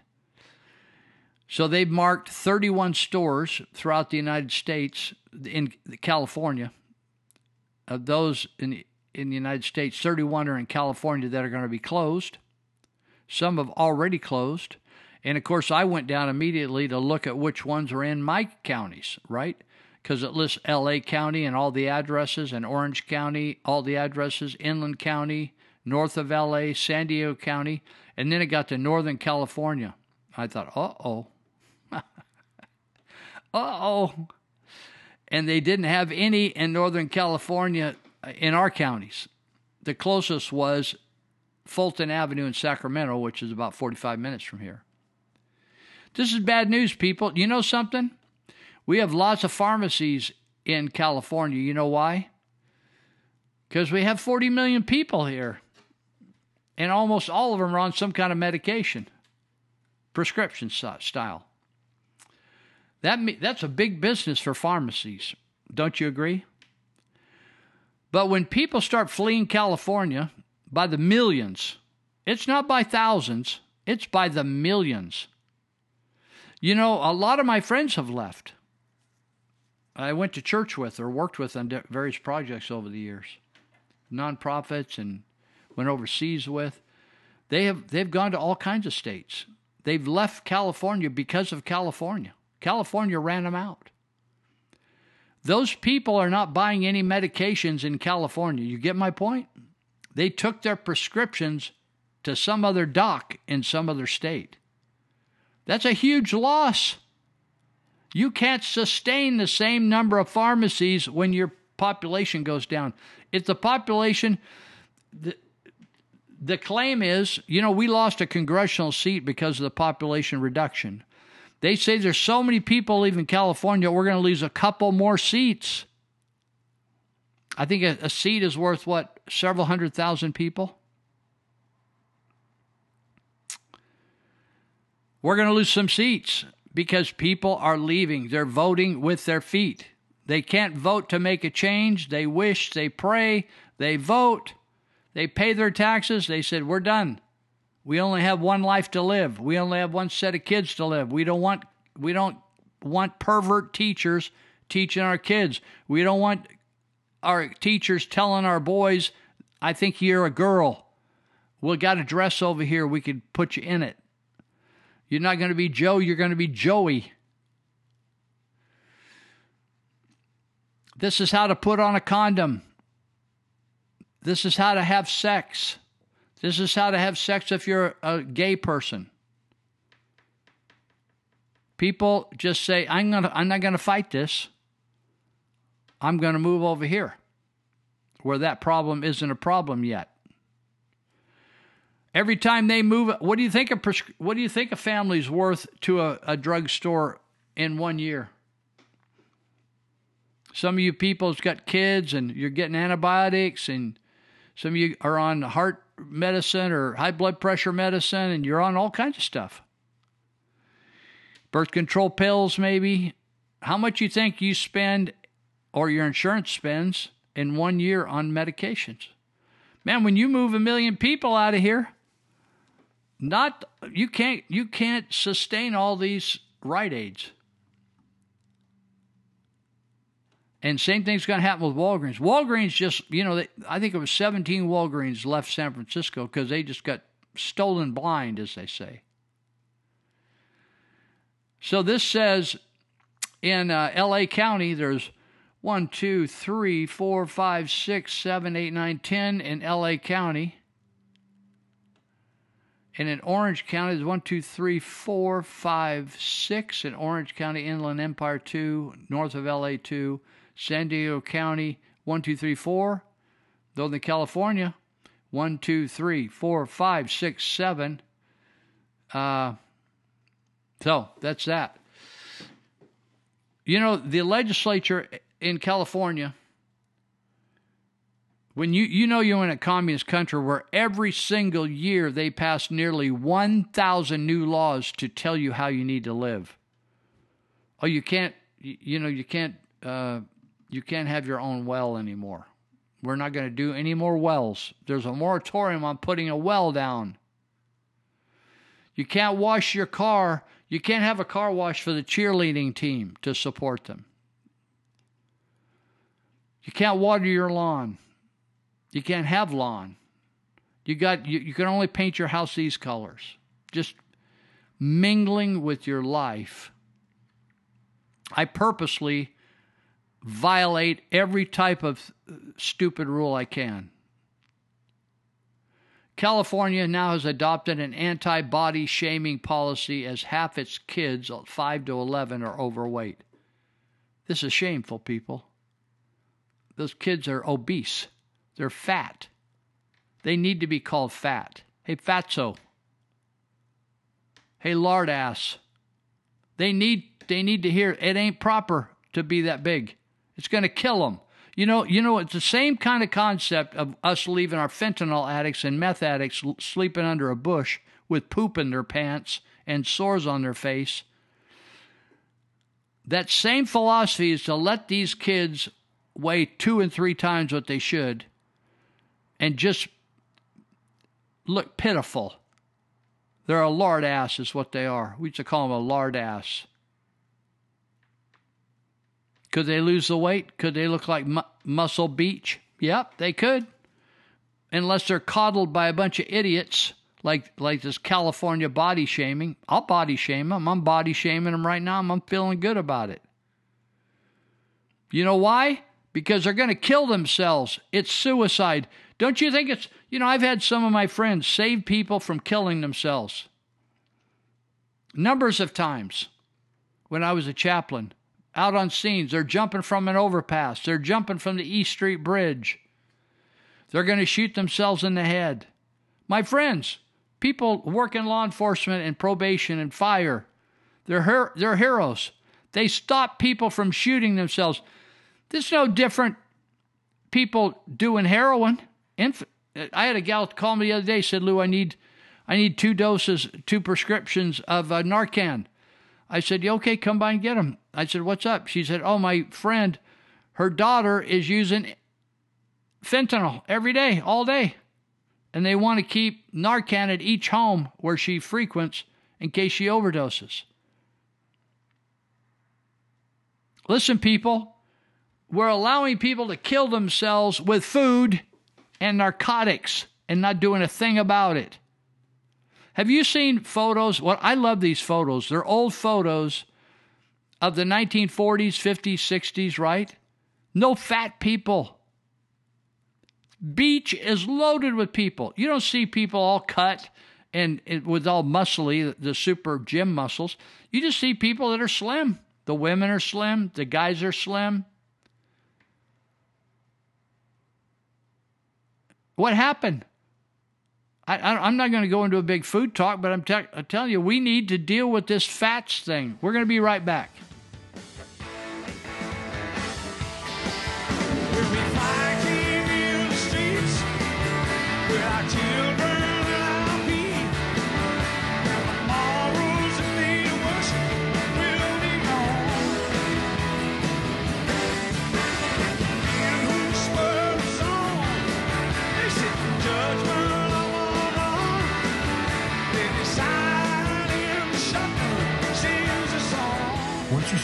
So they've marked 31 stores throughout the United States, in California. Of those in in the United States, 31 are in California that are going to be closed. Some have already closed. And of course, I went down immediately to look at which ones are in my counties, right? Because it lists LA County and all the addresses, and Orange County, all the addresses, Inland County, north of LA, San Diego County, and then it got to Northern California. I thought, uh oh. [laughs] uh oh. and they didn't have any in Northern California uh, in our counties. The closest was Fulton Avenue in Sacramento, which is about 45 minutes from here. This is bad news, people. You know something? We have lots of pharmacies in California. You know why? Because we have 40 million people here, and almost all of them are on some kind of medication, prescription style. That that's a big business for pharmacies. Don't you agree? But when people start fleeing California by the millions, it's not by thousands, it's by the millions. You know, a lot of my friends have left. I went to church with or worked with on various projects over the years, nonprofits, and went overseas with. They have they've gone to all kinds of states. They've left California because of California. California ran them out. Those people are not buying any medications in California. You get my point? They took their prescriptions to some other doc in some other state. That's a huge loss. You can't sustain the same number of pharmacies when your population goes down. If the population, the, the claim is, you know, we lost a congressional seat because of the population reduction. They say there's so many people leaving California, we're going to lose a couple more seats. I think a, a seat is worth what, several hundred thousand people? We're going to lose some seats because people are leaving. They're voting with their feet. They can't vote to make a change. They wish, they pray, they vote, they pay their taxes. They said, We're done. We only have one life to live. We only have one set of kids to live. We don't want we don't want pervert teachers teaching our kids. We don't want our teachers telling our boys, I think you're a girl. We got a dress over here. We could put you in it. You're not going to be Joe, you're going to be Joey. This is how to put on a condom. This is how to have sex. This is how to have sex if you're a gay person. People just say, I'm, gonna, I'm not going to fight this. I'm going to move over here where that problem isn't a problem yet. Every time they move, what do you think a what do you think a family's worth to a, a drugstore in one year? Some of you people's got kids and you're getting antibiotics, and some of you are on heart medicine or high blood pressure medicine, and you're on all kinds of stuff. Birth control pills, maybe. How much you think you spend, or your insurance spends, in one year on medications? Man, when you move a million people out of here, not you can't you can't sustain all these Rite Aids. And same thing's going to happen with Walgreens. Walgreens just, you know, they, I think it was 17 Walgreens left San Francisco because they just got stolen blind, as they say. So this says in uh, LA County, there's one, two, three, four, five, six, seven, eight, nine, ten in LA County. And in Orange County, there's one, two, three, four, five, six in Orange County, Inland Empire 2, north of LA 2, San Diego County, one, two, three, four. Northern California, one, two, three, four, five, six, seven. Uh, so that's that. You know, the legislature in California when you you know you're in a communist country where every single year they pass nearly 1000 new laws to tell you how you need to live. Oh you can't you, know you can't uh, you can't have your own well anymore. We're not going to do any more wells. There's a moratorium on putting a well down. You can't wash your car. You can't have a car wash for the cheerleading team to support them. You can't water your lawn you can't have lawn. You got you, you can only paint your house these colors. Just mingling with your life. I purposely violate every type of stupid rule I can. California now has adopted an anti body shaming policy as half its kids, uh, 5 to 11, are overweight. This is shameful, people. Those kids are obese. They're fat. They need to be called fat. Hey, fatso. Hey, lard ass. They need they need to hear it ain't proper to be that big. It's going to kill them. You know, you know, it's the same kind of concept of us leaving our fentanyl addicts and meth addicts sleeping under a bush with poop in their pants and sores on their face. That same philosophy is to let these kids weigh two and three times what they should and just look pitiful. They're a lard ass, is what they are. We used to call them a lard ass. Could they lose the weight? Could they look like mu- Muscle Beach? Yep, they could. Unless they're coddled by a bunch of idiots like like this California body shaming. I'll body shame them. I'm body shaming them right now. I'm feeling good about it. You know why? Because they're going to kill themselves. It's suicide. Don't you think it's, you know, I've had some of my friends save people from killing themselves. Numbers of times when I was a chaplain out on scenes. They're jumping from an overpass, they're jumping from the East Street Bridge. They're going to shoot themselves in the head. My friends, people work in law enforcement and probation and fire, they're, her- they're heroes. They stop people from shooting themselves. This is no different people doing heroin. Inf- I had a gal call me the other day said, "Lou, I need, I need two doses, two prescriptions of uh, Narcan." I said, "You okay? Come by and get them." I said, "What's up?" She said, "Oh, my friend, her daughter is using fentanyl every day, all day, and they want to keep Narcan at each home where she frequents in case she overdoses." Listen, people, we're allowing people to kill themselves with food and narcotics and not doing a thing about it. Have you seen photos? Well, I love these photos. They're old photos of the 1940s, 50s, 60s, right? No fat people. Beach is loaded with people. You don't see people all cut and, and with all muscly, the super gym muscles. You just see people that are slim. The women are slim, the guys are slim. What happened? I, am not going to go into a big food talk, but I'm, te- I'm telling you, we need to deal with this fats thing. We're going to be right back.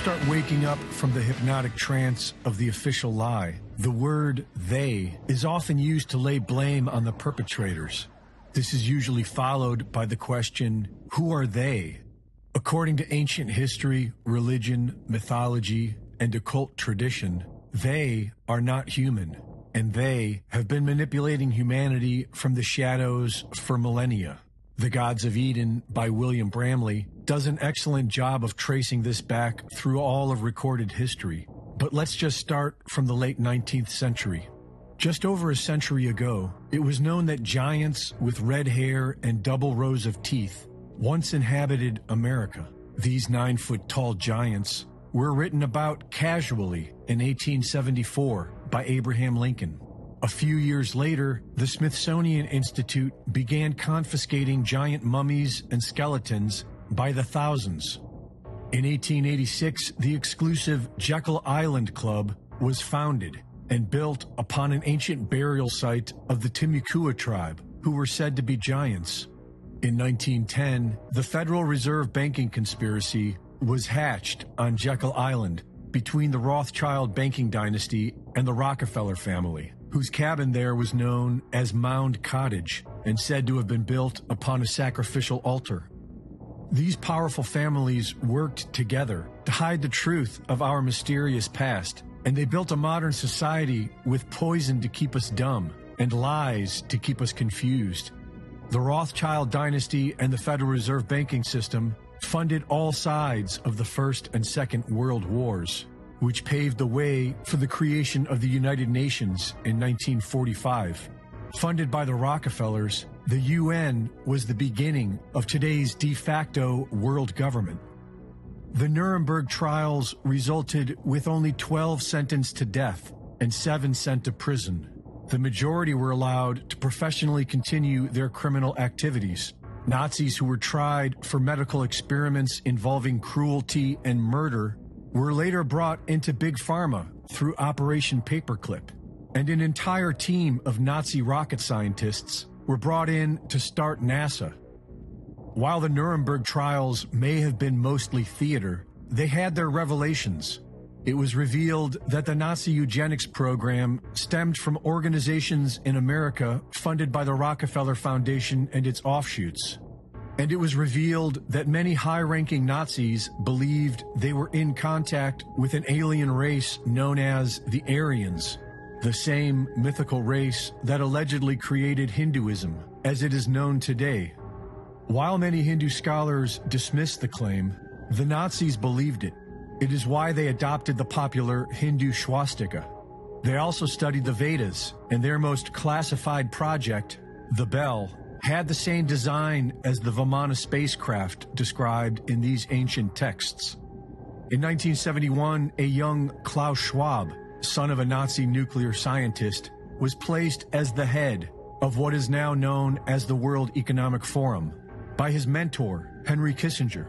Start waking up from the hypnotic trance of the official lie, the word they is often used to lay blame on the perpetrators. This is usually followed by the question, who are they? According to ancient history, religion, mythology, and occult tradition, they are not human, and they have been manipulating humanity from the shadows for millennia. The Gods of Eden by William Bramley does an excellent job of tracing this back through all of recorded history. But let's just start from the late 19th century. Just over a century ago, it was known that giants with red hair and double rows of teeth once inhabited America. These nine foot tall giants were written about casually in 1874 by Abraham Lincoln. A few years later, the Smithsonian Institute began confiscating giant mummies and skeletons by the thousands. In 1886, the exclusive Jekyll Island Club was founded and built upon an ancient burial site of the Timucua tribe, who were said to be giants. In 1910, the Federal Reserve banking conspiracy was hatched on Jekyll Island between the Rothschild banking dynasty and the Rockefeller family whose cabin there was known as Mound Cottage and said to have been built upon a sacrificial altar. These powerful families worked together to hide the truth of our mysterious past, and they built a modern society with poison to keep us dumb and lies to keep us confused. The Rothschild dynasty and the Federal Reserve banking system funded all sides of the First and Second World Wars. Which paved the way for the creation of the United Nations in 1945. Funded by the Rockefellers, the UN was the beginning of today's de facto world government. The Nuremberg trials resulted with only 12 sentenced to death and seven sent to prison. The majority were allowed to professionally continue their criminal activities. Nazis who were tried for medical experiments involving cruelty and murder were later brought into Big Pharma through Operation Paperclip, and an entire team of Nazi rocket scientists were brought in to start NASA. While the Nuremberg trials may have been mostly theater, they had their revelations. It was revealed that the Nazi eugenics program stemmed from organizations in America funded by the Rockefeller Foundation and its offshoots. And it was revealed that many high ranking Nazis believed they were in contact with an alien race known as the Aryans, the same mythical race that allegedly created Hinduism as it is known today. While many Hindu scholars dismissed the claim, the Nazis believed it. It is why they adopted the popular Hindu swastika. They also studied the Vedas, and their most classified project, the Bell, had the same design as the Vimana spacecraft described in these ancient texts. In 1971, a young Klaus Schwab, son of a Nazi nuclear scientist, was placed as the head of what is now known as the World Economic Forum by his mentor, Henry Kissinger.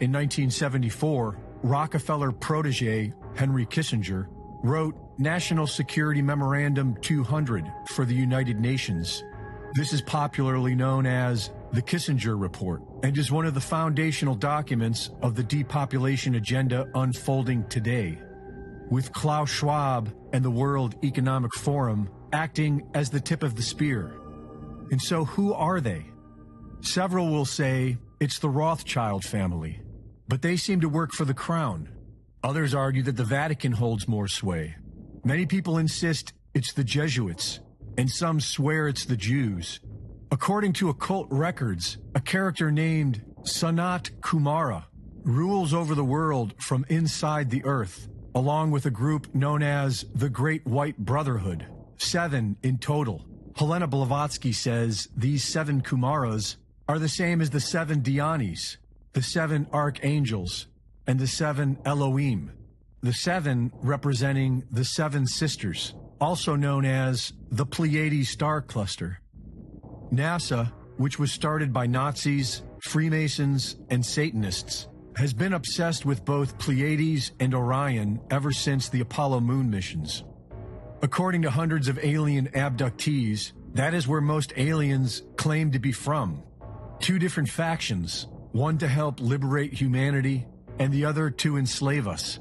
In 1974, Rockefeller protege Henry Kissinger wrote National Security Memorandum 200 for the United Nations. This is popularly known as the Kissinger Report and is one of the foundational documents of the depopulation agenda unfolding today. With Klaus Schwab and the World Economic Forum acting as the tip of the spear. And so, who are they? Several will say it's the Rothschild family, but they seem to work for the crown. Others argue that the Vatican holds more sway. Many people insist it's the Jesuits, and some swear it's the Jews. According to occult records, a character named Sanat Kumara rules over the world from inside the earth, along with a group known as the Great White Brotherhood, seven in total. Helena Blavatsky says these seven Kumaras are the same as the seven Dhyanis, the seven archangels, and the seven Elohim, the seven representing the seven sisters, also known as the Pleiades star cluster. NASA, which was started by Nazis, Freemasons, and Satanists, has been obsessed with both Pleiades and Orion ever since the Apollo moon missions. According to hundreds of alien abductees, that is where most aliens claim to be from. Two different factions, one to help liberate humanity and the other to enslave us.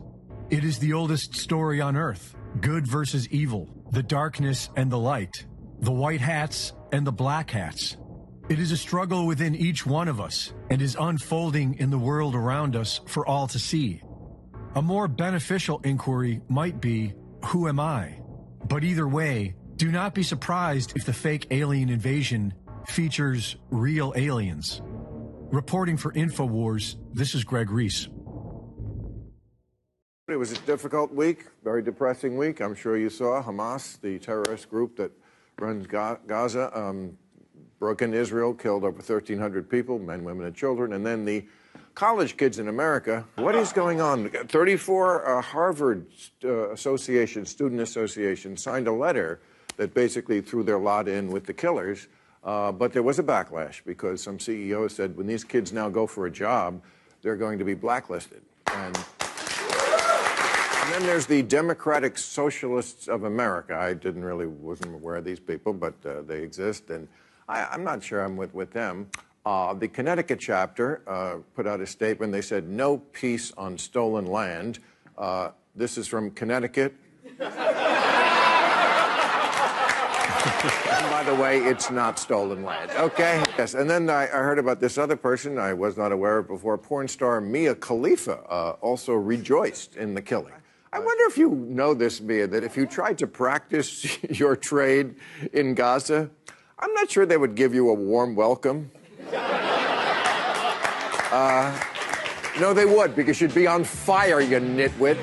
It is the oldest story on Earth good versus evil, the darkness and the light, the white hats and the black hats. It is a struggle within each one of us and is unfolding in the world around us for all to see. A more beneficial inquiry might be Who am I? But either way, do not be surprised if the fake alien invasion features real aliens. Reporting for InfoWars, this is Greg Reese. It was a difficult week, very depressing week. I'm sure you saw Hamas, the terrorist group that runs Gaza, um, broke into Israel, killed over 1,300 people, men, women, and children. And then the college kids in America. What is going on? 34 uh, Harvard uh, Association, Student Association, signed a letter that basically threw their lot in with the killers. Uh, but there was a backlash because some CEOs said when these kids now go for a job, they're going to be blacklisted. And, and then there's the Democratic Socialists of America. I didn't really wasn't aware of these people, but uh, they exist, and I, I'm not sure I'm with with them. Uh, the Connecticut chapter uh, put out a statement. They said no peace on stolen land. Uh, this is from Connecticut. And by the way, it's not stolen land. Okay. Yes. And then I, I heard about this other person I was not aware of before. Porn star Mia Khalifa uh, also rejoiced in the killing. I wonder if you know this, Mia, that if you tried to practice [laughs] your trade in Gaza, I'm not sure they would give you a warm welcome. [laughs] Uh, no, they would, because you'd be on fire, you nitwit.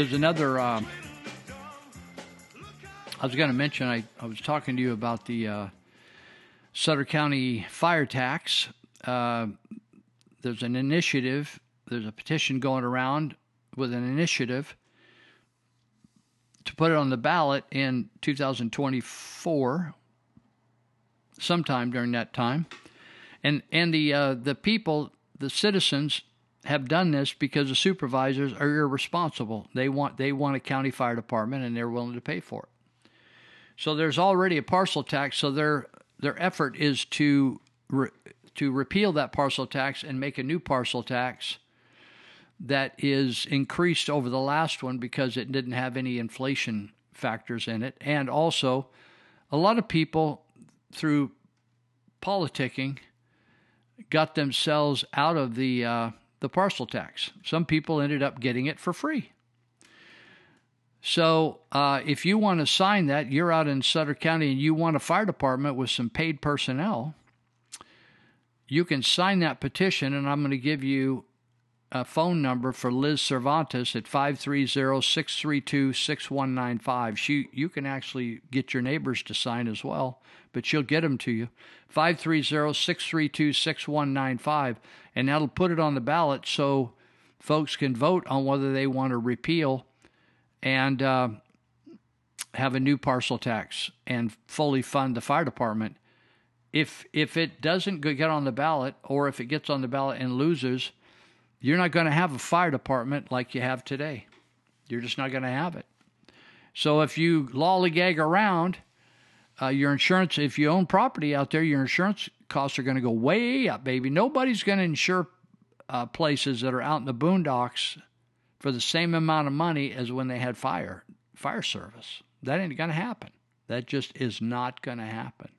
There's another. Um, I was going to mention. I, I was talking to you about the uh, Sutter County fire tax. Uh, there's an initiative. There's a petition going around with an initiative to put it on the ballot in 2024, sometime during that time, and and the uh, the people, the citizens, have done this because the supervisors are irresponsible. They want they want a county fire department, and they're willing to pay for it. So there's already a parcel tax. So their their effort is to re, to repeal that parcel tax and make a new parcel tax that is increased over the last one because it didn't have any inflation factors in it. And also, a lot of people through politicking got themselves out of the uh, the parcel tax. Some people ended up getting it for free. So, uh, if you want to sign that, you're out in Sutter County and you want a fire department with some paid personnel, you can sign that petition, and I'm going to give you a phone number for Liz Cervantes at 530-632-6195. She you can actually get your neighbors to sign as well, but she'll get them to you. 530-632-6195 and that'll put it on the ballot so folks can vote on whether they want to repeal and uh, have a new parcel tax and fully fund the fire department. If if it doesn't get on the ballot or if it gets on the ballot and loses, you're not going to have a fire department like you have today. You're just not going to have it. So if you lollygag around, uh, your insurance, if you own property out there, your insurance costs are going to go way up, baby. Nobody's going to insure uh, places that are out in the boondocks for the same amount of money as when they had fire fire service. That ain't going to happen. That just is not going to happen.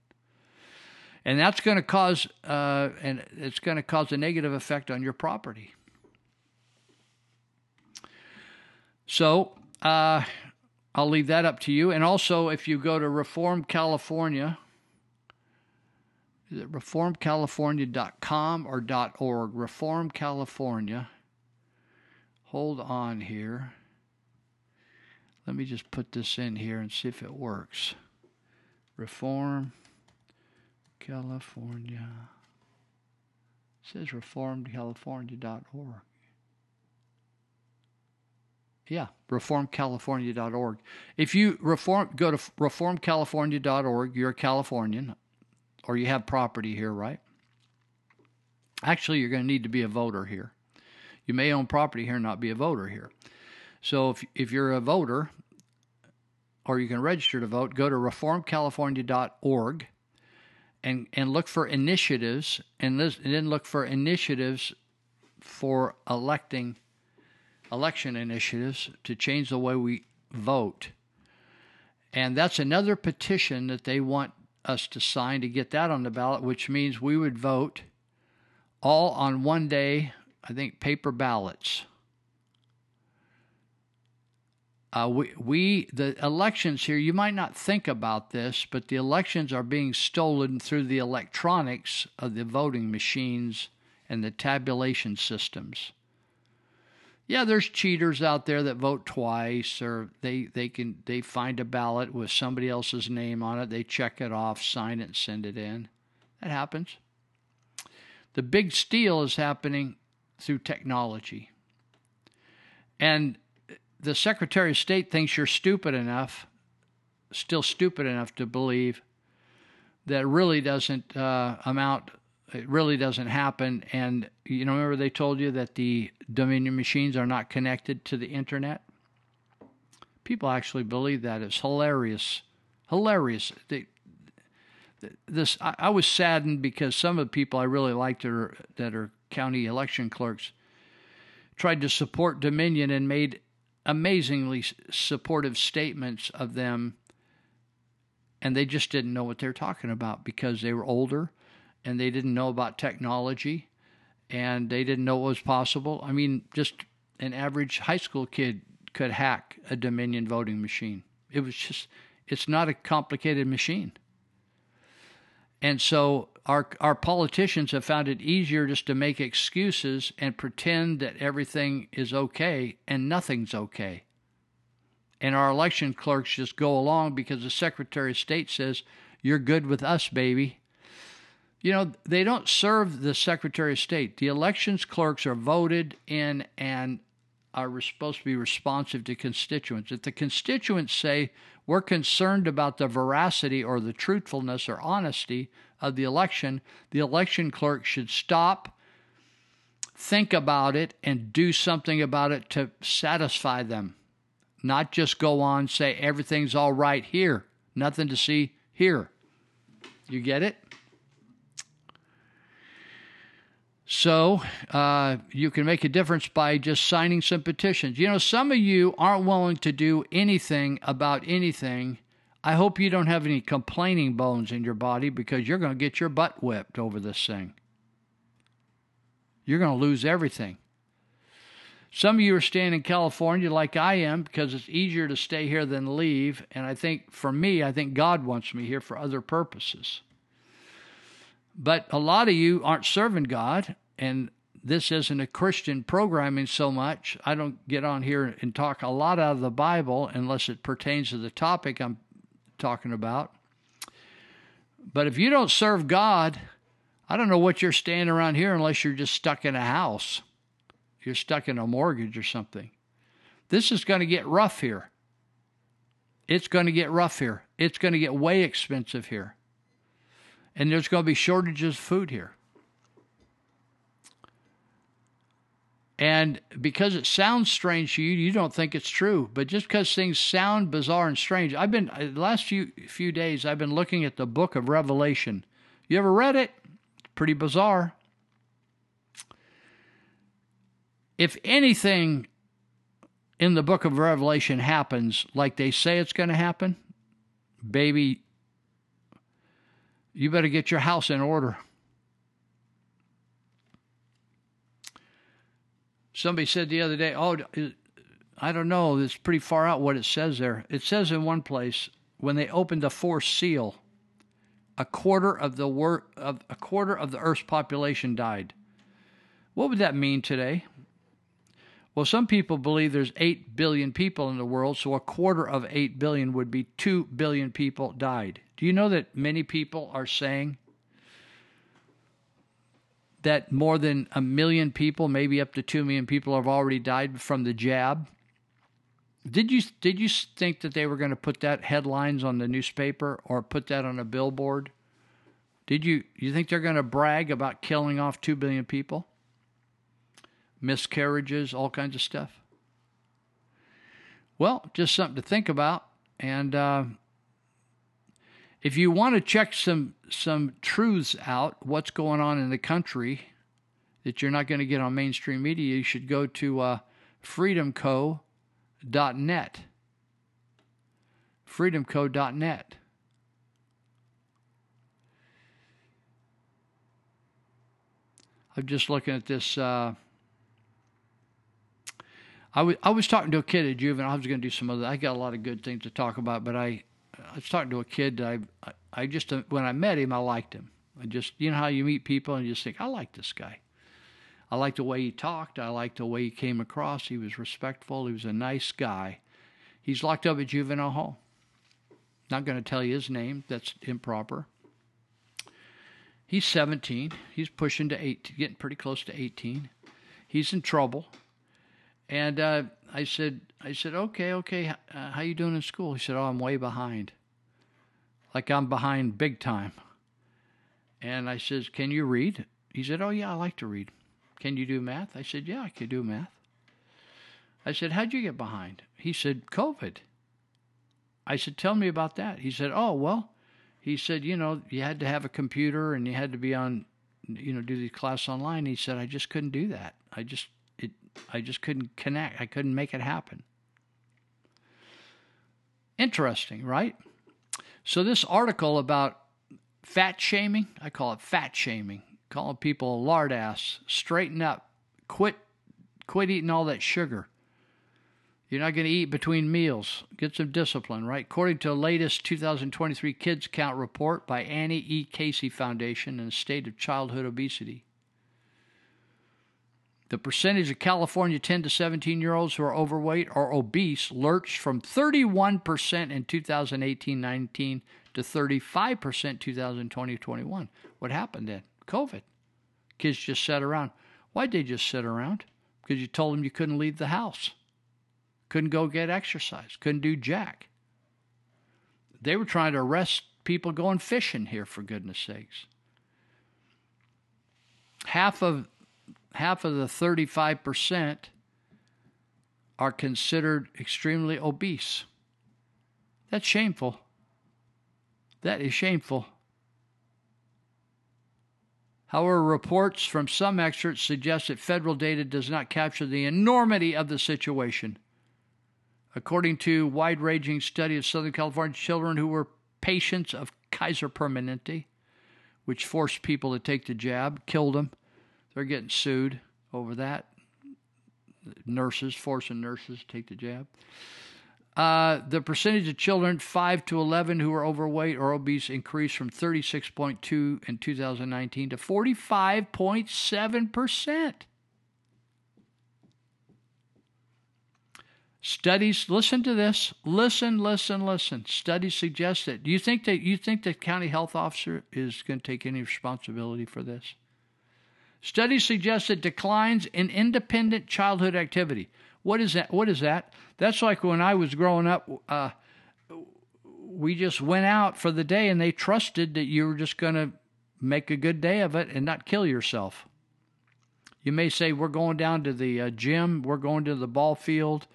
And that's going to cause, uh, and it's going to cause a negative effect on your property. So uh, I'll leave that up to you. And also, if you go to Reform California, is it reformcalifornia.com or .org? Reform California. Hold on here. Let me just put this in here and see if it works. Reform California. It says reformedcalifornia.org. Yeah, reformcalifornia.org. If you reform, go to reformcalifornia.org. You're a Californian, or you have property here, right? Actually, you're going to need to be a voter here. You may own property here and not be a voter here. So if if you're a voter, or you can register to vote, go to reformcalifornia.org and and look for initiatives, and, and then look for initiatives for electing election initiatives to change the way we vote. And that's another petition that they want us to sign to get that on the ballot, which means we would vote all on one day, I think, paper ballots. Uh, we, we, the elections here, you might not think about this, but the elections are being stolen through the electronics of the voting machines and the tabulation systems yeah, there's cheaters out there that vote twice, or they they can they find a ballot with somebody else's name on it, they check it off, sign it, and send it in. That happens. The big steal is happening through technology, and the Secretary of State thinks you're stupid enough, still stupid enough to believe that really doesn't uh, amount it really doesn't happen. And you know, remember they told you that the Dominion machines are not connected to the internet. People actually believe that. It's hilarious, hilarious. They, this I, I, was saddened because some of the people I really liked are, that are county election clerks tried to support Dominion and made amazingly supportive statements of them, and they just didn't know what they're talking about because they were older and they didn't know about technology and they didn't know what was possible. I mean, just an average high school kid could hack a Dominion voting machine. It was just, it's not a complicated machine. And so our our politicians have found it easier just to make excuses and pretend that everything is okay and nothing's okay. And our election clerks just go along because the Secretary of State says, You're good with us, baby. You know, they don't serve the Secretary of State. The elections clerks are voted in and are supposed to be responsive to constituents. If the constituents say, we're concerned about the veracity or the truthfulness or honesty of the election, the election clerk should stop, think about it, and do something about it to satisfy them. Not just go on say everything's all right here, nothing to see here. You get it? So uh, you can make a difference by just signing some petitions. You know, some of you aren't willing to do anything about anything. I hope you don't have any complaining bones in your body because you're going to get your butt whipped over this thing. You're going to lose everything. Some of you are staying in California like I am because it's easier to stay here than leave. And I think for me, I think God wants me here for other purposes. But a lot of you aren't serving God, and this isn't a Christian programming so much. I don't get on here and talk a lot out of the Bible unless it pertains to the topic I'm talking about. But if you don't serve God, I don't know what you're staying around here unless you're just stuck in a house. You're stuck in a mortgage or something. This is going to get rough here. It's going to get rough here. It's going to get way expensive here and there's going to be shortages of food here. And because it sounds strange to you, you don't think it's true. But just because things sound bizarre and strange, I've been uh, the last few few days I've been looking at the book of Revelation. You ever read it? Pretty bizarre. If anything in the book of Revelation happens like they say it's going to happen, baby, you better get your house in order. Somebody said the other day, oh, I don't know, it's pretty far out what it says there. It says in one place, when they opened the fourth seal, a quarter of the wor- of a quarter of the earth's population died. What would that mean today? Well, some people believe there's 8 billion people in the world, so a quarter of 8 billion would be 2 billion people died. Do you know that many people are saying that more than a million people, maybe up to 2 million people have already died from the jab? Did you did you think that they were going to put that headlines on the newspaper or put that on a billboard? Did you you think they're going to brag about killing off 2 billion people? miscarriages, all kinds of stuff. Well, just something to think about. And uh, if you want to check some some truths out, what's going on in the country that you're not going to get on mainstream media, you should go to uh, freedomco.net. Freedomco.net. I'm just looking at this. Uh, I was I was talking to a kid at juvenile. I was going to do some other. I got a lot of good things to talk about, but I I was talking to a kid. I I just when I met him, I liked him. I just you know how you meet people and you just think I like this guy. I liked the way he talked. I liked the way he came across. He was respectful. He was a nice guy. He's locked up at juvenile hall. Not going to tell you his name. That's improper. He's 17. He's pushing to 18, getting pretty close to 18. He's in trouble. And uh, I said, I said, okay, okay, uh, how you doing in school? He said, oh, I'm way behind. Like I'm behind big time. And I says, can you read? He said, oh yeah, I like to read. Can you do math? I said, yeah, I can do math. I said, how'd you get behind? He said, COVID. I said, tell me about that. He said, oh well. He said, you know, you had to have a computer and you had to be on, you know, do the class online. He said, I just couldn't do that. I just I just couldn't connect. I couldn't make it happen. Interesting, right? So this article about fat shaming, I call it fat shaming, calling people a lard ass, straighten up, quit quit eating all that sugar. You're not going to eat between meals. Get some discipline, right? According to the latest 2023 Kids Count report by Annie E. Casey Foundation and the State of Childhood Obesity, the percentage of California 10 to 17 year olds who are overweight or obese lurched from 31% in 2018 19 to 35% 2020 21. What happened then? COVID. Kids just sat around. Why'd they just sit around? Because you told them you couldn't leave the house, couldn't go get exercise, couldn't do jack. They were trying to arrest people going fishing here, for goodness sakes. Half of half of the 35% are considered extremely obese. That's shameful. That is shameful. However, reports from some experts suggest that federal data does not capture the enormity of the situation. According to a wide-ranging study of Southern California children who were patients of Kaiser Permanente, which forced people to take the jab, killed them, they're getting sued over that. Nurses, forcing nurses to take the jab. Uh, the percentage of children 5 to 11 who are overweight or obese increased from 36.2 in 2019 to 45.7%. Studies, listen to this. Listen, listen, listen. Studies suggest that. Do you think that you think the county health officer is going to take any responsibility for this? Studies suggest that declines in independent childhood activity. What is that? What is that? That's like when I was growing up. Uh, we just went out for the day, and they trusted that you were just going to make a good day of it and not kill yourself. You may say, "We're going down to the uh, gym. We're going to the ball field.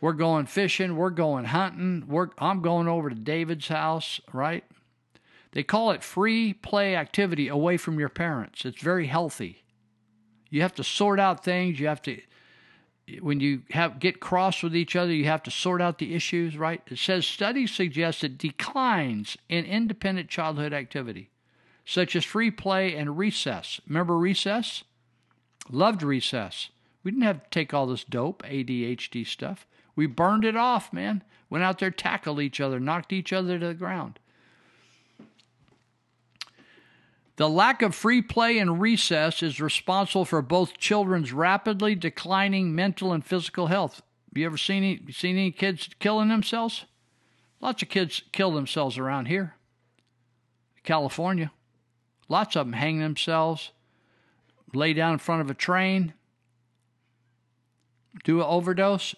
We're going fishing. We're going hunting. We're, I'm going over to David's house." Right? They call it free play activity away from your parents. It's very healthy. You have to sort out things. You have to when you have get cross with each other, you have to sort out the issues, right? It says studies suggest that declines in independent childhood activity, such as free play and recess. Remember recess? Loved recess. We didn't have to take all this dope, ADHD stuff. We burned it off, man. Went out there, tackled each other, knocked each other to the ground. The lack of free play and recess is responsible for both children's rapidly declining mental and physical health. Have you ever seen any, seen any kids killing themselves? Lots of kids kill themselves around here. California. Lots of them hang themselves, lay down in front of a train, do an overdose,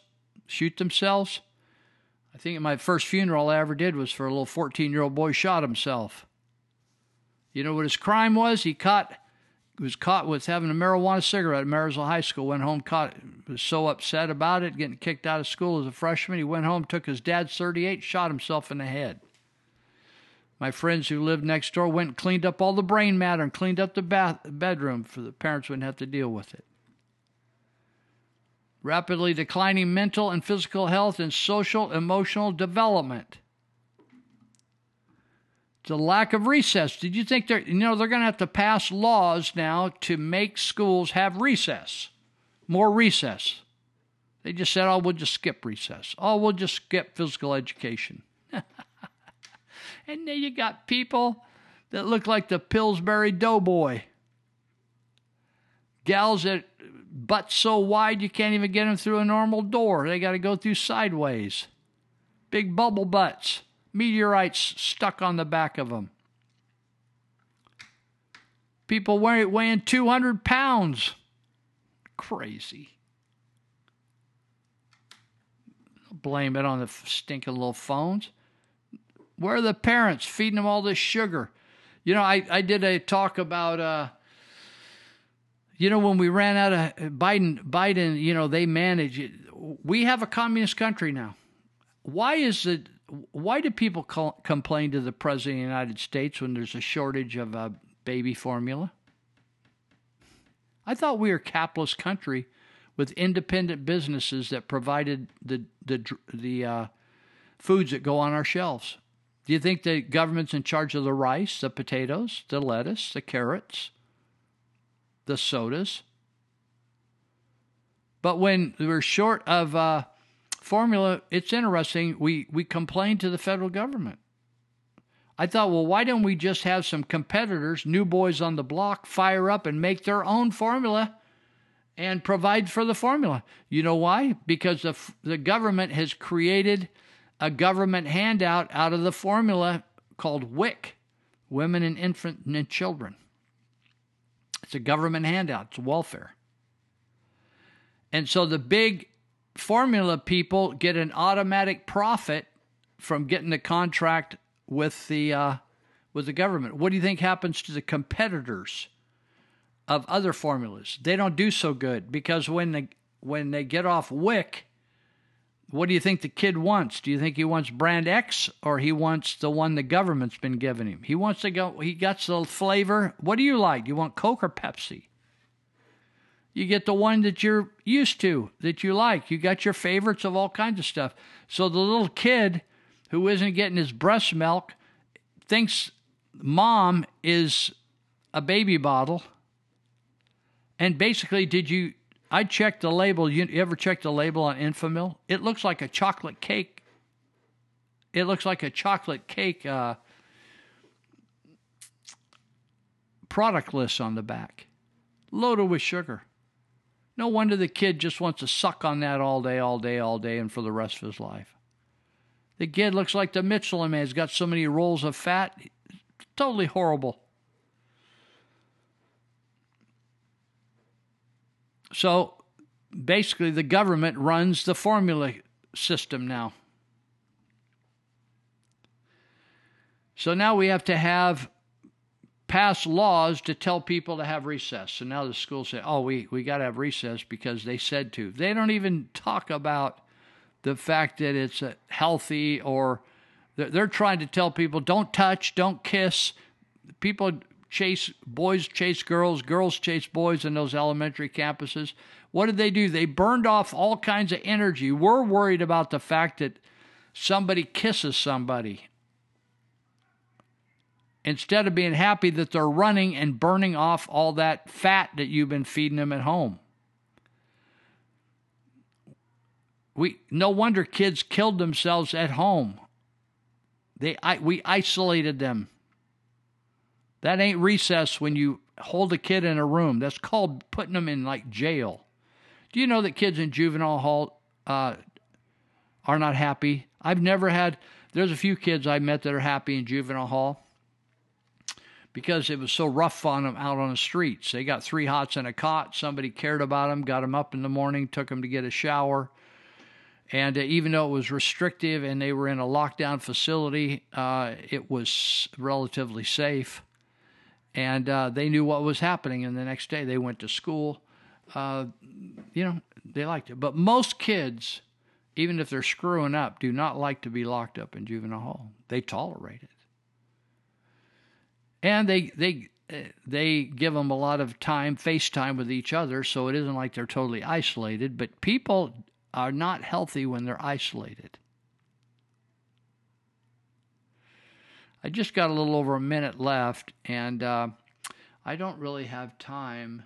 shoot themselves. I think my first funeral I ever did was for a little 14 year old boy shot himself. You know what his crime was? He caught was caught with having a marijuana cigarette at Marysville High School. Went home, caught was so upset about it, getting kicked out of school as a freshman. He went home, took his dad's 38, shot himself in the head. My friends who lived next door went and cleaned up all the brain matter and cleaned up the bath, bedroom for the parents wouldn't have to deal with it. Rapidly declining mental and physical health and social emotional development the lack of recess. Did you think they're, you know, they're going to have to pass laws now to make schools have recess, more recess? They just said, oh, we'll just skip recess. Oh, we'll just skip physical education. [laughs] and then you got people that look like the Pillsbury Doughboy. Gals that butts so wide you can't even get them through a normal door. They got to go through sideways. Big bubble butts meteorites stuck on the back of them. People weighing 200 pounds. Crazy. Blame it on the stinking little phones. Where are the parents feeding them all this sugar? You know, I, I did a talk about, uh, you know, when we ran out of Biden, Biden, you know, they manage it. We have a communist country now. Why is it why do people call, complain to the President of the United States when there's a shortage of uh, baby formula? I thought we were a capitalist country with independent businesses that provided the the the uh, foods that go on our shelves. Do you think the government's in charge of the rice, the potatoes, the lettuce, the carrots, the sodas? But when we're short of uh, formula, it's interesting. We we complain to the federal government. I thought, well, why don't we just have some competitors, new boys on the block, fire up and make their own formula and provide for the formula? You know why? Because the, the government has created a government handout out of the formula called WIC, Women and Infant and Children. It's a government handout, it's welfare. And so the big formula people get an automatic profit from getting the contract with the uh, with the government. What do you think happens to the competitors of other formulas? They don't do so good because when they when they get off WIC, what do you think the kid wants? Do you think he wants brand X or he wants the one the government's been giving him? He wants to go. He gets the flavor. What do you like? You want Coke or Pepsi? You get the one that you're used to, that you like. You got your favorites of all kinds of stuff. So the little kid who isn't getting his breast milk thinks mom is a baby bottle. And basically, did you? I checked the label. You, ever checked the label on Enfamil? It looks like a chocolate cake. It looks like a chocolate cake uh, product list on the back, loaded with sugar. No wonder the kid just wants to suck on that all day, all day, all day, and for the rest of his life. The kid looks like the Michelin man. He's got so many rolls of fat. Totally horrible. So basically, the government runs the formula system now. So now we have to have pass laws to tell people to have recess. So now the schools say, oh, we, we got to have recess because they said to. They don't even talk about the fact that it's uh, healthy or they're trying to tell people don't touch, don't kiss. People chase boys chase girls, girls chase boys in those elementary campuses. What did they do? They burned off all kinds of energy. We're worried about the fact that somebody kisses somebody instead of being happy that they're running and burning off all that fat that you've been feeding them at home. We no wonder kids killed themselves at home. They I, we isolated them. That ain't recess when you hold a kid in a room. That's called putting them in like jail. Do you know that kids in juvenile hall uh, are not happy? I've never had. There's a few kids I met that are happy in juvenile hall because it was so rough on them out on the streets. They got three hots and a cot. Somebody cared about them, got them up in the morning, took them to get a shower. And uh, even though it was restrictive and they were in a lockdown facility, uh, it was relatively safe. And uh, they knew what was happening. And the next day they went to school. Uh, you know, they liked it. But most kids, even if they're screwing up, do not like to be locked up in juvenile hall. They tolerate it. And they, they, uh, they give them a lot of time, FaceTime with each other, so it isn't like they're totally isolated. But people are not healthy when they're isolated. I just got a little over a minute left, and uh, I don't really have time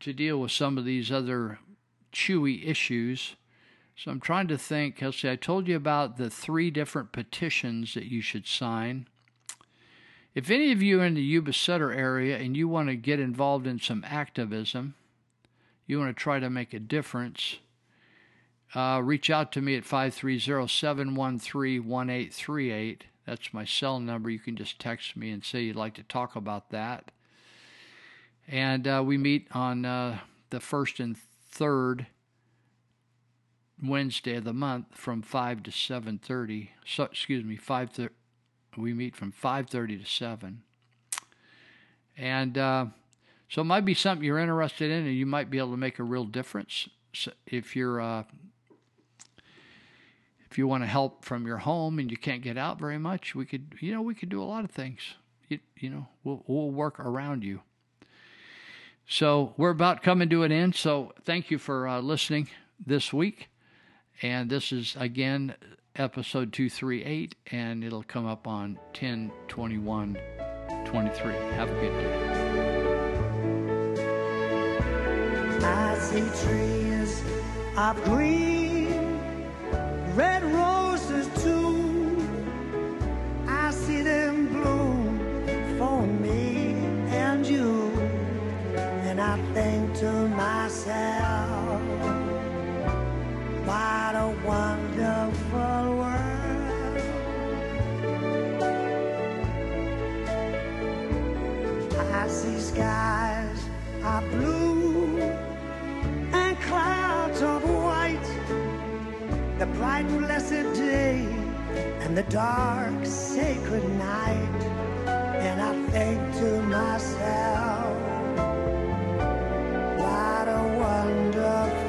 to deal with some of these other chewy issues. So I'm trying to think. See, I told you about the three different petitions that you should sign. If any of you are in the Yuba Sutter area and you want to get involved in some activism, you want to try to make a difference, uh, reach out to me at 530 713 1838. That's my cell number. You can just text me and say you'd like to talk about that. And uh, we meet on uh, the first and third Wednesday of the month from 5 to 7.30. So, excuse me, 5 th- we meet from 5.30 to 7. And uh, so it might be something you're interested in, and you might be able to make a real difference if you're uh, if you want to help from your home and you can't get out very much. We could, you know, we could do a lot of things. You, you know, we'll we'll work around you. So we're about coming to an end. So thank you for uh, listening this week, and this is again episode 238 and it'll come up on 10 21 23 have a good day. I see trees of green, red roses skies are blue and clouds of white. The bright blessed day and the dark sacred night. And I think to myself, what a wonderful.